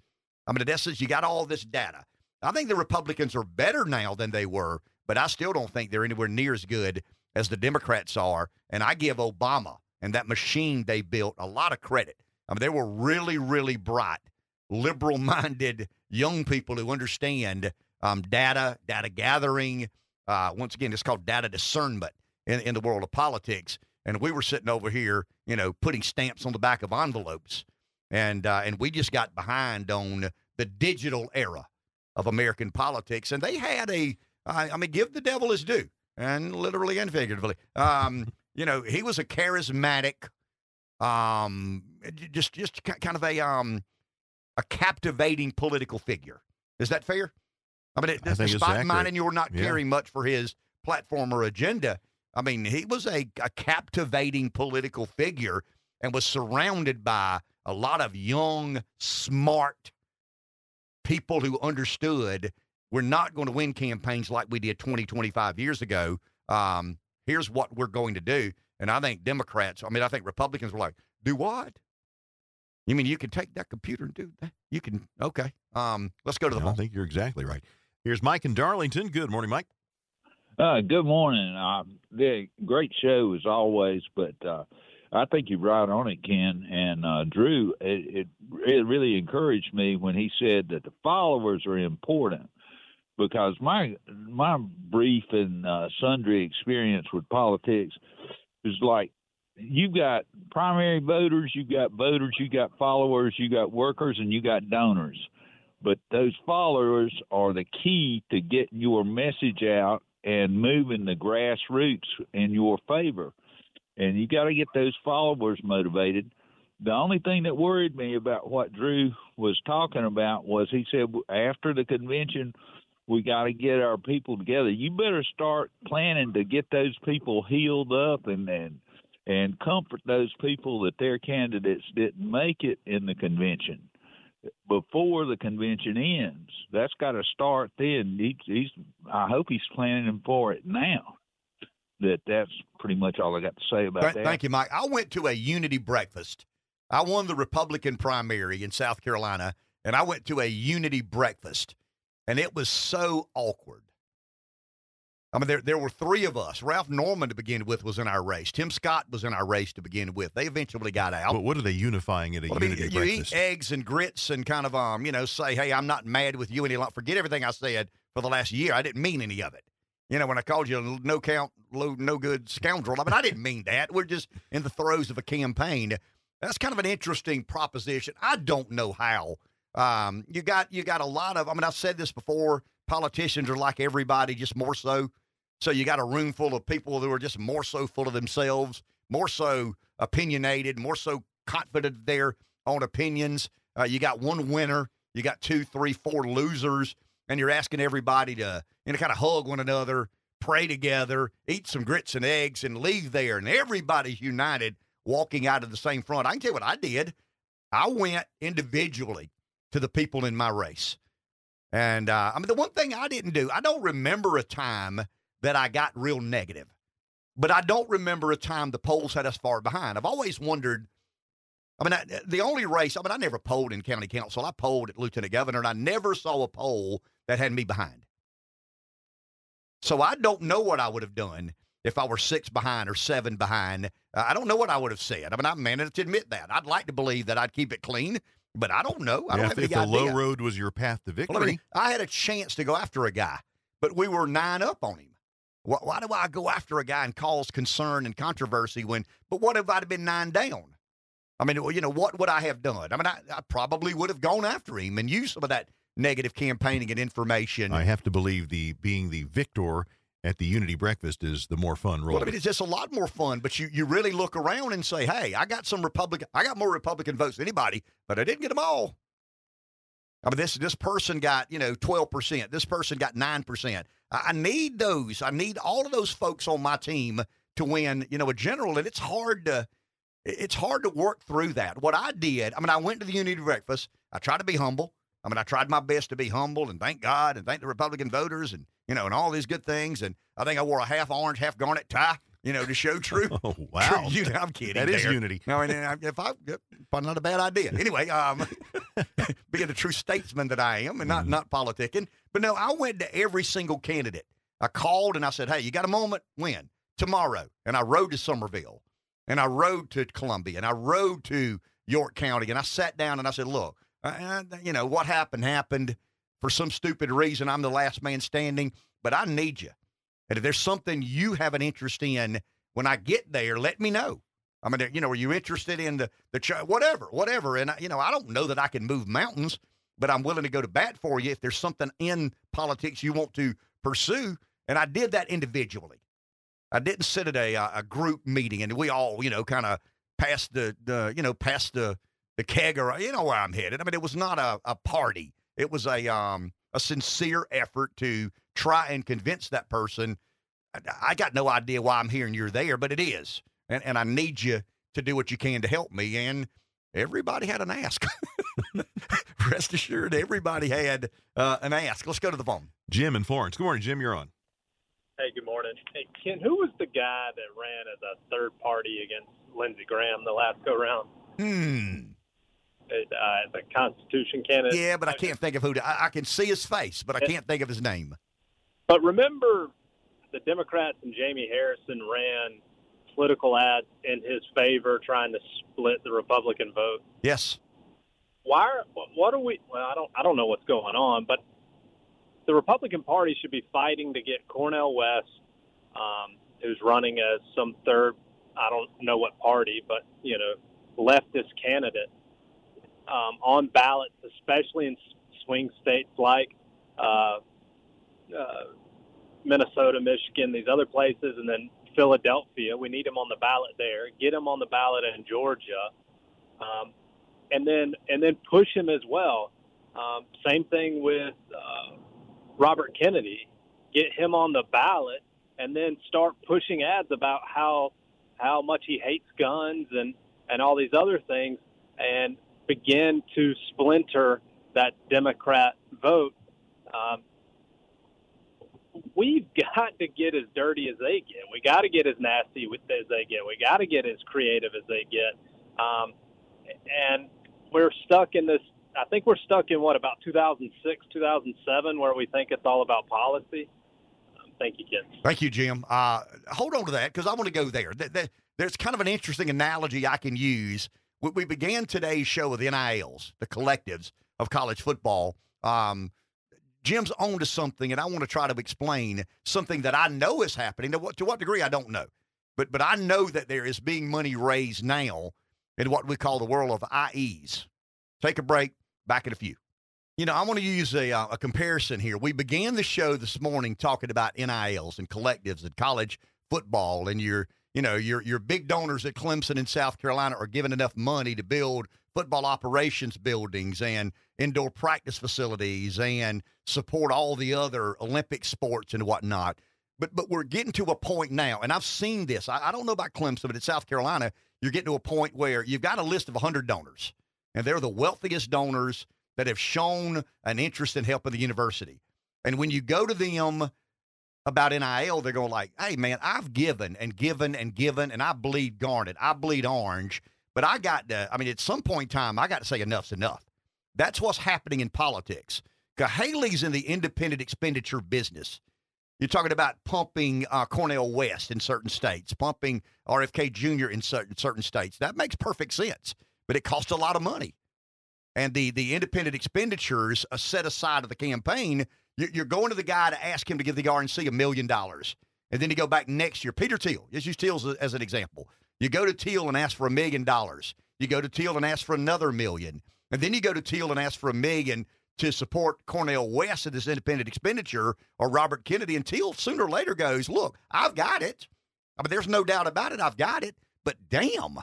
I mean, in essence, you got all this data. I think the Republicans are better now than they were, but I still don't think they're anywhere near as good as the Democrats are. And I give Obama and that machine they built a lot of credit. I mean, they were really, really bright, liberal minded young people who understand um, data, data gathering. Uh, once again, it's called data discernment in, in the world of politics. And we were sitting over here, you know, putting stamps on the back of envelopes. And, uh, and we just got behind on the digital era of American politics. And they had a, I I mean, give the devil his due, and literally and figuratively. Um, you know, he was a charismatic, um, just just kind of a um, a captivating political figure. Is that fair? I mean, it, I despite and you're not Yeah. caring much for his platform or agenda, I mean, he was a, a captivating political figure and was surrounded by a lot of young, smart people who understood we're not going to win campaigns like we did 20, 25 years ago. Um, here's what we're going to do. And I think Democrats, I mean, I think Republicans were like, do what? You mean you can take that computer and do that? You can, okay. Um, let's go to the I phone. think you're exactly right. Here's Mike in Darlington. Good morning, Mike. Uh, good morning. Uh, the great show as always, but uh, I think you're right on it, Ken and uh, Drew. It, it it really encouraged me when he said that the followers are important because my my brief and uh, sundry experience with politics is like you've got primary voters, you've got voters, you've got followers, you've got workers, and you got donors. But those followers are the key to getting your message out and moving the grassroots in your favor. And you got to get those followers motivated. The only thing that worried me about what Drew was talking about was he said after the convention, we got to get our people together. You better start planning to get those people healed up and and and comfort those people that their candidates didn't make it in the convention before the convention ends. That's got to start then. He, he's I hope he's planning for it now. That that's pretty much all I got to say about Th- that. Thank you, Mike. I went to a unity breakfast. I won the Republican primary in South Carolina, and I went to a unity breakfast, and it was so awkward. I mean, there there were three of us. Ralph Norman to begin with was in our race. Tim Scott was in our race to begin with. They eventually got out. But what are they unifying at a Well, I mean, you breakfast? eat eggs and grits and kind of um, you know, say, hey, I'm not mad with you any longer. Forget everything I said for the last year. I didn't mean any of it. You know, when I called you a no count, no good scoundrel. I mean, I didn't mean that. We're just in the throes of a campaign. That's kind of an interesting proposition. I don't know how. Um, you got you got a lot of. I mean, I've said this before. Politicians are like everybody, just more so. So you got a room full of people who are just more so full of themselves, more so opinionated, more so confident their own opinions. Uh, you got one winner, you got two, three, four losers, and you're asking everybody to you know kind of hug one another, pray together, eat some grits and eggs, and leave there, and everybody's united, walking out of the same front. I can tell you what I did. I went individually to the people in my race. And uh, I mean, the one thing I didn't do, I don't remember a time that I got real negative. But I don't remember a time the polls had us far behind. I've always wondered. I mean, I, the only race, I mean, I never polled in county council. I polled at lieutenant governor, and I never saw a poll that had me behind. So I don't know what I would have done if I were six behind or seven behind. Uh, I don't know what I would have said. I mean, I'm man enough to admit that. I'd like to believe that I'd keep it clean, but I don't know. I don't Yeah, have if, if any the idea. low road was your path to victory, Well, I mean, I had a chance to go after a guy, but we were nine up on him. Why, why do I go after a guy and cause concern and controversy when? But what if I'd have been nine down? I mean, you know, what would I have done? I mean, I, I probably would have gone after him and used some of that negative campaigning and information. I have to believe the being the victor at the Unity Breakfast is the more fun role. Well, I mean, it's just a lot more fun. But you, you really look around and say, "Hey, I got some Republican. I got more Republican votes than anybody, but I didn't get them all." I mean, this this person got you know twelve percent. This person got nine percent. I, I need those. I need all of those folks on my team to win. You know, a general, and it's hard to it's hard to work through that. What I did, I mean, I went to the Unity Breakfast. I tried to be humble. I mean, I tried my best to be humble and thank God and thank the Republican voters and you know and all these good things. And I think I wore a half orange, half garnet tie, you know, to show true. Oh wow, You know, I'm kidding. that is there. unity. No, and uh, if I, probably not a bad idea. Anyway, um, being the true statesman that I am, and not not politicking, but no, I went to every single candidate. I called and I said, "Hey, you got a moment? When tomorrow?" And I rode to Summerville, and I rode to Columbia, and I rode to York County, and I sat down and I said, "Look, uh, you know what happened happened. For some stupid reason, I'm the last man standing, but I need you. And if there's something you have an interest in, when I get there, let me know. I mean, you know, are you interested in the the ch- whatever, whatever? And I- you know, I don't know that I can move mountains, but I'm willing to go to bat for you if there's something in politics you want to pursue. And I did that individually. I didn't sit at a a group meeting and we all, you know, kind of passed the the you know passed the the keg or you know where I'm headed. I mean, it was not a, a party. It was a um a sincere effort to try and convince that person. I, I got no idea why I'm here and you're there, but it is, and and I need you to do what you can to help me. And everybody had an ask. Rest assured, everybody had uh, an ask. Let's go to the phone. Jim and Florence. Good morning, Jim. You're on. Hey, good morning. Hey, Ken, who was the guy that ran as a third party against Lindsey Graham the last go round? Hmm. Uh, the Constitution candidate. Yeah, but I can't think of who. To, I, I can see his face, but I can't think of his name. But remember, the Democrats and Jamie Harrison ran political ads in his favor, trying to split the Republican vote. Yes. Why? Are, what are we? Well, I don't. I don't know what's going on, but the Republican Party should be fighting to get Cornel West, um, who's running as some third. I don't know what party, but you know, leftist candidate um, on ballots, especially in swing states like uh, uh, Minnesota, Michigan, these other places, and then Philadelphia. We need him on the ballot there. Get him on the ballot in Georgia, um, and then and then push him as well. Um, same thing with uh, Robert Kennedy. Get him on the ballot, and then start pushing ads about how how much he hates guns and and all these other things, and begin to splinter that Democrat vote. Um, we've got to get as dirty as they get. We got to get as nasty with as they get. We got to get as creative as they get. Um, and we're stuck in this. I think we're stuck in what about 2006, 2007, where we think it's all about policy. Um, thank you, Ken. Thank you, Jim. Uh, hold on to that because I want to go there. Th- th- There's kind of an interesting analogy I can use. We, began today's show with the NILs, the collectives of college football. Um, Jim's on to something, and I want to try to explain something that I know is happening. To what, to what degree, I don't know. But, but I know that there is being money raised now in what we call the world of IEs. Take a break. Back in a few. You know, I want to use a, uh, a comparison here. We began the show this morning talking about NILs and collectives and college football, and your, you know, your your big donors at Clemson and South Carolina are given enough money to build football operations buildings and indoor practice facilities and support all the other Olympic sports and whatnot. But but we're getting to a point now, and I've seen this. I, I don't know about Clemson, but at South Carolina, you're getting to a point where you've got a list of 100 donors and they're the wealthiest donors that have shown an interest in helping the university. And when you go to them about NIL, they're going like, "Hey, man, I've given and given and given, and I bleed garnet, I bleed orange, but I got to. I mean, at some point in time, I got to say enough's enough. That's what's happening in politics. Haley's in the independent expenditure business. You're talking about pumping uh, Cornel West in certain states, pumping RFK Jr. in certain certain states. That makes perfect sense, but it costs a lot of money. And the the independent expenditures set aside of the campaign. You're going to the guy to ask him to give the RNC a million dollars, and then you go back next year. Peter Thiel, let's use Thiel as, an example. You go to Thiel and ask for a million dollars. You go to Thiel and ask for another million, and then you go to Thiel and ask for a million to support Cornel West in this independent expenditure or Robert Kennedy And until sooner or later goes, look, I've got it. I mean, there's no doubt about it. I've got it. But damn,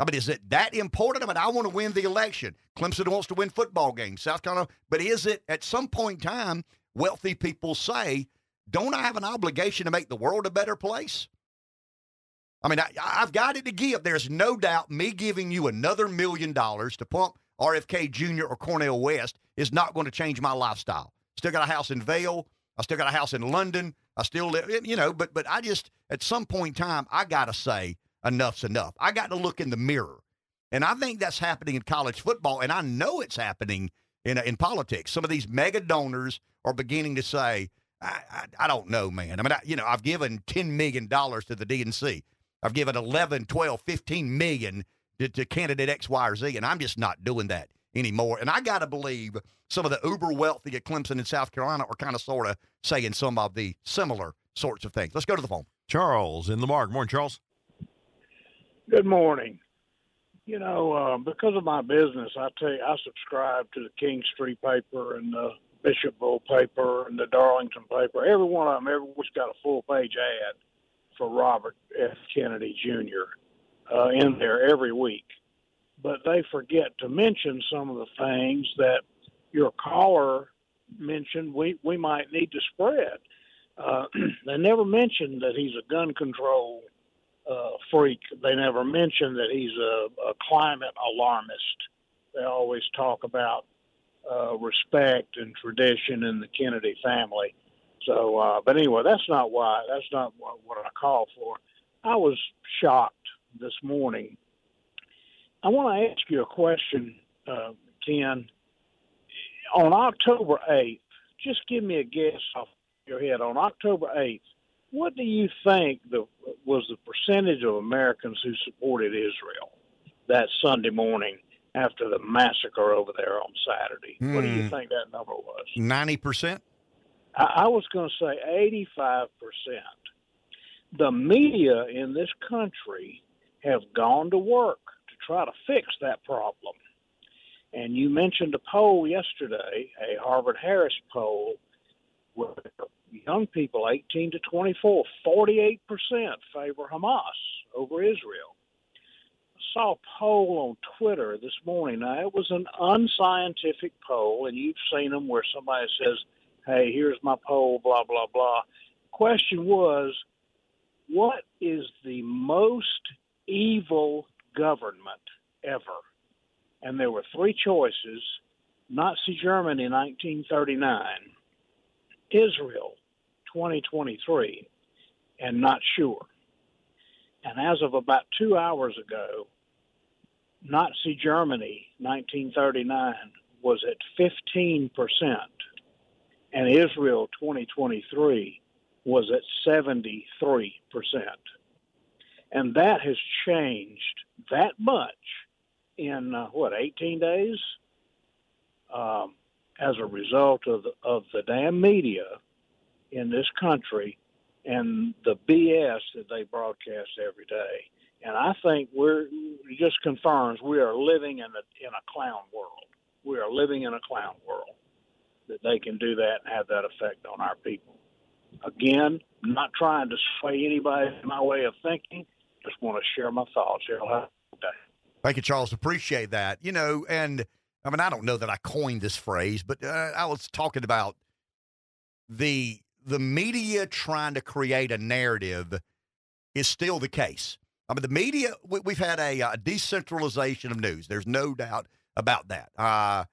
I mean, is it that important? I mean, I want to win the election. Clemson wants to win football games. South Carolina. But is it at some point in time, wealthy people say, don't I have an obligation to make the world a better place? I mean, I, have got it to give. There's no doubt me giving you another million dollars to pump RFK Jr. or Cornel West is not going to change my lifestyle. Still got a house in Vail. I still got a house in London. I still live, you know, but but I just at some point in time I got to say enough's enough. I got to look in the mirror, and I think that's happening in college football, and I know it's happening in in politics. Some of these mega donors are beginning to say, I, I, I don't know, man. I mean, I, you know, I've given ten million dollars to the DNC. I've given 11, 12, 15 million to, to candidate X, Y, or Z, and I'm just not doing that anymore. And I got to believe some of the uber wealthy at Clemson and South Carolina are kind of sort of saying some of the similar sorts of things. Let's go to the phone. Charles in Lamar. Good morning, Charles. Good morning. You know, uh, because of my business, I tell you, I subscribe to the King Street paper and the Bishopville paper and the Darlington paper. Every one of them, everyone's got a full page ad for Robert F. Kennedy Jr uh, in there every week. But they forget to mention some of the things that your caller mentioned we, we might need to spread. Uh, they never mentioned that he's a gun control uh, freak. They never mentioned that he's a, a climate alarmist. They always talk about uh, respect and tradition in the Kennedy family. So, uh, but anyway, that's not why. That's not what, what I call for. I was shocked this morning. I want to ask you a question, uh, Ken. On October 8th, just give me a guess off your head. On October 8th, what do you think the, was the percentage of Americans who supported Israel that Sunday morning after the massacre over there on Saturday? What do you Hmm. think that number was? 90%? I, I was going to say 85%. The media in this country have gone to work to try to fix that problem. And you mentioned a poll yesterday, a Harvard Harris poll, where young people 18 to 24, 48% favor Hamas over Israel. Saw a poll on Twitter this morning. Now, it was an unscientific poll, and you've seen them where somebody says, hey, here's my poll, blah, blah, blah. Question was, what is the most evil government ever? And there were three choices Nazi Germany 1939, Israel 2023, and not sure. And as of about two hours ago, Nazi Germany 1939 was at 15%, and Israel 2023 was at 73%. And that has changed that much in, uh, what, 18 days? Um, as a result of the, of the damn media in this country and the BS that they broadcast every day. And I think we're just confirms we are living in a in a clown world. We are living in a clown world that they can do that and have that effect on our people. Again, not trying to sway anybody in my way of thinking. Just want to share my thoughts. Thank you, Charles. Appreciate that. You know, and I mean, I don't know that I coined this phrase, but uh, I was talking about the the media trying to create a narrative is still the case. I mean, the media we, we've had a, uh decentralization of news. There's no doubt about that. Uh,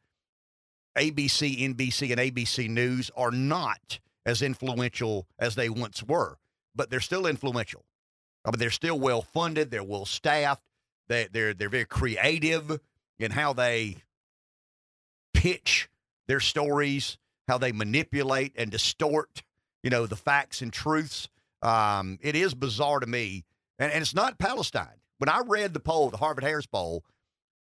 ABC, NBC, and ABC News are not as influential as they once were, but they're still influential. I mean, they're still well funded. They're well staffed. They, they're they're very creative in how they pitch their stories, how they manipulate and distort, you know, the facts and truths. Um, it is bizarre to me, and, and it's not Palestine. When I read the poll, the Harvard Harris poll,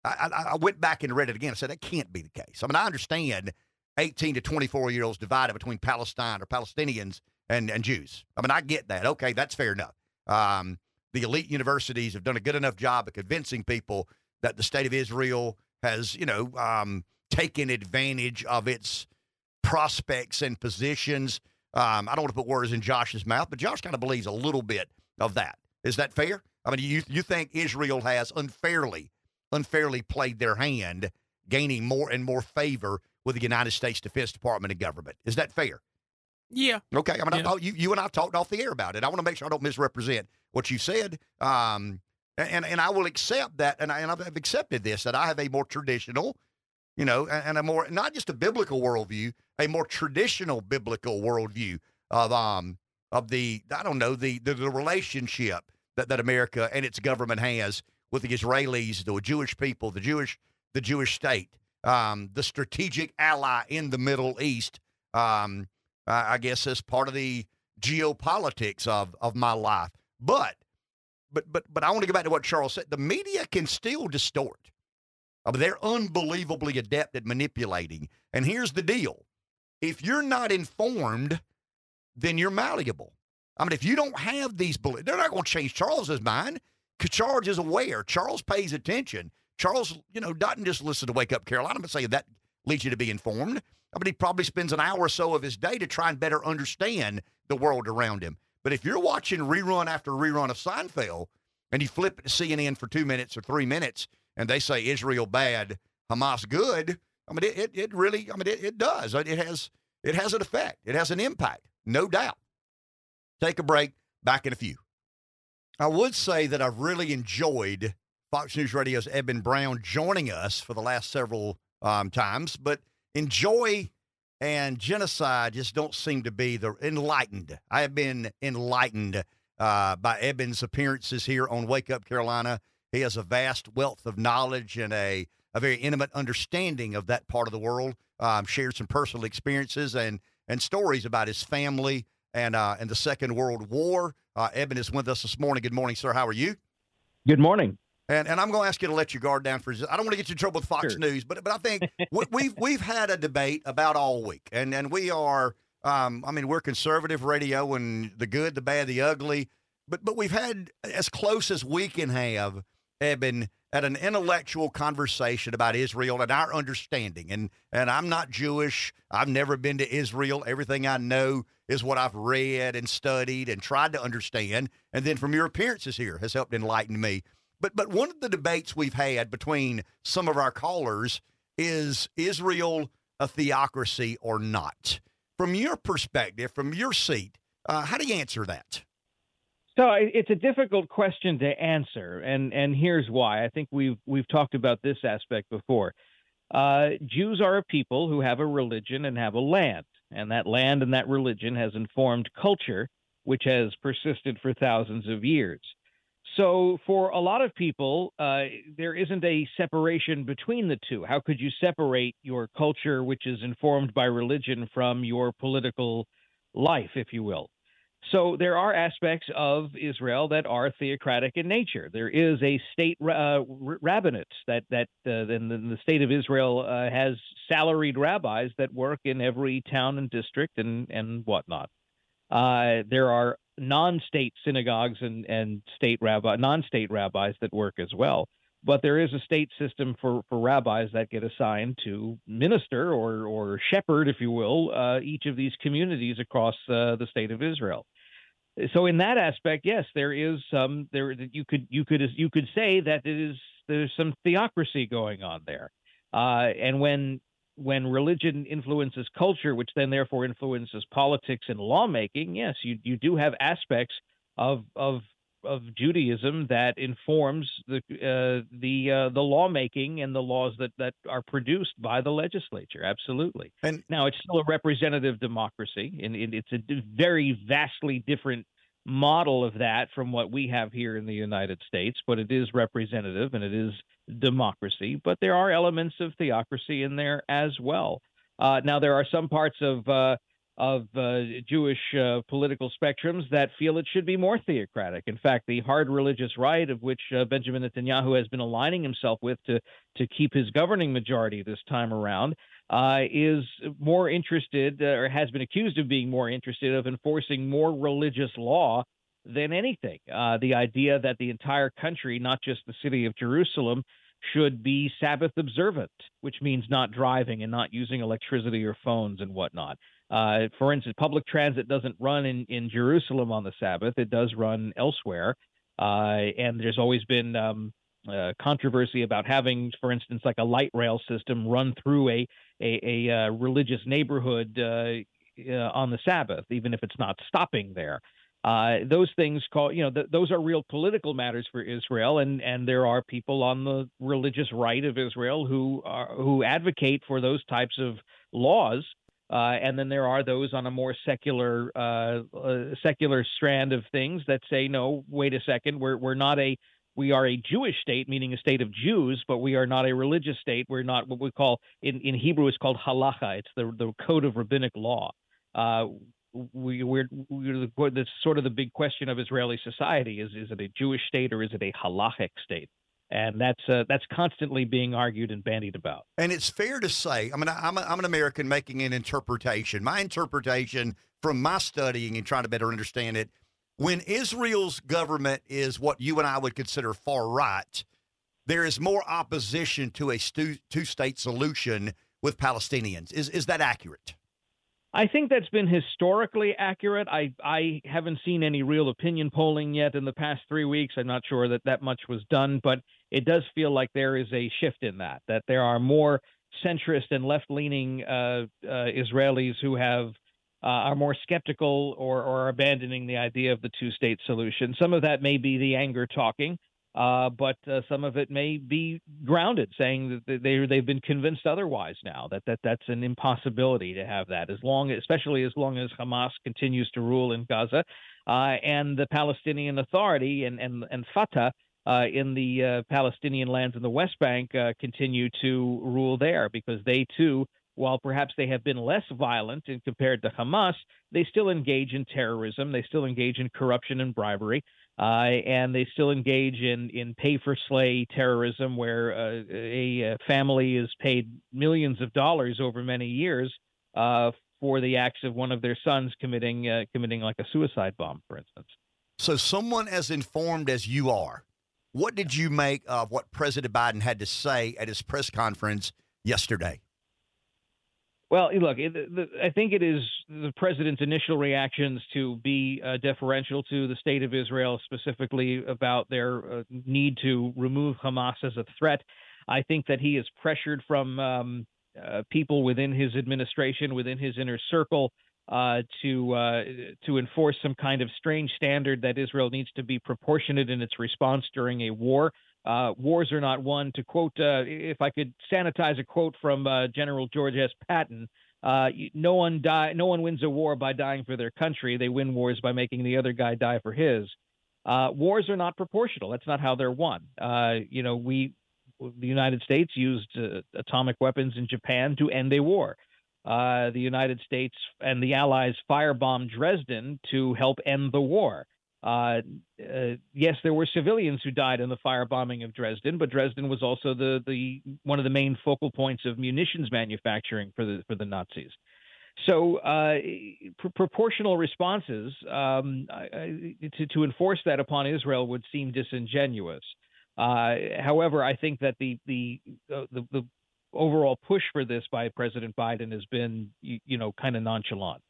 I, I, I went back and read it again. I said that can't be the case. I mean, I understand 18 to 24 year olds divided between Palestine or Palestinians and, and Jews. I mean, I get that. Okay, that's fair enough. Um, the elite universities have done a good enough job of convincing people that the state of Israel has, you know, um, taken advantage of its prospects and positions. Um, I don't want to put words in Josh's mouth, but Josh kind of believes a little bit of that. Is that fair? I mean, you you think Israel has unfairly unfairly played their hand, gaining more and more favor with the United States Defense Department and government? Is that fair? Yeah. Okay. I mean, Yeah. I, you you and I talked off the air about it. I want to make sure I don't misrepresent what you said. Um, and and I will accept that, and, I, and I've accepted this that I have a more traditional, you know, and, and a more not just a biblical worldview, a more traditional biblical worldview of um of the I don't know the the, the relationship that, that America and its government has with the Israelis, the Jewish people, the Jewish the Jewish state, um, the strategic ally in the Middle East. Um, I guess as part of the geopolitics of of my life. But but but but I want to go back to what Charles said. The media can still distort. I mean, they're unbelievably adept at manipulating. And here's the deal: if you're not informed, then you're malleable. I mean, if you don't have these beliefs, they're not going to change Charles's mind because Charles is aware. Charles pays attention. Charles, you know, doesn't just listen to Wake Up Carolina. I'm saying that leads you to be informed. I mean, he probably spends an hour or so of his day to try and better understand the world around him. But if you're watching rerun after rerun of Seinfeld and you flip to CNN for two minutes or three minutes and they say Israel bad, Hamas good, I mean, it, it, it really, I mean, it, it does. It has, it has an effect. It has an impact, no doubt. Take a break. Back in a few. I would say that I've really enjoyed Fox News Radio's Eben Brown joining us for the last several um, times, but enjoy and genocide just don't seem to be the enlightened. I have been enlightened uh, by Eben's appearances here on Wake Up Carolina. He has a vast wealth of knowledge and a, a very intimate understanding of that part of the world. Um, shared some personal experiences and and stories about his family and uh, and the Second World War. Uh, Eben is with us this morning. Good morning, sir. How are you? Good morning. And and I'm going to ask you to let your guard down for. I don't want to get you in trouble with Fox Sure. News, but but I think we, we've we've had a debate about all week, and and we are. Um, I mean, we're conservative radio, and the good, the bad, the ugly. But but we've had as close as we can have, Eben, at an intellectual conversation about Israel and our understanding. And and I'm not Jewish. I've never been to Israel. Everything I know is what I've read and studied and tried to understand. And then from your appearances here has helped enlighten me. But but one of the debates we've had between some of our callers is Israel a theocracy or not? From your perspective, from your seat, uh, how do you answer that? So it's a difficult question to answer, and and here's why. I think we've we've talked about this aspect before. Uh, Jews are a people who have a religion and have a land, and that land and that religion has informed culture, which has persisted for thousands of years. So for a lot of people, uh, there isn't a separation between the two. How could you separate your culture, which is informed by religion, from your political life, if you will? So there are aspects of Israel that are theocratic in nature. There is a state uh, rabbinate that that uh, the state of Israel uh, has salaried rabbis that work in every town and district and and whatnot. Uh, there are non-state synagogues and and state rabbi non-state rabbis that work as well. But there is a state system for, for rabbis that get assigned to minister or or shepherd, if you will, uh, each of these communities across uh, the state of Israel so in that aspect, yes, there is some there that you could you could you could say that it is there's some theocracy going on there, uh, and when when religion influences culture, which then therefore influences politics and lawmaking, yes, you you do have aspects of of of Judaism that informs the uh, the uh, the lawmaking and the laws that that are produced by the legislature. Absolutely. And now it's still a representative democracy, and it, it's a very vastly different model of that from what we have here in the United States. But it is representative and it is democracy. But there are elements of theocracy in there as well. Uh, now there are some parts of uh, of uh, Jewish uh, political spectrums that feel it should be more theocratic. In fact, the hard religious right, of which uh, Benjamin Netanyahu has been aligning himself with to to keep his governing majority this time around, uh, is more interested, uh, or has been accused of being more interested of enforcing more religious law than anything. Uh, the idea that the entire country, not just the city of Jerusalem, should be Sabbath observant, which means not driving and not using electricity or phones and whatnot. Uh, for instance, public transit doesn't run in, in Jerusalem on the Sabbath, it does run elsewhere. Uh, and there's always been um, uh, controversy about having, for instance, like a light rail system run through a, a, a uh, religious neighborhood uh, uh, on the Sabbath, even if it's not stopping there. Uh, those things call you know th- those are real political matters for Israel, and and there are people on the religious right of Israel who are who advocate for those types of laws. Uh, and then there are those on a more secular uh, uh, secular strand of things that say, no, wait a second, we're we're not a we are a Jewish state, meaning a state of Jews, but we are not a religious state. We're not what we call in, in Hebrew it's called halacha. It's the the code of rabbinic law. Uh, we, we're, we're sort of the big question of Israeli society: is is it a Jewish state or is it a halachic state? And that's uh, that's constantly being argued and bandied about. And it's fair to say, I mean, I'm, a, I'm an American making an interpretation. My interpretation from my studying and trying to better understand it, when Israel's government is what you and I would consider far right, there is more opposition to a stu- two-state solution with Palestinians. Is is that accurate? I think that's been historically accurate. I I haven't seen any real opinion polling yet in the past three weeks. I'm not sure that that much was done, but it does feel like there is a shift in that. That there are more centrist and left-leaning uh, uh, Israelis who have uh, are more skeptical or, or abandoning the idea of the two-state solution. Some of that may be the anger talking. Uh, but uh, some of it may be grounded, saying that they they've been convinced otherwise now that, that that's an impossibility to have that as long, especially as long as Hamas continues to rule in Gaza, uh, and the Palestinian Authority and and and Fatah. Uh, in the uh, Palestinian lands in the West Bank, uh, continue to rule there because they too, while perhaps they have been less violent in compared to Hamas, they still engage in terrorism. They still engage in corruption and bribery. Uh, and they still engage in, in pay for slay terrorism, where uh, a, a, family is paid millions of dollars over many years uh, for the acts of one of their sons committing uh, committing like a suicide bomb, for instance. So, someone as informed as you are, what did you make of what President Biden had to say at his press conference yesterday? Well, look, it, the, I think it is the president's initial reactions to be uh, deferential to the state of Israel, specifically about their uh, need to remove Hamas as a threat. I think that he is pressured from um, uh, people within his administration, within his inner circle, uh, to uh, to enforce some kind of strange standard that Israel needs to be proportionate in its response during a war. Uh, wars are not won. To quote, uh, if I could sanitize a quote from uh, General George S. Patton, uh, no one die, no one wins a war by dying for their country. They win wars by making the other guy die for his. Uh, wars are not proportional. That's not how they're won. Uh, you know, we, the United States, used atomic weapons in Japan to end a war. the United States and the Allies firebombed Dresden to help end the war. Uh, uh, yes, there were civilians who died in the firebombing of Dresden, but Dresden was also the, the one of the main focal points of munitions manufacturing for the for the Nazis. So, uh, pr- proportional responses um, to, to enforce that upon Israel would seem disingenuous. Uh, however, I think that the the, uh, the the overall push for this by President Biden has been, you, you know, kind of nonchalant.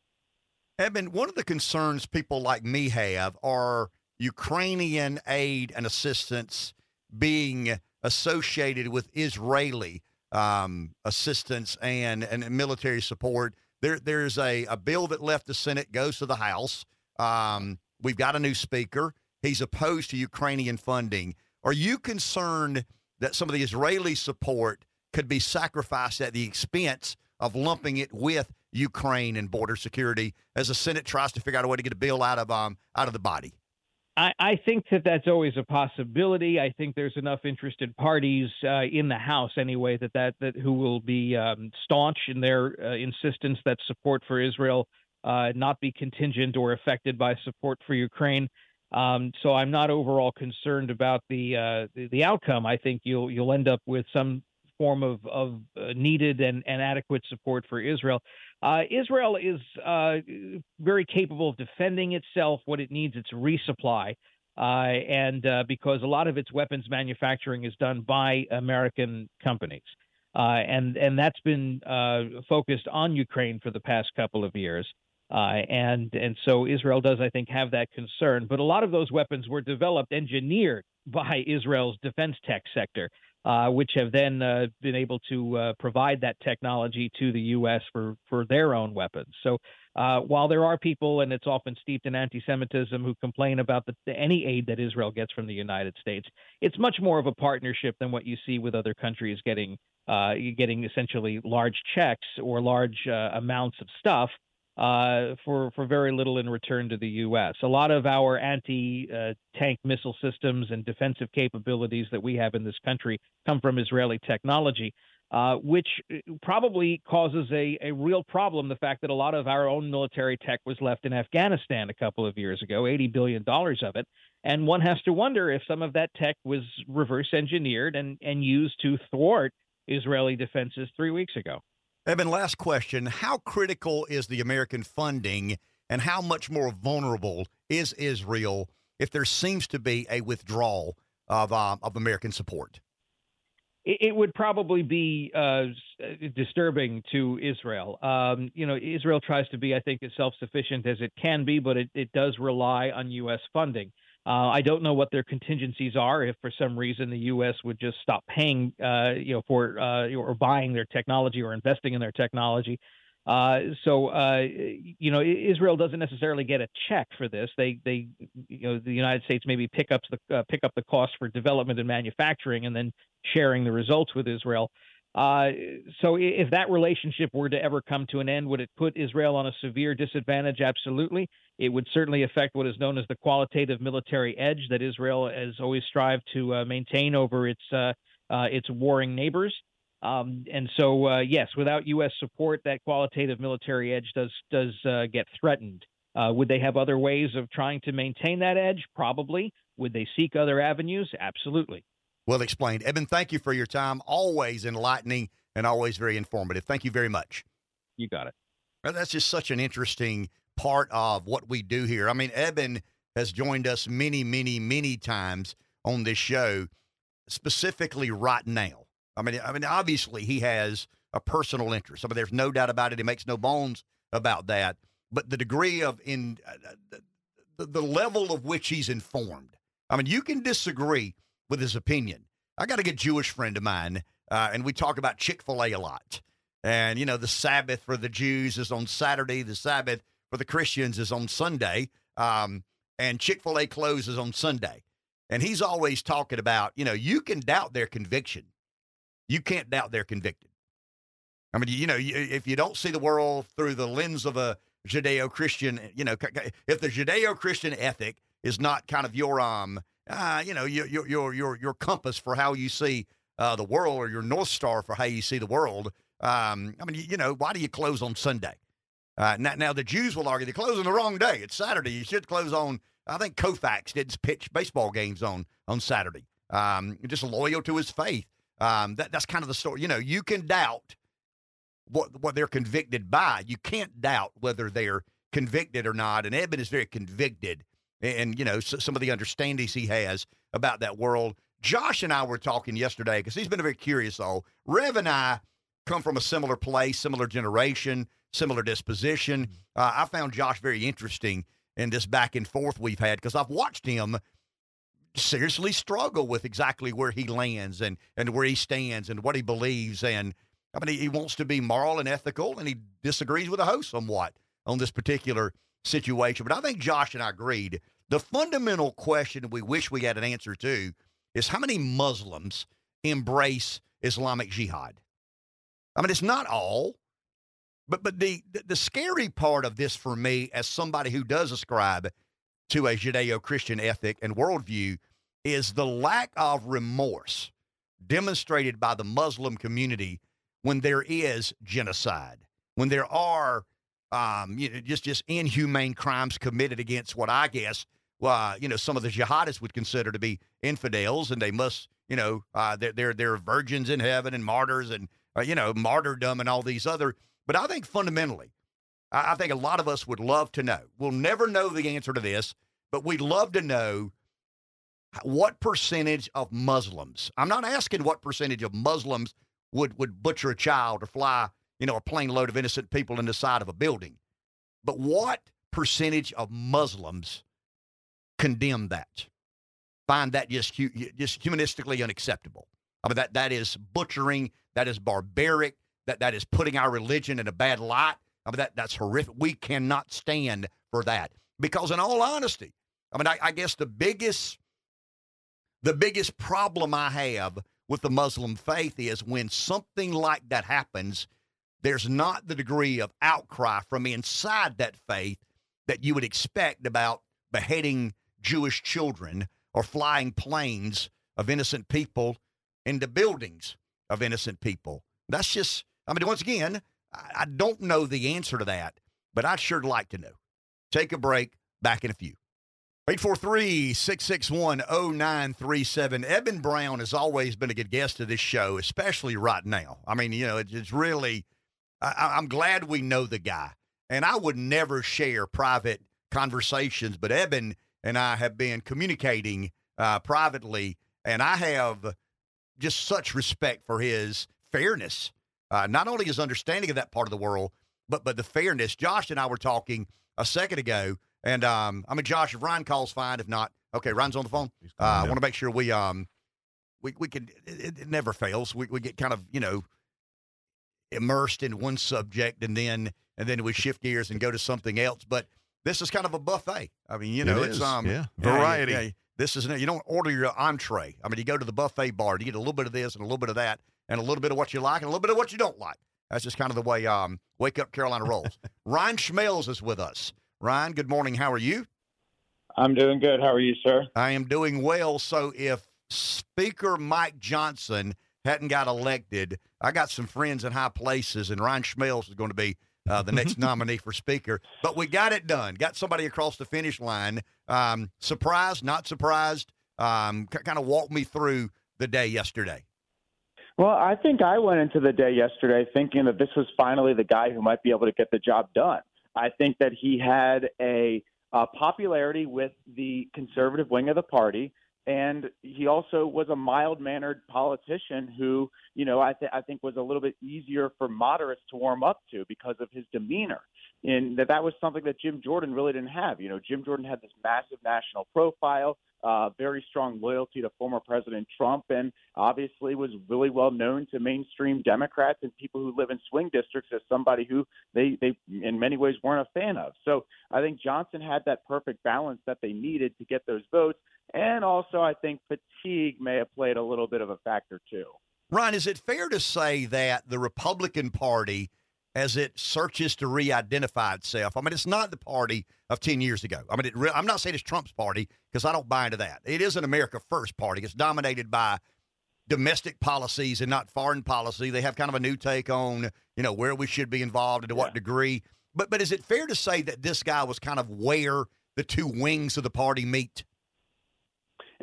Edmund, one of the concerns people like me have are Ukrainian aid and assistance being associated with Israeli um, assistance and, and military support. There, there's a, a bill that left the Senate, goes to the House. Um, we've got a new speaker. he's opposed to Ukrainian funding. Are you concerned that some of the Israeli support could be sacrificed at the expense of lumping it with Ukraine and border security as the Senate tries to figure out a way to get a bill out of um out of the body? I, I think that that's always a possibility. I think there's enough interested parties uh, in the House anyway that that, that who will be um, staunch in their uh, insistence that support for Israel uh, not be contingent or affected by support for Ukraine. Um, so I'm not overall concerned about the, uh, the, the outcome. I think you'll you'll end up with some form of of uh, needed and, and adequate support for Israel. Uh, Israel is uh, very capable of defending itself. What it needs, it's resupply. Uh, and uh, because a lot of its weapons manufacturing is done by American companies. And and that's been focused on Ukraine for the past couple of years. And and so Israel does, I think, have that concern. But a lot of those weapons were developed, engineered by Israel's defense tech sector uh, which have then uh, been able to uh, provide that technology to the U.S. for, for their own weapons. So uh, while there are people, and it's often steeped in anti Semitism, who complain about the, any aid that Israel gets from the United States, it's much more of a partnership than what you see with other countries getting. Uh, getting essentially large checks or large uh, amounts of stuff uh, for for very little in return to the U.S. A lot of our anti-tank uh, missile systems and defensive capabilities that we have in this country come from Israeli technology, uh, which uh, probably causes a, a real problem. The fact that a lot of our own military tech was left in Afghanistan a couple of years ago, eighty billion dollars of it, and one has to wonder if some of that tech was reverse engineered and and used to thwart Israeli defenses three weeks ago. Eben, last question. How critical is the American funding and how much more vulnerable is Israel if there seems to be a withdrawal of, uh, of American support? It, would probably be uh, disturbing to Israel. Um, you know, Israel tries to be, I think, as self sufficient as it can be, but it, it does rely on U.S. funding. Uh, I don't know what their contingencies are if, for some reason, the U.S. would just stop paying, uh, you know, for uh, or buying their technology or investing in their technology. Uh, so, uh, you know, Israel doesn't necessarily get a check for this. They, they, you know, the United States maybe pick up the uh, pick up the cost for development and manufacturing, and then sharing the results with Israel. Uh, so if that relationship were to ever come to an end, would it put Israel on a severe disadvantage? Absolutely. It would certainly affect what is known as the qualitative military edge that Israel has always strived to uh, maintain over its uh, uh its warring neighbors. Um, and so, uh, yes, without U.S. support, that qualitative military edge does does get threatened. would they have other ways of trying to maintain that edge? Probably. Would they seek other avenues? Absolutely. Well explained. Eben, thank you for your time. Always enlightening and always very informative. Thank you very much. You got it. That's just such an interesting part of what we do here. I mean, Eben has joined us many, many, many times on this show, specifically right now. I mean, I mean, obviously he has a personal interest. I mean, there's no doubt about it. He makes no bones about that. But the degree of in uh, the, the level of which he's informed. I mean, you can disagree with his opinion. I got a good Jewish friend of mine, uh, and we talk about Chick fil A a lot. And, you know, the Sabbath for the Jews is on Saturday, the Sabbath for the Christians is on Sunday, um, and Chick fil A closes on Sunday. And he's always talking about, you know, you can doubt their conviction. You can't doubt they're convicted. I mean, you know, if you don't see the world through the lens of a Judeo Christian, you know, if the Judeo Christian ethic is not kind of your um uh, you know, your your your your compass for how you see uh, the world, or your north star for how you see the world. Um, I mean, you, you, know, why do you close on Sunday? Uh, now, now, the Jews will argue they close on the wrong day. It's Saturday. You should close on. I think Koufax did pitch baseball games on on Saturday. Um, just loyal to his faith. Um, that that's kind of the story. You know, you can doubt what what they're convicted by. You can't doubt whether they're convicted or not. And Eben is very convicted and you know some of the understandings he has about that world. Josh and I were talking yesterday because he's been very curious. Though Rev and I come from a similar place, similar generation, similar disposition. Mm-hmm. Uh, I found Josh very interesting in this back and forth we've had because I've watched him seriously struggle with exactly where he lands and and where he stands and what he believes and I mean he, he wants to be moral and ethical and he disagrees with the host somewhat on this particular situation. But I think Josh and I agreed The fundamental question we wish we had an answer to is how many Muslims embrace Islamic Jihad? I mean, it's not all, but but the the, scary part of this for me, as somebody who does ascribe to a Judeo-Christian ethic and worldview, is the lack of remorse demonstrated by the Muslim community when there is genocide, when there are um, you know, just just inhumane crimes committed against what I guess, uh, you know, some of the jihadists would consider to be infidels, and they must, you know, uh, they're they're, they're virgins in heaven and martyrs and uh, you know martyrdom and all these other. But I think fundamentally, I, I think a lot of us would love to know. We'll never know the answer to this, but we'd love to know what percentage of Muslims. I'm not asking what percentage of Muslims would would butcher a child or fly, you know, a plane load of innocent people in the side of a building. But what percentage of Muslims condemn that? Find that just just humanistically unacceptable. I mean that that is butchering, that is barbaric, that that is putting our religion in a bad light. I mean that that's horrific. We cannot stand for that. Because in all honesty, I mean I, I guess the biggest the biggest problem I have with the Muslim faith is when something like that happens, there's not the degree of outcry from inside that faith that you would expect about beheading Jewish children or flying planes of innocent people into buildings of innocent people. That's just, I mean, once again, I don't know the answer to that, but I'd sure like to know. Take a break. Back in a few. 843 661 0937. Eben Brown has always been a good guest of this show, especially right now. I mean, you know, it's really, I, I'm glad we know the guy. And I would never share private conversations, but Eben and I have been communicating uh, privately, and I have just such respect for his fairness, uh, not only his understanding of that part of the world, but but the fairness. Josh and I were talking a second ago and um, I mean, Josh, if Ryan calls, fine. If not, okay, Ryan's on the phone. Uh, I want to make sure we um we we can. It, it, never fails. We we get kind of you know immersed in one subject, and then and then we shift gears and go to something else. But this is kind of a buffet. I mean, you know, it it's um yeah variety. Yeah, yeah, this is you don't order your entree. I mean, you go to the buffet bar, you get a little bit of this and a little bit of that, and a little bit of what you like and a little bit of what you don't like. That's just kind of the way um Wake Up Carolina rolls. Ryan Schmelz is with us. Ryan, good morning. How are you? I'm doing good. How are you, sir? I am doing well. So, if Speaker Mike Johnson hadn't got elected, I got some friends in high places, and Ryan Schmelz is going to be uh, the next nominee for Speaker. But we got it done. Got somebody across the finish line. Um, surprised? Not surprised? Um, c- kind of walk me through the day yesterday. Well, I think I went into the day yesterday thinking that this was finally the guy who might be able to get the job done. I think that he had a, a popularity with the conservative wing of the party. And he also was a mild mannered politician who, you know, I, th- I think was a little bit easier for moderates to warm up to because of his demeanor. And that that was something that Jim Jordan really didn't have. You know, Jim Jordan had this massive national profile uh, very strong loyalty to former President Trump, and obviously was really well known to mainstream Democrats and people who live in swing districts as somebody who they, they in many ways weren't a fan of. So I think Johnson had that perfect balance that they needed to get those votes. And also, I think fatigue may have played a little bit of a factor too. Ron, is it fair to say that the Republican Party as it searches to re-identify itself. I mean, it's not the party of ten years ago. I mean, re- I'm not saying it's Trump's party because I don't buy into that. It is an America First party. It's dominated by domestic policies and not foreign policy. They have kind of a new take on you know where we should be involved and to yeah. what degree. But but is it fair to say that this guy was kind of where the two wings of the party meet?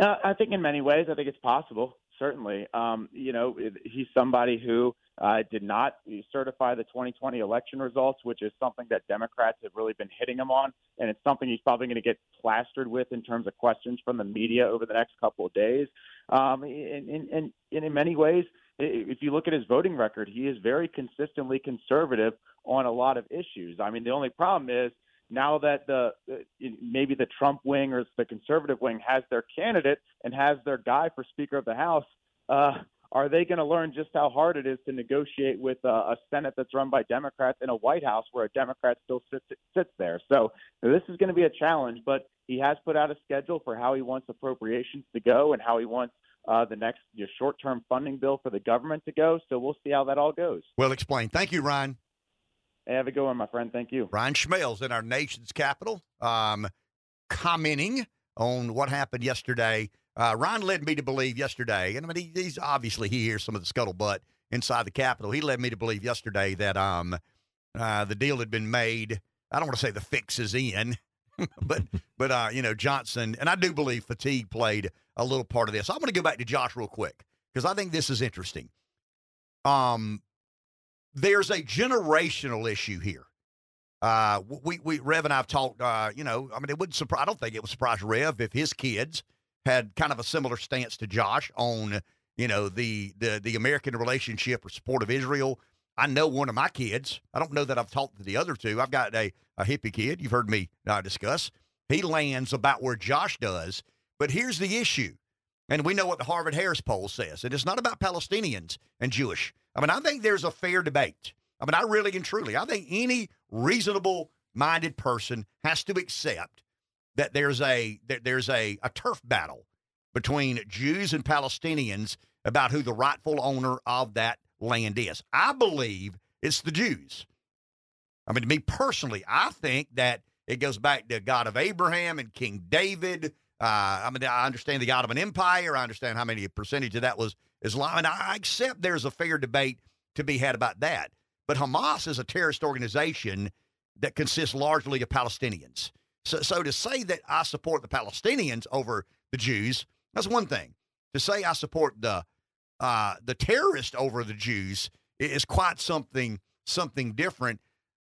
Uh, I think in many ways, I think it's possible. Certainly, um, you know, he's somebody who uh, did not certify the 2020 election results, which is something that Democrats have really been hitting him on, and it's something he's probably going to get plastered with in terms of questions from the media over the next couple of days. Um, and, and, and, and in many ways, if you look at his voting record, he is very consistently conservative on a lot of issues. I mean, the only problem is now that the maybe the Trump wing or the conservative wing has their candidate and has their guy for Speaker of the House. Uh, are they going to learn just how hard it is to negotiate with a, a Senate that's run by Democrats in a White House where a Democrat still sits sits there? So this is going to be a challenge. But He has put out a schedule for how he wants appropriations to go and how he wants uh, the next you know, short-term funding bill for the government to go. So we'll see how that all goes. Well explained. Thank you, Ryan. Hey, have a good one, my friend. Thank you. Ryan Schmelz in our nation's capital, um, commenting on what happened yesterday. Uh, Ryan led me to believe yesterday, and I mean, he, he's obviously he hears some of the scuttlebutt inside the Capitol. He led me to believe yesterday that um, uh, the deal had been made. I don't want to say the fix is in, but but uh, you know Johnson, and I do believe fatigue played a little part of this. I'm going to go back to Josh real quick because I think this is interesting. Um, there's a generational issue here. Uh, we, we, Rev and I've talked, uh, you know, I mean, it wouldn't surprise, I don't think it would surprise Rev if his kids had kind of a similar stance to Josh on, you know, the, the, the American relationship or support of Israel. I know one of my kids, I don't know that I've talked to the other two. I've got a, a hippie kid. You've heard me uh, discuss. He lands about where Josh does. But here's the issue. And we know what the Harvard Harris poll says. And it's not about Palestinians and Jewish. I mean, I think there's a fair debate. I mean, I really and truly, I think any reasonable minded person has to accept that there's a that there's a, a turf battle between Jews and Palestinians about who the rightful owner of that land is. I believe it's the Jews. I mean, to me personally, I think that it goes back to God of Abraham and King David. Uh, I mean, I understand the Ottoman empire. I understand how many percentage of that was Islam, and I accept there's a fair debate to be had about that. But Hamas is a terrorist organization that consists largely of Palestinians. So, so to say that I support the Palestinians over the Jews, that's one thing. To say I support the uh, the terrorist over the Jews is quite something something different.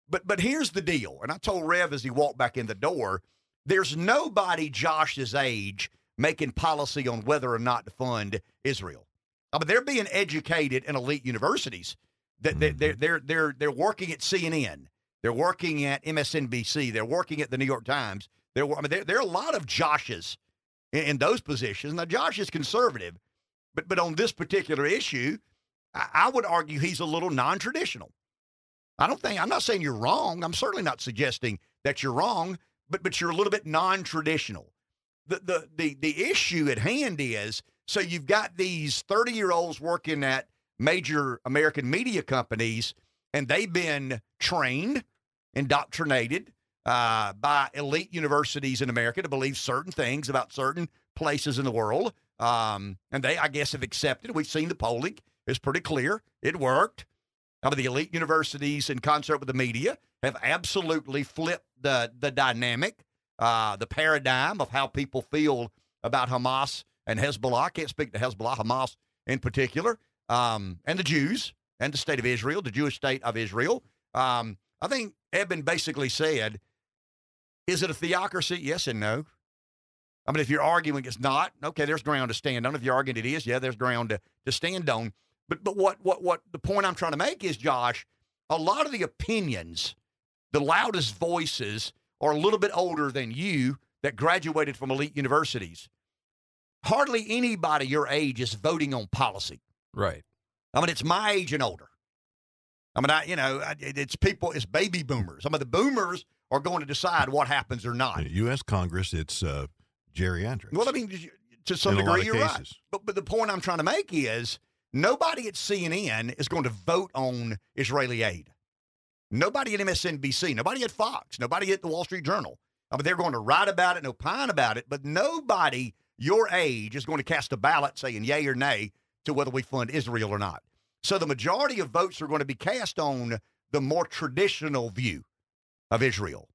But but here's the deal, and I told Rev as he walked back in the door, there's nobody Josh's age making policy on whether or not to fund Israel. I mean, they're being educated in elite universities. That they're, they're they're they're they're working at CNN. They're working at MSNBC. They're working at the New York Times. There, I mean, there, there are a lot of Joshes in, in, those positions. Now, Josh is conservative, but but on this particular issue, I, I would argue he's a little non-traditional. I don't think I'm not saying you're wrong. I'm certainly not suggesting that you're wrong, but but you're a little bit non-traditional. The the the the issue at hand is so you've got these 30 year olds working at major American media companies, and they've been trained, indoctrinated uh, by elite universities in America to believe certain things about certain places in the world. Um, and they, I guess, have accepted. We've seen the polling; it's pretty clear it worked. I mean, the elite universities, in concert with the media, have absolutely flipped the the dynamic, uh, the paradigm of how people feel about Hamas and Hezbollah. I can't speak to Hezbollah, Hamas in particular um, and the Jews and the state of Israel, the Jewish state of Israel. Um, I think Eben basically said, is it a theocracy? Yes and no. I mean, if you're arguing it's not, okay, there's ground to stand on. If you're arguing it is, yeah, there's ground to, to stand on. But but what what what the point I'm trying to make is, Josh, a lot of the opinions, the loudest voices are a little bit older than you that graduated from elite universities. Hardly anybody your age is voting on policy. Right. I mean, it's my age and older. I mean, I you know, it's people, it's baby boomers. I mean, the boomers are going to decide what happens or not. U.S. Congress, it's uh, geriatrics. Well, I mean, to some In degree, you're cases. right. But but the point I'm trying to make is nobody at CNN is going to vote on Israeli aid. Nobody at MSNBC, nobody at Fox, nobody at the Wall Street Journal. I mean, they're going to write about it and opine about it, but nobody your age is going to cast a ballot saying yay or nay to whether we fund Israel or not. So the majority of votes are going to be cast on the more traditional view of Israel.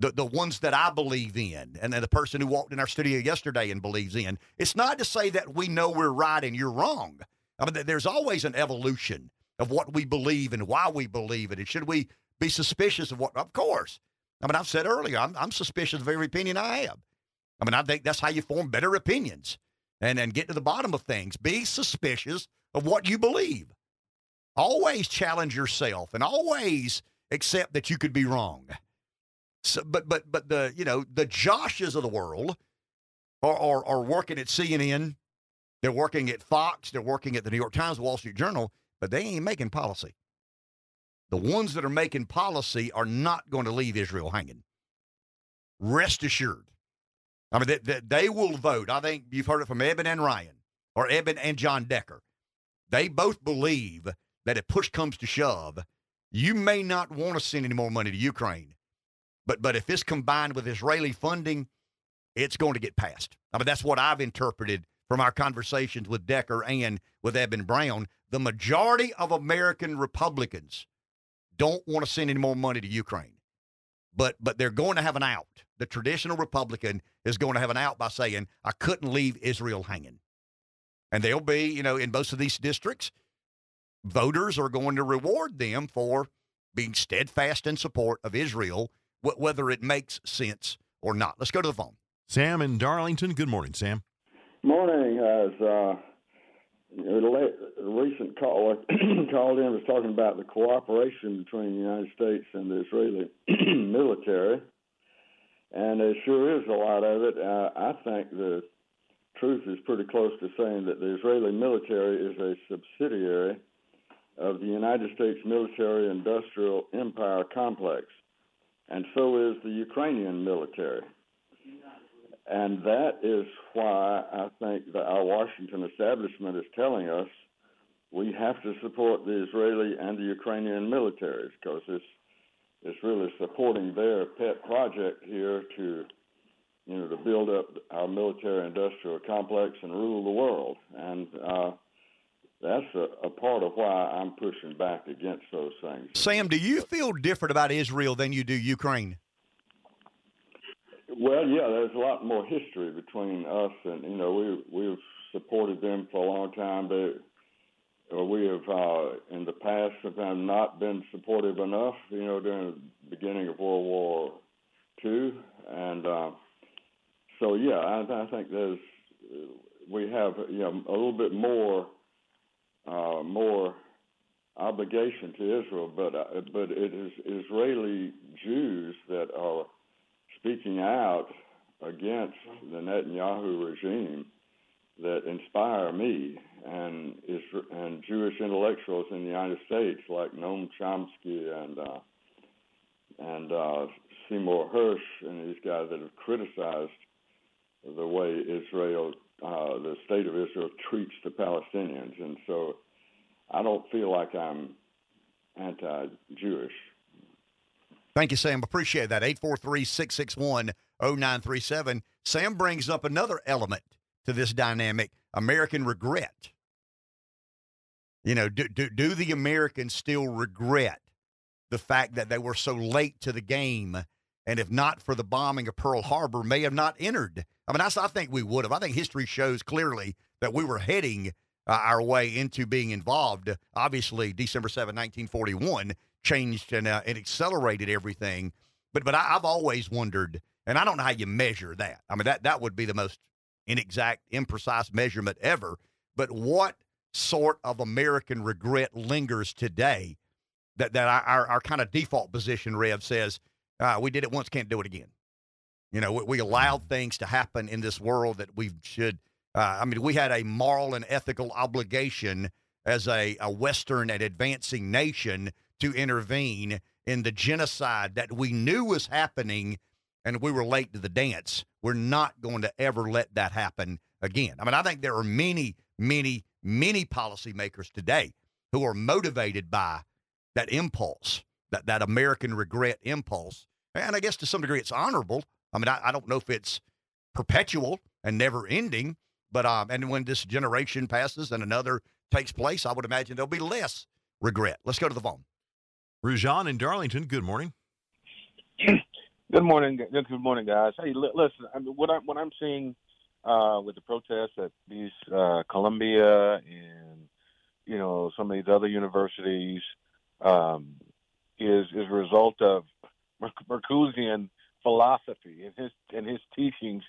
The, the ones that I believe in, and the person who walked in our studio yesterday and believes in. It's not to say that we know we're right and you're wrong. I mean, there's always an evolution of what we believe and why we believe it. And should we be suspicious of what? Of course. I mean, I've said earlier, I'm, I'm suspicious of every opinion I have. I mean, I think that's how you form better opinions and and get to the bottom of things. Be suspicious of what you believe. Always challenge yourself and always accept that you could be wrong. So, but but but the you know the Joshes of the world are, are are working at CNN. They're working at Fox. They're working at the New York Times, Wall Street Journal, but they ain't making policy. The ones that are making policy are not going to leave Israel hanging. Rest assured. I mean, they, they, they will vote. I think you've heard it from Eben and Ryan, or Eben and Jon Decker. They both believe that if push comes to shove, you may not want to send any more money to Ukraine, but but if it's combined with Israeli funding, it's going to get passed. I mean, that's what I've interpreted from our conversations with Decker and with Eben Brown. The majority of American Republicans don't want to send any more money to Ukraine, but but they're going to have an out. The traditional Republican is going to have an out by saying, "I couldn't leave Israel hanging," and they'll be, you know, in most of these districts, voters are going to reward them for being steadfast in support of Israel, wh- whether it makes sense or not. Let's go to the phone. Sam in Darlington. Good morning, Sam. Morning, guys. Uh, the la- the recent caller called in was talking about the cooperation between the United States and the Israeli military, and there sure is a lot of it. Uh, I think the truth is pretty close to saying that the Israeli military is a subsidiary of the United States military industrial empire complex, and so is the Ukrainian military. And that is why I think that our Washington establishment is telling us we have to support the Israeli and the Ukrainian militaries because it's it's really supporting their pet project here to you know to build up our military industrial complex and rule the world and uh, that's a, a part of why I'm pushing back against those things. Sam, do you feel different about Israel than you do Ukraine? Well, yeah, there's a lot more history between us and you know we we've supported them for a long time. They uh, we have uh, in the past sometimes not been supportive enough. You know, during the beginning of World War II, and uh, so yeah, I, I think there's we have you know a little bit more uh, more obligation to Israel, but uh, but it is Israeli Jews that are speaking out against the Netanyahu regime that inspire me and is and Jewish intellectuals in the United States like Noam Chomsky and uh, and uh, Seymour Hersh and these guys that have criticized the way Israel, uh, the state of Israel, treats the Palestinians, and so I don't feel like I'm anti-Jewish. Thank you, Sam. Appreciate that. 843 661 0937. Sam brings up another element to this dynamic American regret. You know, do, do, do the Americans still regret the fact that they were so late to the game and if not for the bombing of Pearl Harbor, may have not entered? I mean, I, I think we would have. I think history shows clearly that we were heading uh, our way into being involved. Obviously, December 7, 1941 changed and, uh, and accelerated everything. But but I, have always wondered, and I don't know how you measure that. I mean, that, that would be the most inexact, imprecise measurement ever. But what sort of American regret lingers today that, that our, our, our kind of default position, Rev, says, uh, we did it once, can't do it again. You know, we, we allowed things to happen in this world that we should. Uh, I mean, we had a moral and ethical obligation as a, a Western and advancing nation to intervene in the genocide that we knew was happening and we were late to the dance. We're not going to ever let that happen again. I mean, I think there are many, many, many policymakers today who are motivated by that impulse, that, that American regret impulse. And I guess to some degree it's honorable. I mean, I, I don't know if it's perpetual and never ending, but um, and when this generation passes and another takes place, I would imagine there'll be less regret. Let's go to the phone. Rujan in Darlington, good morning. Good morning. Good morning, guys. Hey, li- listen. I mean, what I'm what I'm seeing uh, with the protests at these uh, Columbia and you know some of these other universities um, is is a result of Marcusian philosophy and his and his teachings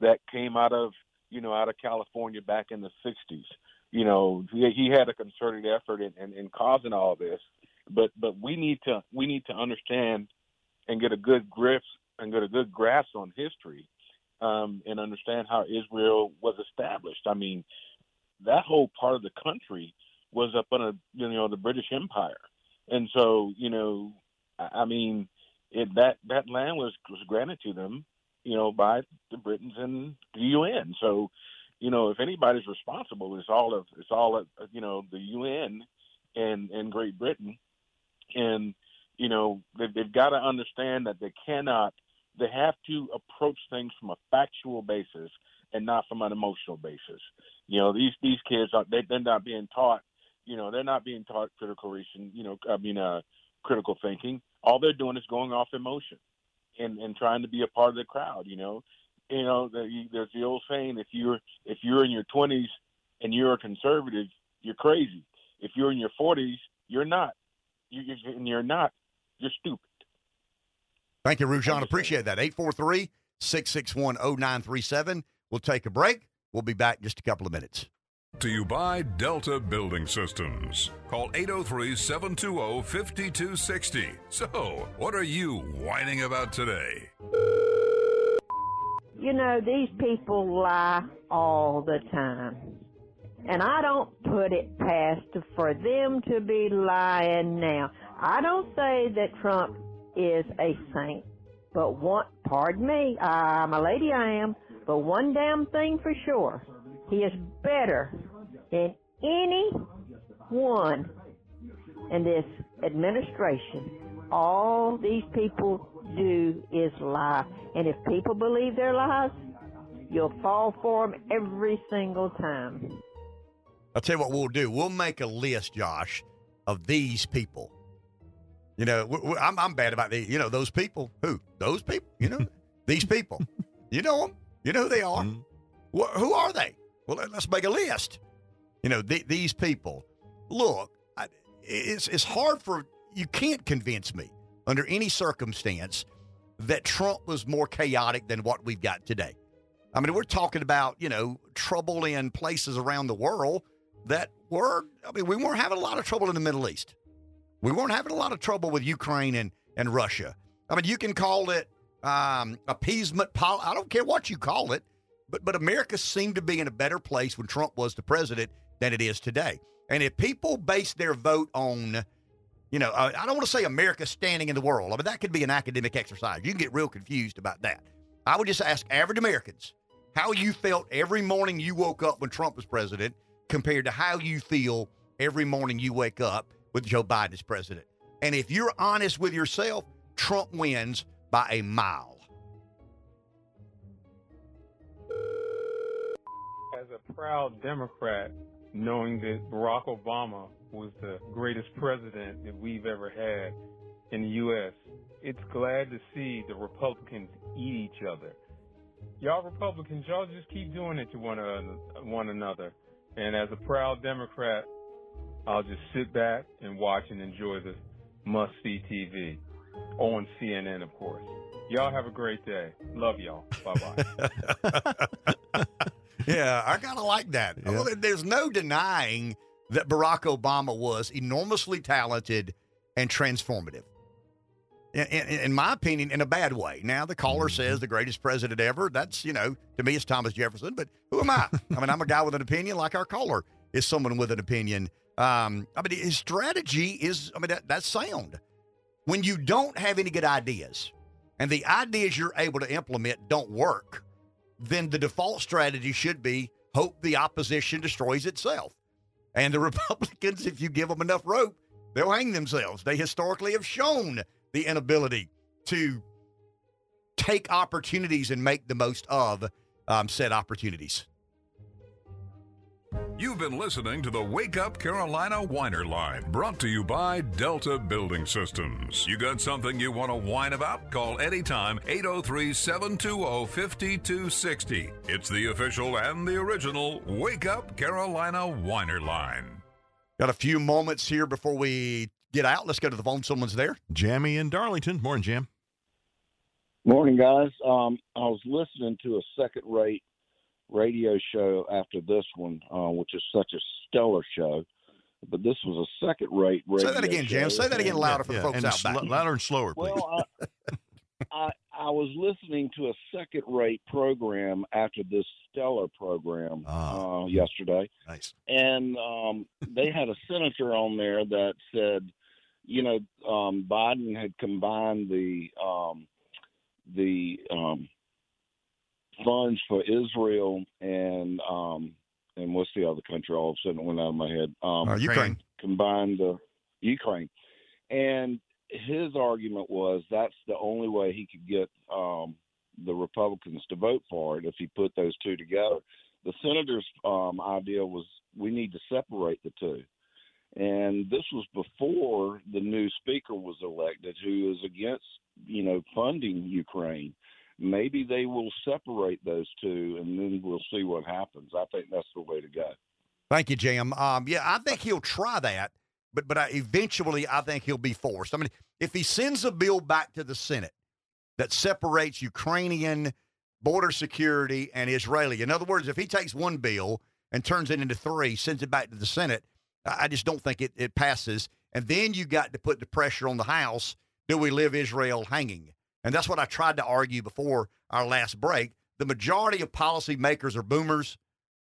that came out of you know out of California back in the '60s. You know, he, he had a concerted effort in, in, in causing all this, but but we need to we need to understand and get a good grip and get a good grasp on history um, and understand how Israel was established. I mean, that whole part of the country was up under you know the British Empire, and so you know, I, mean, it that that land was was granted to them, you know, by the Britons and the UN. So, you know, if anybody's responsible, it's all of it's all of you know the UN and and Great Britain, and you know they, they've got to understand that they cannot. They have to approach things from a factual basis and not from an emotional basis. You know, these these kids are they, they're not being taught. You know, they're not being taught critical reason. You know, I mean, uh, critical thinking. All they're doing is going off emotion and and trying to be a part of the crowd. You know, you know, the, there's the old saying: if you're if you're in your 20s and you're a conservative, you're crazy. If you're in your 40s, you're not. You, you and you're not. You're stupid. Thank you, Rujan. Appreciate that. 843 661 0937. We'll take a break. We'll be back in just a couple of minutes. To you by Delta Building Systems. Call 803 720 5260. So, what are you whining about today? You know, these people lie all the time. And I don't put it past for them to be lying now. I don't say that Trump is a saint, but one, pardon me, I'm a lady I am, but one damn thing for sure. He is better than any one in this administration. All these people do is lie. And if people believe their lies, you'll fall for them every single time. I'll tell you what we'll do. We'll make a list, Josh, of these people. You know, we, we, I'm, I'm bad about the, you know, those people. Who? Those people? You know, these people. You know them. You know who they are. Mm-hmm. Wh- who are they? Well, let- let's make a list. You know, th- these people. Look, I, it's it's hard for you can't convince me under any circumstance that Trump was more chaotic than what we've got today. I mean, we're talking about you know trouble in places around the world that were. I mean, we weren't having a lot of trouble in the Middle East. We weren't having a lot of trouble with Ukraine and, and Russia. I mean, you can call it um, appeasement. Pol- I don't care what you call it, but but America seemed to be in a better place when Trump was the president than it is today. And if people base their vote on, you know, uh, I don't want to say America standing in the world. I mean, that could be an academic exercise. You can get real confused about that. I would just ask average Americans how you felt every morning you woke up when Trump was president compared to how you feel every morning you wake up with Joe Biden as president. And if you're honest with yourself, Trump wins by a mile. Proud Democrat, knowing that Barack Obama was the greatest president that we've ever had in the U.S., it's glad to see the Republicans eat each other. Y'all Republicans, y'all just keep doing it to one, an- one another. And as a proud Democrat, I'll just sit back and watch and enjoy the must see TV on CNN, of course. Y'all have a great day. Love y'all. Bye bye. yeah, I kind of like that. Well, there's no denying that Barack Obama was enormously talented and transformative. In, in, in my opinion, in a bad way. Now, the caller says the greatest president ever. That's, you know, to me, it's Thomas Jefferson, but who am I? I mean, I'm a guy with an opinion like our caller is someone with an opinion. Um, I mean, his strategy is, I mean, that, that's sound. When you don't have any good ideas and the ideas you're able to implement don't work, then the default strategy should be hope the opposition destroys itself. And the Republicans, if you give them enough rope, they'll hang themselves. They historically have shown the inability to take opportunities and make the most of um, said opportunities. You've been listening to the Wake Up Carolina Whiner Line, brought to you by Delta Building Systems. You got something you want to whine about? Call anytime 803 720 5260. It's the official and the original Wake Up Carolina Whiner Line. Got a few moments here before we get out. Let's go to the phone. Someone's there. Jamie in Darlington. Morning, Jam. Morning, guys. Um, I was listening to a second-rate radio show after this one, uh, which is such a stellar show. But this was a second-rate radio. Say that again, Jam. show. Say that again And- louder for the folks and out sl- back. louder and slower, please. Well, I, I I was listening to a second-rate program after this stellar program uh, yesterday. Nice. And um, they had a senator on there that said, you know, um, Biden had combined the um, the um, funds for Israel and um, and what's the other country? All of a sudden it went out of my head. Um, Uh, Ukraine. combined the Ukraine, and his argument was that's the only way he could get um, the Republicans to vote for it if he put those two together. The senator's um, idea was we need to separate the two. And this was before the new speaker was elected, who is against, you know, funding Ukraine. Maybe they will separate those two, and then we'll see what happens. I think that's the way to go. Thank you, Jim. Um, yeah, I think he'll try that, but but I, eventually I think he'll be forced. I mean, if he sends a bill back to the Senate that separates Ukrainian border security and Israeli, in other words, if he takes one bill and turns it into three, sends it back to the Senate, I just don't think it, it passes. And then you got to put the pressure on the House. Do we live Israel hanging? And that's what I tried to argue before our last break. The majority of policymakers are boomers.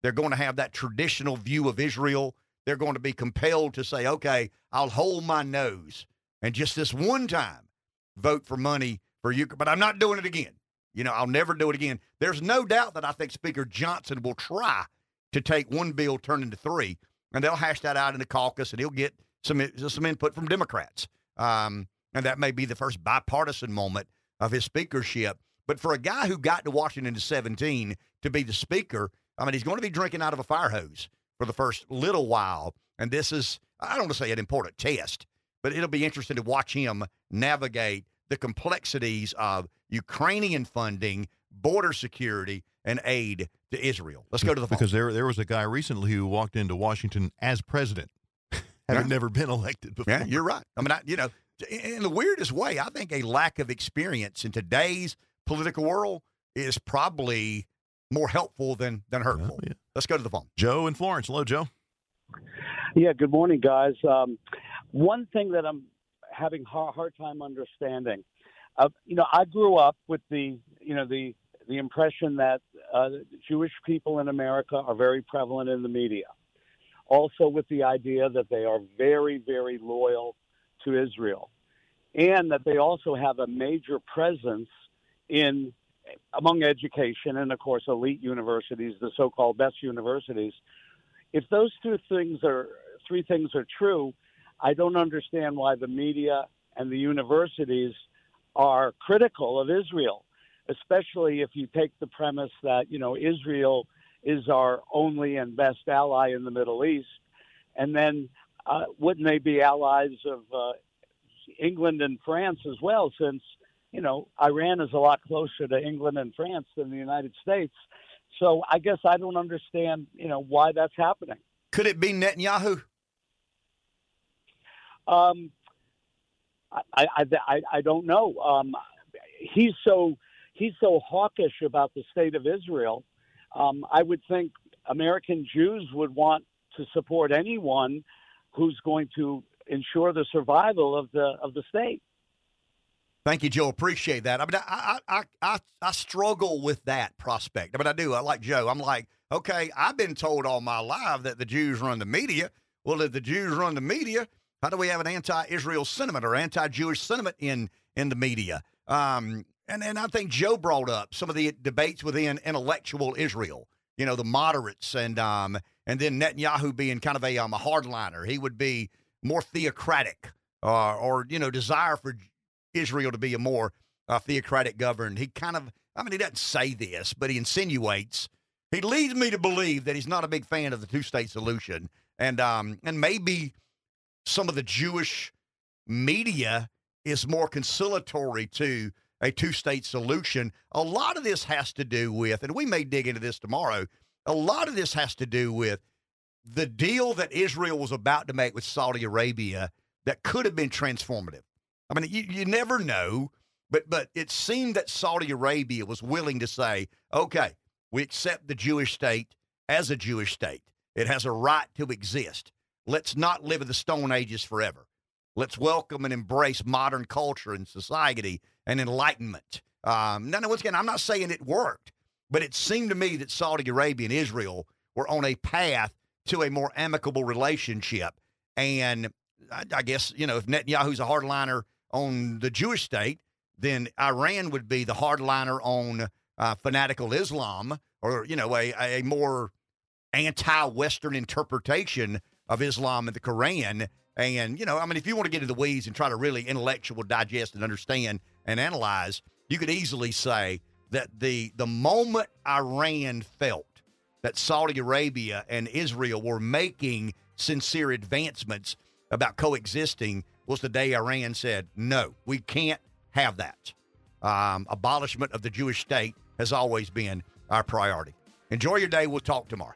They're going to have that traditional view of Israel. They're going to be compelled to say, okay, I'll hold my nose and just this one time vote for money for you. But I'm not doing it again. You know, I'll never do it again. There's no doubt that I think Speaker Johnson will try to take one bill, turn into three, and they'll hash that out in the caucus, and he'll get some some input from Democrats. Um, and that may be the first bipartisan moment of his speakership. But for a guy who got to Washington in 17 to be the speaker, I mean, he's going to be drinking out of a fire hose for the first little while. And this is, I don't want to say an important test, but it'll be interesting to watch him navigate the complexities of Ukrainian funding, border security, and aid to Israel. Let's go to the phone. Because there, there was a guy recently who walked into Washington as president, having Yeah. never been elected before. Yeah, you're right. I mean, I, you know, in in the weirdest way, I think a lack of experience in today's political world is probably more helpful than than hurtful. Let's go to the phone. Joe in Florence. Hello, Joe. Yeah, good morning, guys. Um, one thing that I'm having a hard time understanding, uh, you know, I grew up with the, you know, the the impression that uh, Jewish people in America are very prevalent in the media. Also, with the idea that they are very, very loyal to Israel, and that they also have a major presence in among education and, of course, elite universities, the so-called best universities. If those two things are three things are true, I don't understand why the media and the universities are critical of Israel, especially if you take the premise that you know Israel is our only and best ally in the Middle East, and then uh, wouldn't they be allies of uh, England and France as well? Since you know Iran is a lot closer to England and France than the United States. So I guess I don't understand, you know, why that's happening. Could it be Netanyahu? Um, I, I, I, I don't know. Um, he's so he's so hawkish about the state of Israel. Um, I would think American Jews would want to support anyone who's going to ensure the survival of the of the state. Thank you, Joe. Appreciate that. I mean, I, I, I, I, struggle with that prospect. I mean, I do. I like Joe. I'm like, okay, I've been told all my life that the Jews run the media. Well, if the Jews run the media, how do we have an anti-Israel sentiment or anti-Jewish sentiment in in the media? Um, and and I think Joe brought up some of the debates within intellectual Israel. You know, the moderates and um, and then Netanyahu being kind of a um, a hardliner. He would be more theocratic uh, or you know desire for Israel to be a more uh, theocratic governed. He kind of, I mean, he doesn't say this, but he insinuates. He leads me to believe that he's not a big fan of the two state solution, and um, and maybe some of the Jewish media is more conciliatory to a two state solution. A lot of this has to do with, and we may dig into this tomorrow. A lot of this has to do with the deal that Israel was about to make with Saudi Arabia that could have been transformative. I mean, you, you never know, but but it seemed that Saudi Arabia was willing to say, okay, we accept the Jewish state as a Jewish state. It has a right to exist. Let's not live in the Stone Ages forever. Let's welcome and embrace modern culture and society and enlightenment. Um, now, once again, I'm not saying it worked, but it seemed to me that Saudi Arabia and Israel were on a path to a more amicable relationship. And I, I guess, you know, if Netanyahu's a hardliner on the Jewish state, then Iran would be the hardliner on uh, fanatical Islam or, you know, a, a more anti Western interpretation of Islam and the Quran. And, you know, I mean, if you want to get into the weeds and try to really intellectual digest and understand and analyze, you could easily say that the the moment Iran felt that Saudi Arabia and Israel were making sincere advancements about coexisting was the day Iran said, no, we can't have that. Um, abolishment of the Jewish state has always been our priority. Enjoy your day. We'll talk tomorrow.